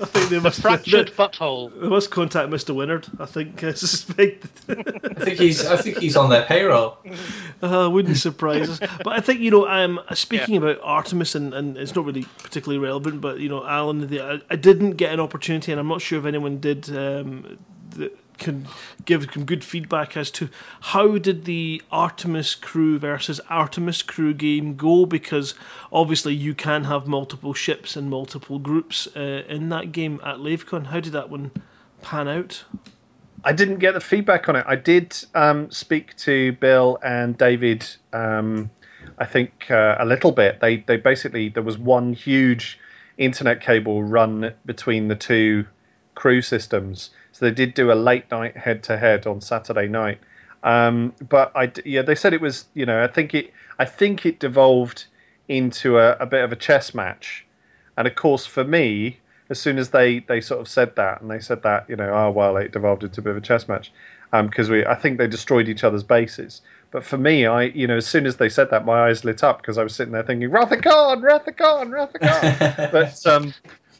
I think they must Fractured they, butthole. they must contact Mr. Winard. I think I suspect. I think he's. I think he's on their payroll. Uh, wouldn't surprise us. But I think you know, um, speaking about Artemis, and, and it's not really particularly relevant, but you know, Alan, the, I, I didn't get an opportunity, and I'm not sure if anyone did. Um, that can give some good feedback as to how did the Artemis crew versus Artemis crew game go because obviously you can have multiple ships and multiple groups uh, in that game at LaveCon. How did that one pan out? I didn't get the feedback on it. I did um, speak to Bill and David. Um, I think uh, a little bit. They they basically there was one huge internet cable run between the two crew systems, so they did do a late night head to head on Saturday night. Um, but I yeah they said it was you know I think it I think it devolved into a, a bit of a chess match, and of course for me as soon as they, they sort of said that, and they said that, you know, oh well, it devolved into a bit of a chess match, because we, I think they destroyed each other's bases. But for me, I, you know, as soon as they said that, my eyes lit up because I was sitting there thinking, Wrath of Khan, Rathacon, Wrath of Khan. but, um,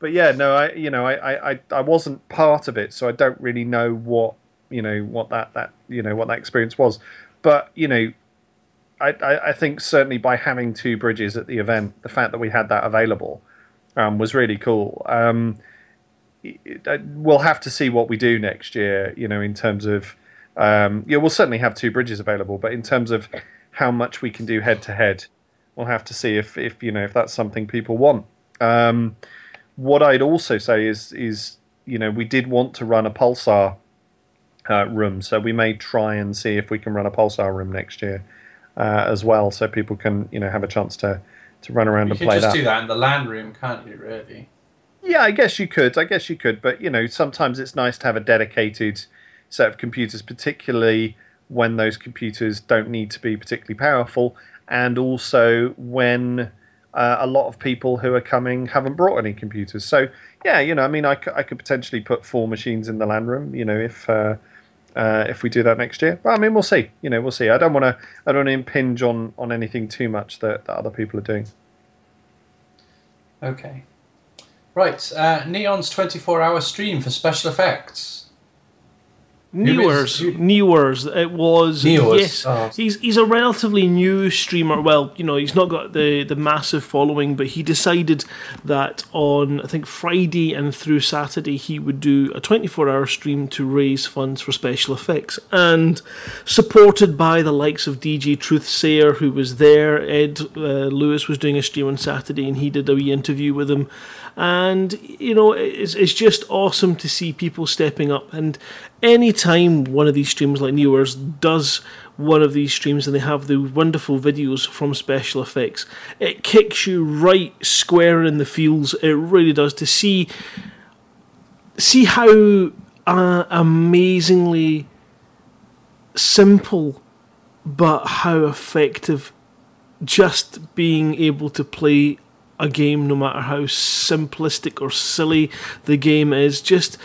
but yeah, no, I, you know, I, I, I- wasn't part of it, so I don't really know what, you know, what that, that, you know, what that experience was. But you know, I, I, I think certainly by having two bridges at the event, the fact that we had that available um, was really cool. Um, it- it- we'll have to see what we do next year, you know, in terms of, um, yeah, we'll certainly have two bridges available, but in terms of how much we can do head to head, we'll have to see if, if you know, if that's something people want. Um, what I'd also say is, is you know, we did want to run a pulsar uh, room, so we may try and see if we can run a pulsar room next year uh, as well, so people can, you know, have a chance to to run around You and play just that. do that in the land room, can't you? Really? Yeah, I guess you could. I guess you could. But, you know, sometimes it's nice to have a dedicated set of computers, particularly when those computers don't need to be particularly powerful, and also when uh, a lot of people who are coming haven't brought any computers. So, yeah, you know, I mean, I, c- I could potentially put four machines in the land room, you know, if. Uh, uh, if we do that next year, well, I mean, we'll see. You know, we'll see. I don't want to. I don't want to impinge on on anything too much that, that other people are doing. Okay. Right. Uh, Neon's 24-hour stream for special effects. Newers, Newers. It was Newers, yes. oh. He's he's a relatively new streamer. Well, you know, he's not got the the massive following, but he decided that on I think Friday and through Saturday he would do a 24 hour stream to raise funds for special effects, and supported by the likes of DJ Truthsayer who was there. Ed uh, Lewis was doing a stream on Saturday, and he did a wee interview with him. And you know, it's it's just awesome to see people stepping up. And anytime one of these streams like Newers does one of these streams and they have the wonderful videos from special effects, it kicks you right square in the feels. It really does to see see how uh, amazingly simple but how effective just being able to play a game, no matter how simplistic or silly the game is. Just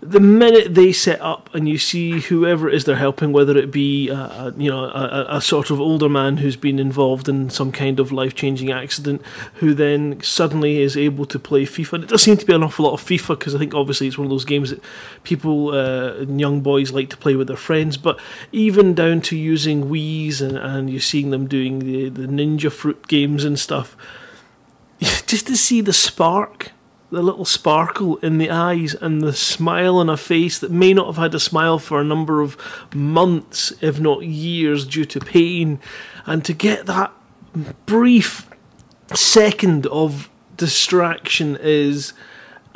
the minute they set up and you see whoever it is they're helping, whether it be a, a, you know a, a sort of older man who's been involved in some kind of life changing accident, who then suddenly is able to play FIFA. And it does seem to be an awful lot of FIFA because I think obviously it's one of those games that people, uh, young boys, like to play with their friends. But even down to using Wii's and, and you're seeing them doing the the Ninja Fruit games and stuff just to see the spark, the little sparkle in the eyes, and the smile on a face that may not have had a smile for a number of months, if not years, due to pain, and to get that brief second of distraction is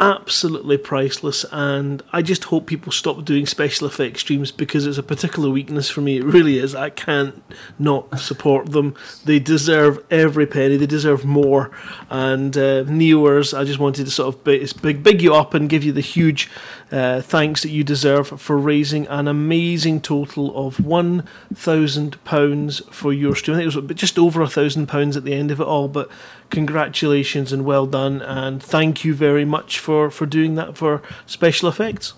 absolutely priceless and I just hope people stop doing special effects streams because it's a particular weakness for me. It really is. I can't not support them. They deserve every penny. They deserve more. And uh, I just wanted to sort of big, big big you up and give you the huge uh, thanks that you deserve for raising an amazing total of one thousand pounds for your stream. I think it was just over a thousand pounds at the end of it all but congratulations and well done and thank you very much for for doing that for special effects.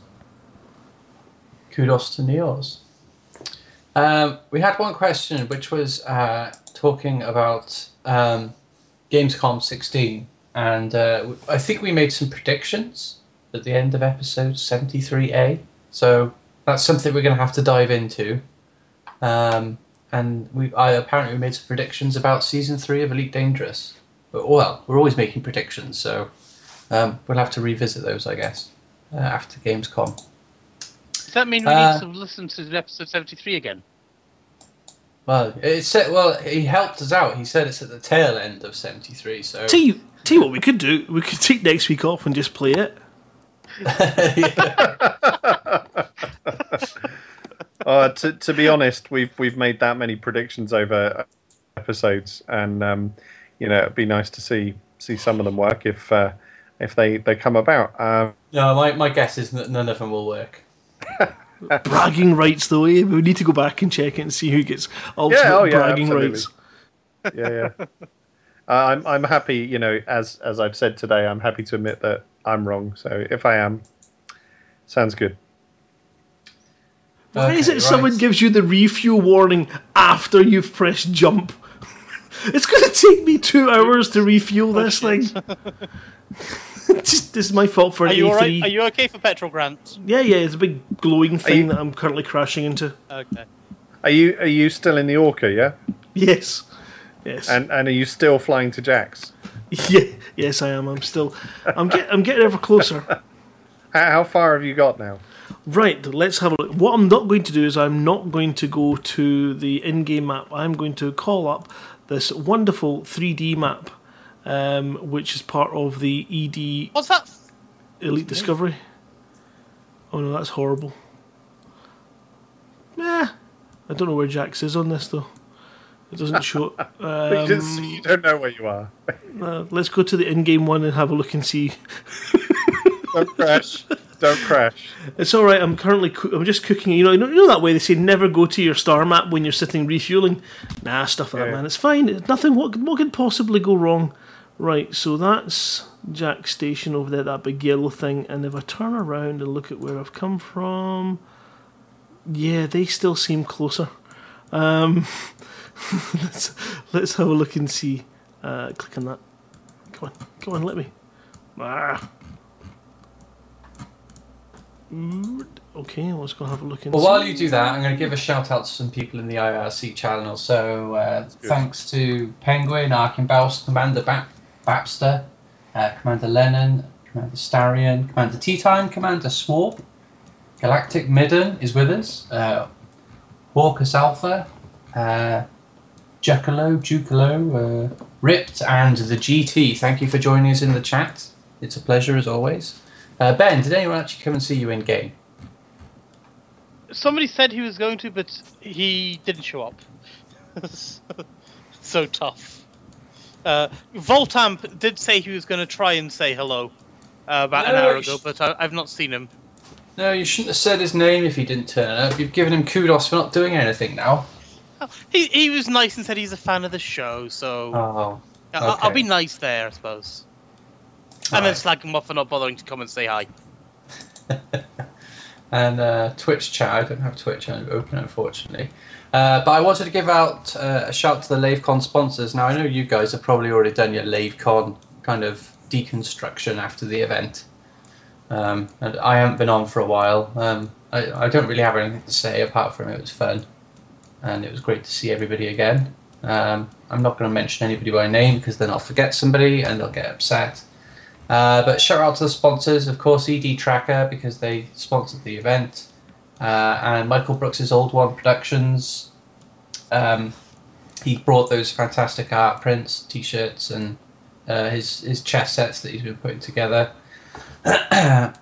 Kudos to Neos. Um, we had one question, which was uh, talking about um, Gamescom 16, and uh, I think we made some predictions at the end of episode 73A. So that's something we're going to have to dive into. Um, and we, I apparently we made some predictions about season three of Elite Dangerous. But, well, we're always making predictions, so um, we'll have to revisit those, I guess, uh, after Gamescom. Does that mean we Uh, need to listen to episode 73 again? Well, it said, well, he helped us out. He said it's at the tail end of 73, so. tell you tell you what we could do we could take next week off and just play it Uh, to to be honest, we've we've made that many predictions over episodes, and um, you know it'd be nice to see see some of them work if uh, if they they come about. Um, No, my, my guess is that none of them will work. bragging rights though eh? we need to go back and check it and see who gets ultimate oh, yeah, bragging absolutely. rights yeah, yeah. Uh, I'm I'm happy. You know, as as I've said today, I'm happy to admit that I'm wrong. So if I am, sounds good. Why is Okay, it someone gives you the refuel warning after you've pressed jump? it's going to take me two hours to refuel oh, this thing. Just, this is my fault for Are you A3. alright? Are you okay for petrol grants? Yeah, yeah, it's a big glowing thing you- that I'm currently crashing into. Okay. Are you are you still in the Orca? Yeah, Yes. Yes. and and are you still flying to Jaques? yeah, yes, I am. I'm still. I'm, get, I'm getting ever closer. How, how far have you got now? Right, let's have a look. What I'm not going to do is I'm not going to go to the in-game map. I'm going to call up this wonderful 3D map, um, which is part of the ED What's that? Elite Discovery. Oh no, that's horrible. Yeah, I don't know where Jaques is on this though. It doesn't show. you, Um, just, you don't know where you are. uh, let's go to the in-game one and have a look and see. don't crash. Don't crash. It's all right. I'm currently. Coo- I'm just cooking. You know, you know, you know that way they say never go to your star map when you're sitting refueling. Nah, stuff like that, Yeah. man. It's fine. It's nothing. What what could possibly go wrong? Right. So that's Jaques Station over there, that big yellow thing. And if I turn around and look at where I've come from, yeah, they still seem closer. Um, let's let's have a look and see. Uh, click on that. Come on, come on, let me. Ah. Mm, Okay, let's go have a look and Well, see. while you do that, I'm going to give a shout out to some people in the IRC channel. So, uh, thanks to Penguin, Arkenbaus, Commander ba- Babster, uh, Commander Lennon, Commander Starion, Commander Tea Time, Commander Swarp, Galactic Midden is with us, uh, Hawkus Alpha, uh, Jucalo, Jucalo, uh, Ripped, and the GT. Thank you for joining us in the chat. It's a pleasure as always. Uh, ben, did anyone actually come and see you in game? Somebody said he was going to, but he didn't show up. so tough. Uh, Voltamp did say he was going to try and say hello uh, about an hour ago, but I, I've not seen him. No, you shouldn't have said his name if he didn't turn up. You've given him kudos for not doing anything now. He he was nice and said he's a fan of the show, so Oh. I'll, I'll be nice there, I suppose. And then slag them off for not bothering to come and say hi. and uh, Twitch chat. I don't have Twitch open, unfortunately. Uh, but I wanted to give out uh, a shout to the LaveCon sponsors. Now, I know you guys have probably already done your LaveCon kind of deconstruction after the event. Um, and I haven't been on for a while. Um, I, I don't really have anything to say apart from it was fun. And it was great to see everybody again. Um, I'm not going to mention anybody by name because then I'll forget somebody and they'll get upset. Uh, but shout out to the sponsors, of course, ED Tracker because they sponsored the event, uh, and Michael Brookes's Old One Productions. Um, he brought those fantastic art prints, T-shirts, and uh, his his chess sets that he's been putting together.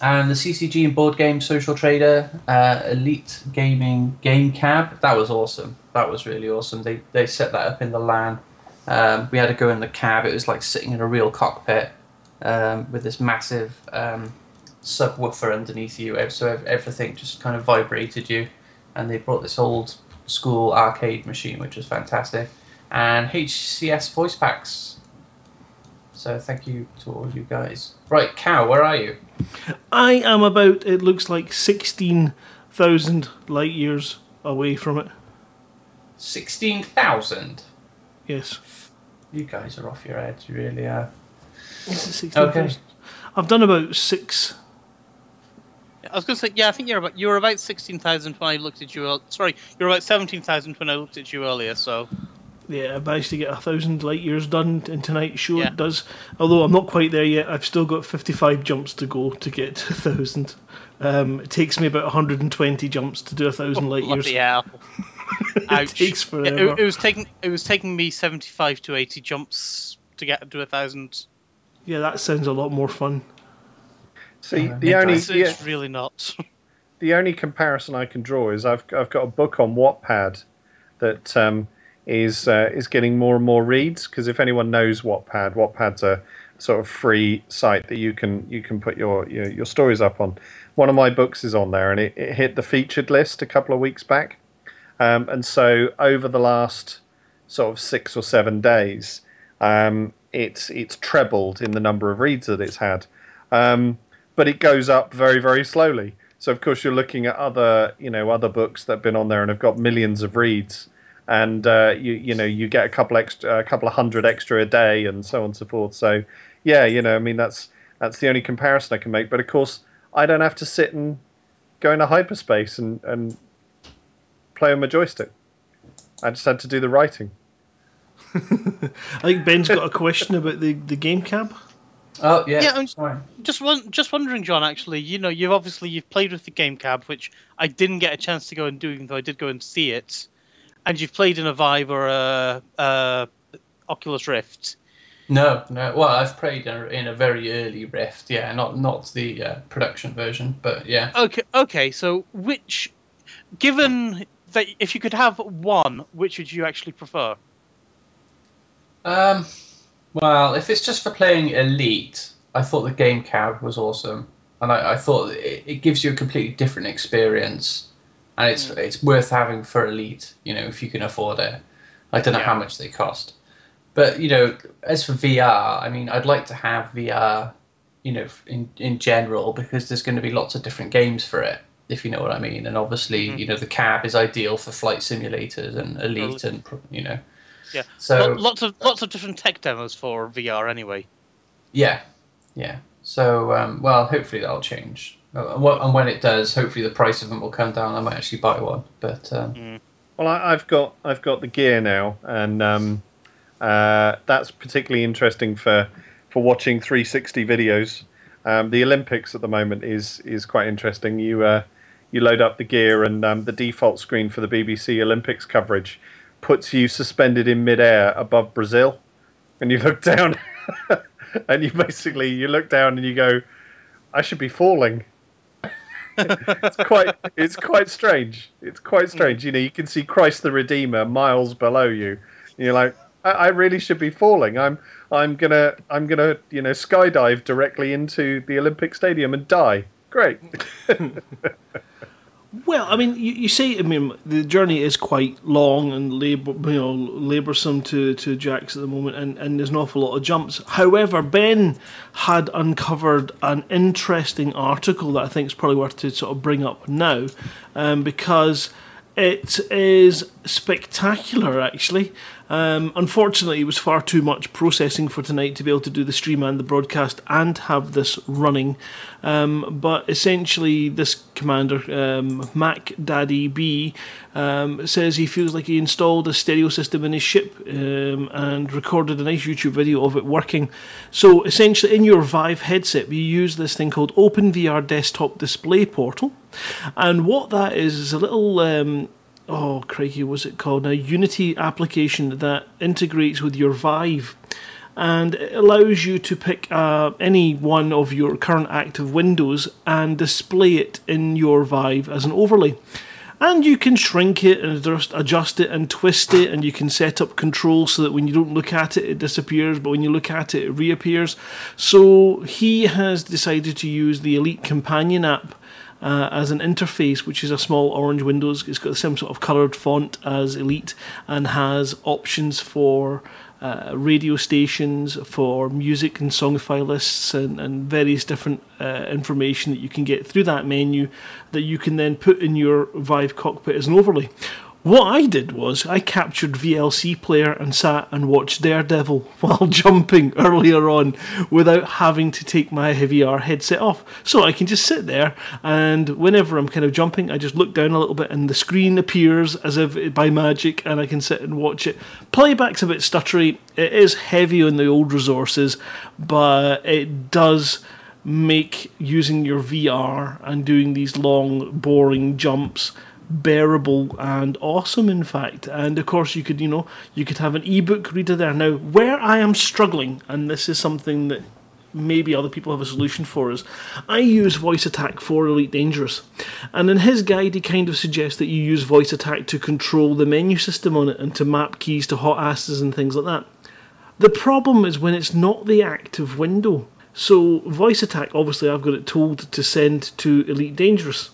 and the CCG and board game social trader, uh, Elite Gaming Game Cab. That was awesome. That was really awesome. They they set that up in the LAN. Um, we had to go in the cab. It was like sitting in a real cockpit um, with this massive um, subwoofer underneath you, so everything just kind of vibrated you. And they brought this old school arcade machine, which was fantastic, and HCS voice packs. So thank you to all you guys. Right, Cow, where are you? I am about, it looks like 16,000 light years away from it. Sixteen thousand. Yes. You guys are off your head. You really are. Is it 16,000? Okay. I've done about six. I was going to say, yeah, I think you're about you were about sixteen thousand when I looked at you. Sorry, you were about seventeen thousand when I looked at you earlier. So Yeah, I managed to get a thousand light years done in tonight's show. Yeah. It does. Although I'm not quite there yet. I've still got 55 jumps to go to get to a thousand. Um, it takes me about 120 jumps to do a thousand light years. bloody hell! Ouch. takes It, forever. it was taking it was taking me seventy-five to eighty jumps to get to a thousand. Yeah, that sounds a lot more fun. See, the It only does, the, it's really not. the only comparison I can draw is I've I've got a book on Wattpad that um, is uh, is getting more and more reads because if anyone knows Wattpad, Wattpad's a sort of free site that you can you can put your your, your stories up on. One of my books is on there, and it, it hit the featured list a couple of weeks back. Um, and so over the last sort of six or seven days, um, it's it's trebled in the number of reads that it's had. Um, but it goes up very very slowly. So of course you're looking at other you know other books that have been on there and have got millions of reads, and uh, you you know you get a couple extra a couple of hundred extra a day and so on and so forth. So yeah, you know I mean that's that's the only comparison I can make. But of course I don't have to sit and go into hyperspace and and play on my joystick. I just had to do the writing. I think Ben's got a question about the, the game cab. Oh yeah. Yeah, I'm- sorry. Just one, just wondering, John. Actually, you know, you've obviously you've played with the game cab, which I didn't get a chance to go and do, even though I did go and see it. And you've played in a Vive or a, a Oculus Rift. No, no. Well, I've played in a, in a very early Rift. Yeah, not not the uh, production version, but yeah. Okay, okay. So, which, given that if you could have one, which would you actually prefer? Um, well, if it's just for playing Elite, I thought the game cab was awesome, and I, I thought it, it gives you a completely different experience, and it's it's worth having for Elite. You know, if you can afford it. I don't know how much they cost, but you know, as for VR, I mean, I'd like to have VR. You know, in in general, because there's going to be lots of different games for it. If you know what I mean, and obviously, you know, the cab is ideal for flight simulators and Elite, and you know, Yeah. So- Lo- lots of lots of different tech demos for VR anyway. Yeah, yeah. So, um, well, hopefully that'll change. Uh, and when it does, hopefully the price of them will come down. I might actually buy one. But um, Well, I, I've got I've got the gear now, and um, uh, that's particularly interesting for for watching 360 videos. Um, the Olympics at the moment is is quite interesting. You uh, you load up the gear, and um, the default screen for the BBC Olympics coverage puts you suspended in midair above Brazil, and you look down, and you basically you look down and you go, "I should be falling." It's quite it's quite strange. It's quite hmm. strange. You know, you can see Christ the Redeemer miles below you. And you're like, I, I really should be falling. I'm I'm gonna I'm gonna you know skydive directly into the Olympic Stadium and die. Great. Well, I mean, you, you say, I mean, the journey is quite long and labor, you know, laboursome to, to Jaques at the moment, and, and there's an awful lot of jumps. However, Ben had uncovered an interesting article that I think is probably worth to sort of bring up now, um, because it is spectacular, actually. Um, unfortunately, it was far too much processing for tonight to be able to do the stream and the broadcast and have this running. Um, but essentially, this commander, um, Mac Daddy B, um, says he feels like he installed a stereo system in his ship um, and recorded a nice YouTube video of it working. So, essentially, in your Vive headset, you use this thing called OpenVR Desktop Display Portal. And what that is is a little um, oh crikey, what's it called now? Unity application that integrates with your Vive and it allows you to pick uh, any one of your current active windows and display it in your Vive as an overlay. And you can shrink it and just adjust it and twist it, and you can set up controls so that when you don't look at it, it disappears, but when you look at it, it reappears. So he has decided to use the Elite Companion app uh, as an interface, which is a small orange Windows. It's got the same sort of coloured font as Elite and has options for uh, radio stations, for music and song file lists, and, and various different uh, information that you can get through that menu that you can then put in your Vive cockpit as an overlay. What I did was I captured VLC player and sat and watched Daredevil while jumping earlier on without having to take my heavy VR headset off. So I can just sit there and whenever I'm kind of jumping, I just look down a little bit and the screen appears as if by magic and I can sit and watch it. Playback's a bit stuttery. It is heavy on the old resources, but it does make using your VR and doing these long, boring jumps bearable and awesome in fact. And of course you could you know you could have an ebook reader there. Now where i am struggling and this is something that maybe other people have a solution for is i use VoiceAttack for elite dangerous. And in his guide he kind of suggests that you use VoiceAttack to control the menu system on it and to map keys to hot asses and things like that. The problem is when it's not the active window. So VoiceAttack obviously i've got it told to send to elite dangerous.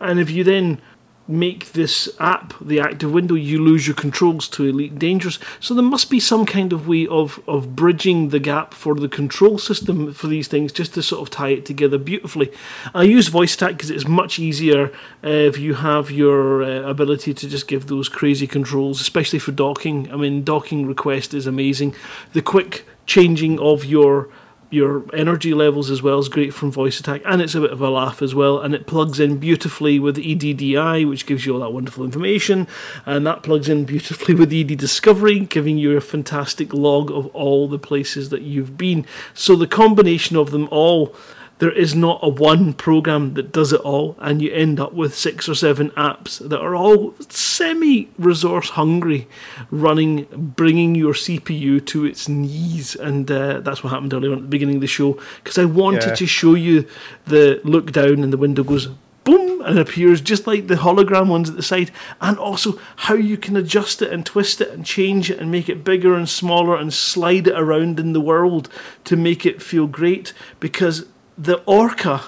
And if you then make this app the active window, you lose your controls to Elite Dangerous. So there must be some kind of way of, of bridging the gap for the control system for these things just to sort of tie it together beautifully. I use VoiceAttack because it's much easier uh, if you have your uh, ability to just give those crazy controls, especially for docking. I mean, docking request is amazing. The quick changing of your your energy levels as well is great from VoiceAttack and it's a bit of a laugh as well and it plugs in beautifully with eddi which gives you all that wonderful information and that plugs in beautifully with ed discovery giving you a fantastic log of all the places that you've been. So the combination of them all there is not a one program that does it all, and you end up with six or seven apps that are all semi resource hungry, running, bringing your CPU to its knees. And uh, that's what happened earlier on at the beginning of the show because I wanted Yeah. to show you the look down and the window goes boom and it appears just like the hologram ones at the side and also how you can adjust it and twist it and change it and make it bigger and smaller and slide it around in the world to make it feel great because the orca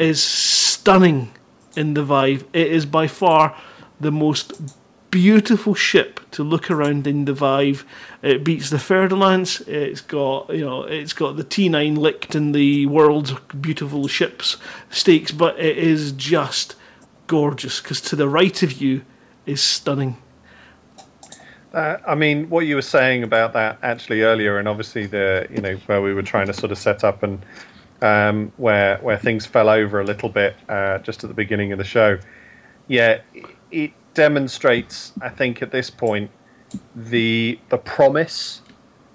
is stunning in the Vive. It is by far the most beautiful ship to look around in the Vive. It beats the Fer-de-Lance. It's got you know it's got the T9 licked in the world's beautiful ships stakes, but it is just gorgeous because to the right of you is stunning. Uh, I mean, what you were saying about that actually earlier, and obviously the you know where we were trying to sort of set up and um, where where things fell over a little bit uh, just at the beginning of the show. Yeah, it, demonstrates, I think, at this point the the promise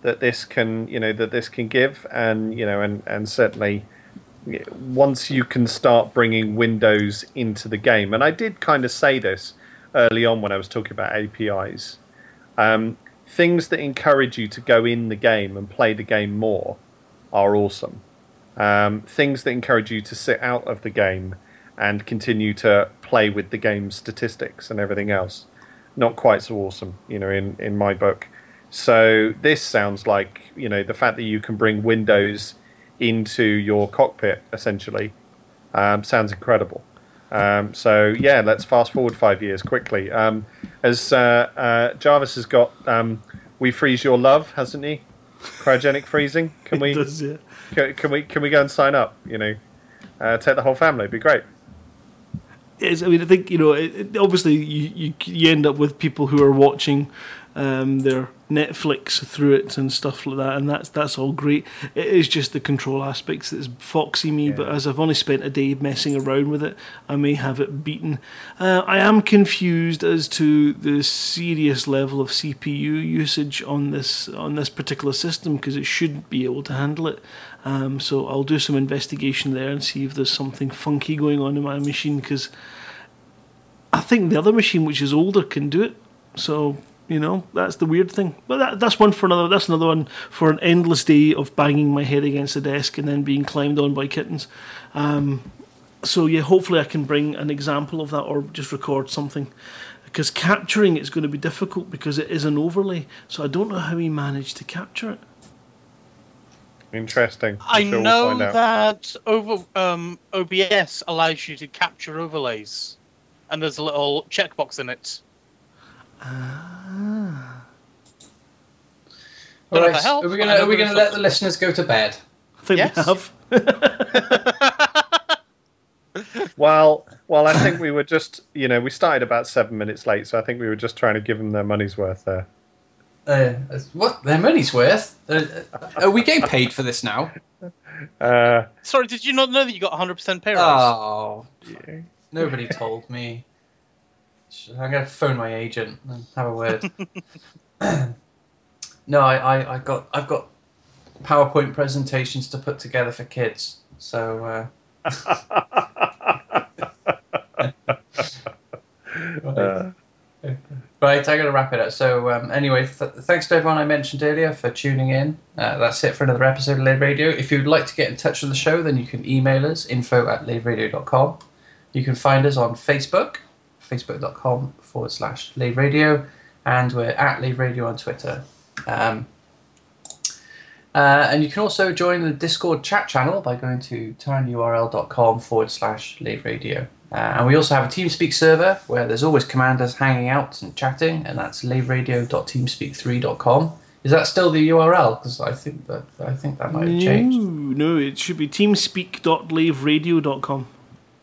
that this can you know that this can give, and you know, and and certainly once you can start bringing Windows into the game, and I did kind of say this early on when I was talking about APIs. Um, things that encourage you to go in the game and play the game more are awesome. Um, things that encourage you to sit out of the game and continue to play with the game's statistics and everything else, not quite so awesome, you know, in, in my book. So this sounds like, you know, the fact that you can bring Windows into your cockpit essentially um, sounds incredible. Um, so yeah, let's fast forward five years quickly. Um, as uh, uh, Jarvis has got, um, we freeze your love, hasn't he? Cryogenic freezing. Can we? does, yeah. can, can we? Can we go and sign up? You know, uh, take the whole family. It'd be great. Yes, I mean, I think you know. It, it- obviously, you, you you end up with people who are watching um, their Netflix through it and stuff like that, and that's that's all great. It is just the control aspects that's foxy me. But as I've only spent a day messing around with it, I may have it beaten. Uh, I am confused as to the serious level of CPU usage on this on this particular system because it should be able to handle it. Um, so I'll do some investigation there and see if there's something funky going on in my machine because I think the other machine, which is older, can do it. So you know that's the weird thing. But that, that's one for another. That's another one for an endless day of banging my head against the desk and then being climbed on by kittens. Um, so yeah, hopefully I can bring an example of that or just record something. Because capturing it's going to be difficult because it is an overlay. So I don't know how he managed to capture it. Interesting. I I'm sure we'll know that over um, OBS allows you to capture overlays, and there's a little checkbox in it. Ah. Don't know if Alright, that are we gonna are we gonna let the listeners go to bed? I think Yes. we have. Well, well, I think we were just, you know, we started about seven minutes late, so I think we were just trying to give them their money's worth there. Uh, what their money's worth? Uh, are we getting paid for this now? Uh, Sorry, did you not know that you got 100% pay rise? Oh, nobody told me. I'm gonna phone my agent and have a word. no, I, I, I got I've got PowerPoint presentations to put together for kids. So uh, uh, right, I gotta wrap it up. So um, anyway, th- thanks to everyone I mentioned earlier for tuning in. Uh, that's it for another episode of Lave Radio. If you'd like to get in touch with the show, then you can email us info at laveradio.com. You can find us on Facebook, facebook.com forward slash Lave Radio, and we're at Lave Radio on Twitter. Um, uh, and you can also join the Discord chat channel by going to tinyurl.com forward slash Lave Radio. Uh, and we also have a TeamSpeak server where there's always commanders hanging out and chatting, and that's laveradio.teamspeak3.com. Is that still the URL? Because I think that I think that might have changed. No, no, it should be teamspeak.laveradio.com.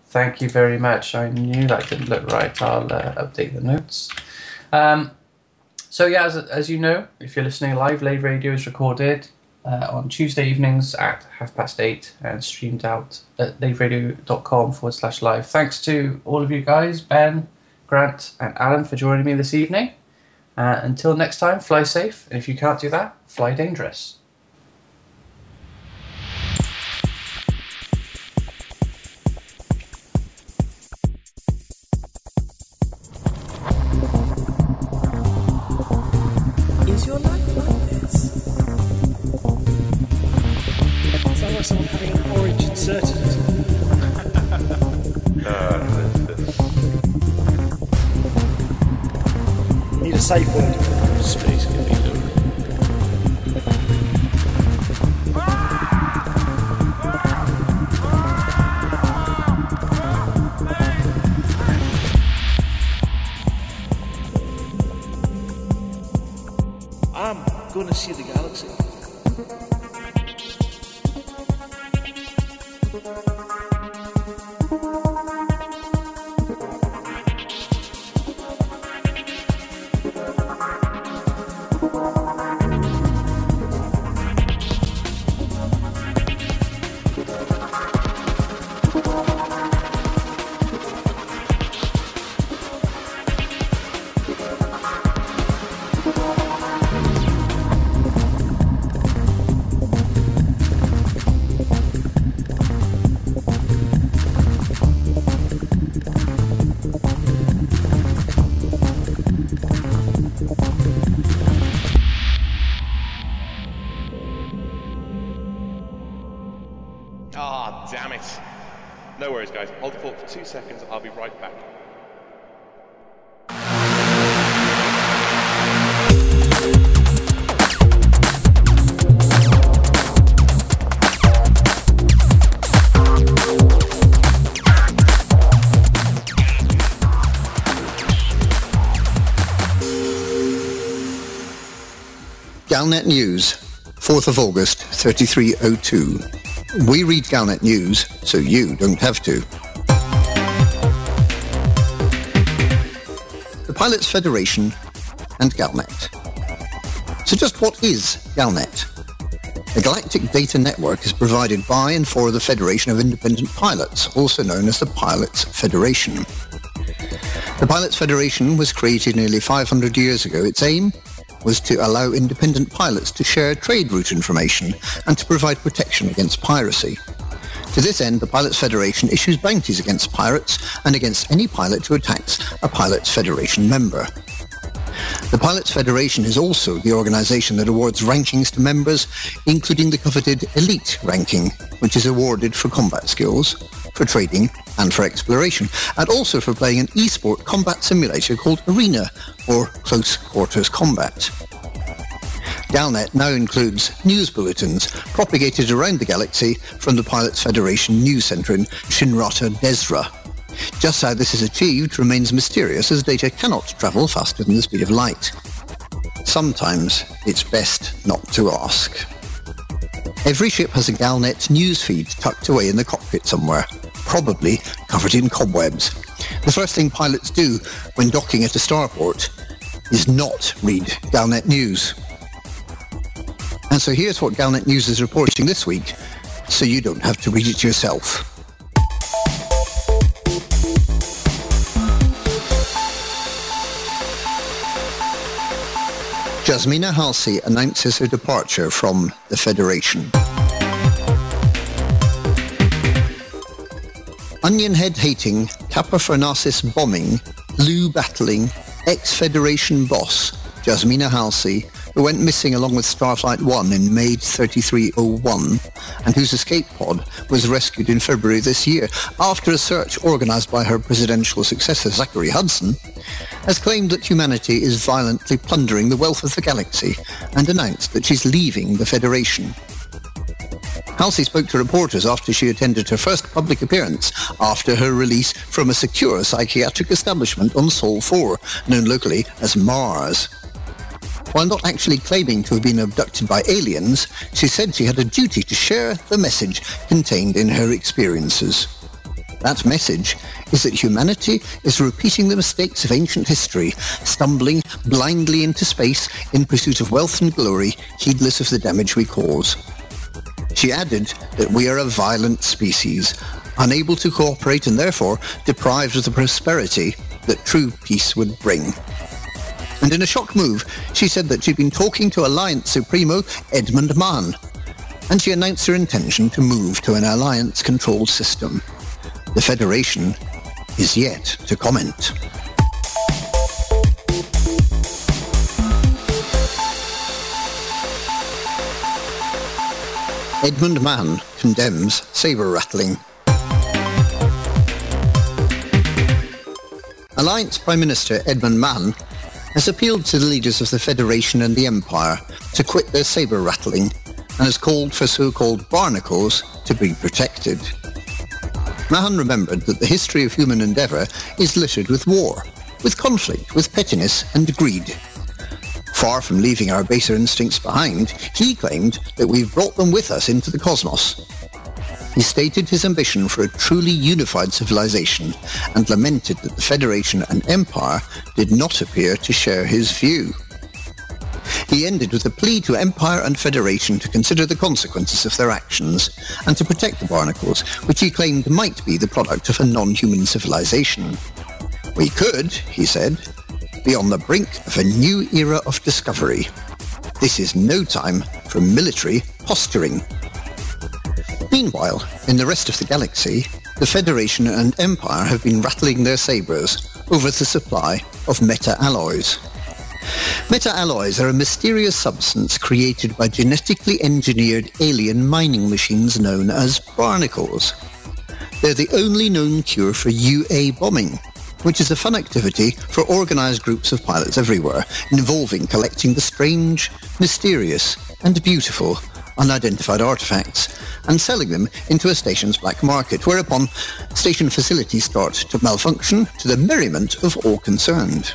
Thank you very much. I knew that didn't look right. I'll uh, update the notes. Um, so yeah, as, as you know, if you're listening live, Lave Radio is recorded uh, on Tuesday evenings at half past eight and streamed out at laveradio.com forward slash live. Thanks to all of you guys, Ben, Grant, and Alan for joining me this evening. Uh, until next time, fly safe, and if you can't do that, fly dangerous. Safe word. Space can be lonely. I'm going to see the galaxy. Galnet News, 4th of August, 3302. We read Galnet News, so you don't have to. The Pilots Federation and Galnet. So just what is Galnet? The Galactic Data Network is provided by and for the Federation of Independent Pilots, also known as the Pilots Federation. The Pilots Federation was created nearly 500 years ago. Its aim was to allow independent pilots to share trade route information and to provide protection against piracy. To this end, the Pilots Federation issues bounties against pirates and against any pilot who attacks a Pilots Federation member. The Pilots Federation is also the organisation that awards rankings to members, including the coveted Elite ranking, which is awarded for combat skills, for trading, and for exploration, and also for playing an esport combat simulator called Arena, or Close Quarters Combat. Galnet now includes news bulletins propagated around the galaxy from the Pilots Federation News Centre in Shinrarta Dezhra. Just how this is achieved remains mysterious as data cannot travel faster than the speed of light. Sometimes it's best not to ask. Every ship has a Galnet news feed tucked away in the cockpit somewhere, probably covered in cobwebs. The first thing pilots do when docking at a starport is not read Galnet news. And so here's what Galnet News is reporting this week, so you don't have to read it yourself. Jasmina Halsey announces her departure from the Federation. Onion head hating, Kappa Fornacis bombing, Lugh battling, ex-Federation boss, Jasmina Halsey, who went missing along with Starflight 1 in May 3301, and whose escape pod was rescued in February this year after a search organised by her presidential successor Zachary Hudson, has claimed that humanity is violently plundering the wealth of the galaxy and announced that she's leaving the Federation. Halsey spoke to reporters after she attended her first public appearance after her release from a secure psychiatric establishment on Sol 4, known locally as Mars. While not actually claiming to have been abducted by aliens, she said she had a duty to share the message contained in her experiences. That message is that humanity is repeating the mistakes of ancient history, stumbling blindly into space in pursuit of wealth and glory, heedless of the damage we cause. She added that we are a violent species, unable to cooperate and therefore deprived of the prosperity that true peace would bring. And in a shock move, she said that she'd been talking to Alliance Supremo Edmund Mahon, and she announced her intention to move to an Alliance-controlled system. The Federation is yet to comment. Edmund Mahon condemns saber rattling. Alliance Prime Minister Edmund Mahon has appealed to the leaders of the Federation and the Empire to quit their saber rattling and has called for so-called barnacles to be protected. Mahon remembered that the history of human endeavour is littered with war, with conflict, with pettiness and greed. Far from leaving our baser instincts behind, he claimed that we've brought them with us into the cosmos. He stated his ambition for a truly unified civilization and lamented that the Federation and Empire did not appear to share his view. He ended with a plea to Empire and Federation to consider the consequences of their actions and to protect the barnacles, which he claimed might be the product of a non-human civilization. We could, he said, be on the brink of a new era of discovery. This is no time for military posturing. Meanwhile, in the rest of the galaxy, the Federation and Empire have been rattling their sabers over the supply of meta-alloys. Meta-alloys are a mysterious substance created by genetically engineered alien mining machines known as barnacles. They're the only known cure for UA bombing, which is a fun activity for organised groups of pilots everywhere, involving collecting the strange, mysterious, and beautiful unidentified artifacts and selling them into a station's black market, whereupon station facilities start to malfunction to the merriment of all concerned.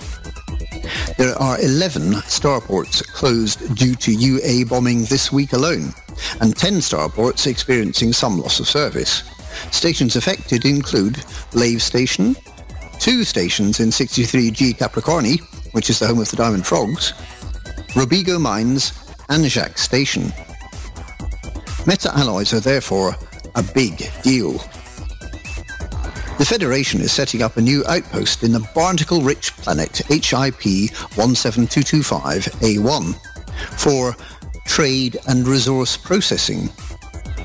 There are 11 starports closed due to UA bombing this week alone, and 10 starports experiencing some loss of service. Stations affected include Lave Station, two stations in 63G Capricorni, which is the home of the Diamond Frogs, Robigo Mines, and Jaques Station. Meta-alloys are therefore a big deal. The Federation is setting up a new outpost in the barnacle-rich planet HIP 17225A1 for trade and resource processing.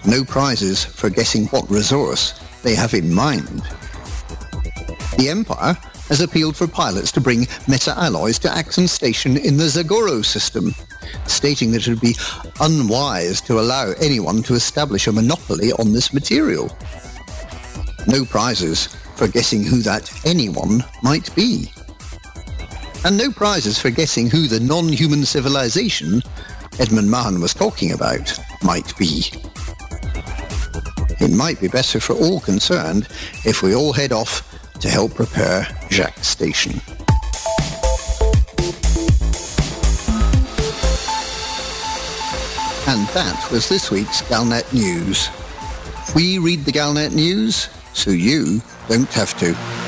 No prizes for guessing what resource they have in mind. The Empire has appealed for pilots to bring meta-alloys to Axon Station in the Zagoro system, stating that it would be unwise to allow anyone to establish a monopoly on this material. No prizes for guessing who that anyone might be. And no prizes for guessing who the non-human civilization Edmund Mahon was talking about might be. It might be better for all concerned if we all head off to help repair Jaques Station. And that was this week's Galnet News. We read the Galnet News so you don't have to.